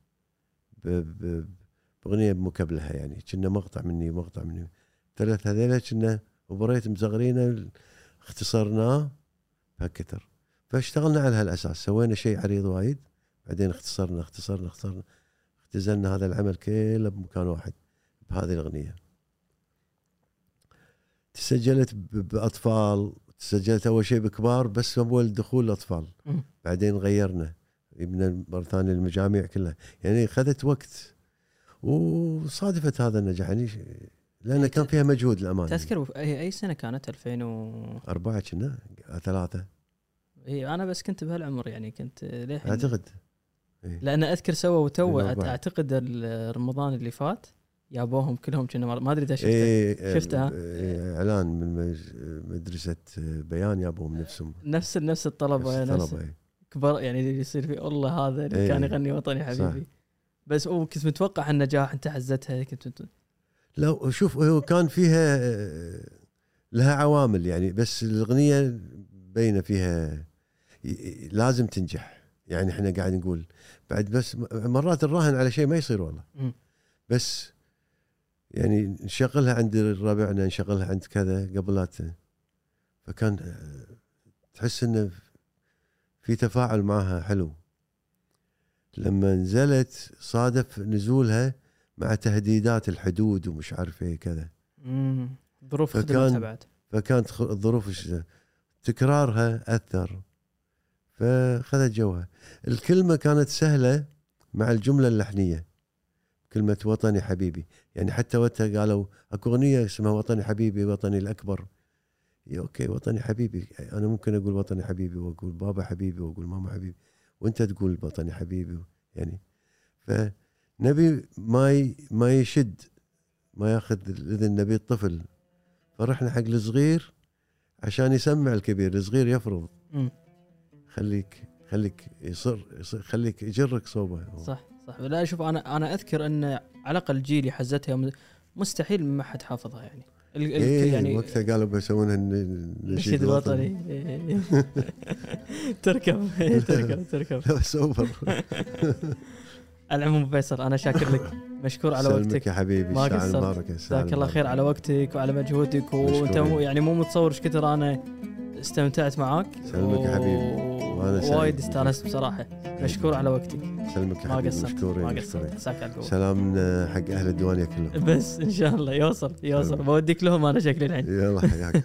بأغنية بمكبلها يعني. كنا مقطع مني مقطع مني. ثلاث هذيلا كنا اوبريت مصغرينه اختصرناه بهالكثر فاشتغلنا على هالأساس. سوينا شيء عريض وايد. بعدين اختصرنا اختصرنا اختصرنا. اختزلنا هذا العمل كله بمكان واحد بهذه الأغنية. تسجلت بأطفال. تسجلت أول شيء بكبار بس اول دخول الاطفال. بعدين غيرنا. جبنا مرة ثانية المجاميع كلها. يعني اخذت وقت. وصادفت هذا النجاح. يعني لأن كان فيها مجهود الامانه تذكر اي أي سنة كانت؟ 2000 و أربعة كنا ثلاثة. إي أنا بس كنت بهالعمر يعني كنت للحين أعتقد. لأن أذكر سووا تو أربعة. أعتقد رمضان اللي فات جابوهم كلهم كنا ما أدري إذا شفته. إيه شفتها؟ إيه إعلان من مدرسة بيان يابوهم نفسهم. نفس نفس الطلبة نفس نفس الطلبة إيه. كبر يعني يصير في والله هذا اللي إيه. كان يغني وطني صح. حبيبي بس هو كنت متوقع النجاح أنت حزتها كنت. لا شوف هو كان فيها لها عوامل يعني بس الأغنية بينه فيها لازم تنجح يعني إحنا قاعد نقول بعد بس مرات نراهن على شيء ما يصير والله. بس يعني نشغلها عند ربعنا نشغلها عند كذا قبلاتنا فكان آه، تحس إنه في تفاعل معها حلو. لما نزلت صادف نزولها مع تهديدات الحدود ومش عارف إيه كذا. ظروف فكان- خدمتها بعد. فكانت الظروف تكرارها أثر. فخذت جوها. الكلمة كانت سهلة مع الجملة اللحنية. كلمة وطني حبيبي. يعني حتى وقتها قالوا أكو أغنية اسمها وطني حبيبي وطني الأكبر. أوكي وطني حبيبي أنا ممكن أقول وطني حبيبي وأقول بابا حبيبي وأقول ماما حبيبي وأنت تقول وطني حبيبي يعني. فنبي ما ي- ما يشد ما ياخذ الإذن نبي الطفل. فرحنا حق الصغير عشان يسمع الكبير الصغير يفرض. خليك خليك يصر, يصر خليك يجرك صوبة. صح صح. لا شوف أنا أنا أذكر أن على الأقل جيلي حزتها مستحيل ما حد حافظها يعني. ال- ال- إيه يعني وقتها قالوا بيسوونها الن- النشيد الوطني. إيه. تركب تركب تركب. لا سوبر على العموم فيصل أنا شاكر لك. مشكور على وقتك. يا حبيبي ما قصرت. جزاك الله خير على وقتك وعلى مجهودك وانت يعني مو متصور إيش كثر أنا استمتعت معاك. سلمك يا حبيبي. سعيد. وايد استانست بصراحة. مشكور على وقتك سلمك يا ما حبيبي مشكورين ما مشكورين. قصرت. عساك على القوه سلام حق أهل الديوانية كلهم. بس إن شاء الله. يوصل يوصل. بوديك لهم أنا شكلي الحين. يلا حياك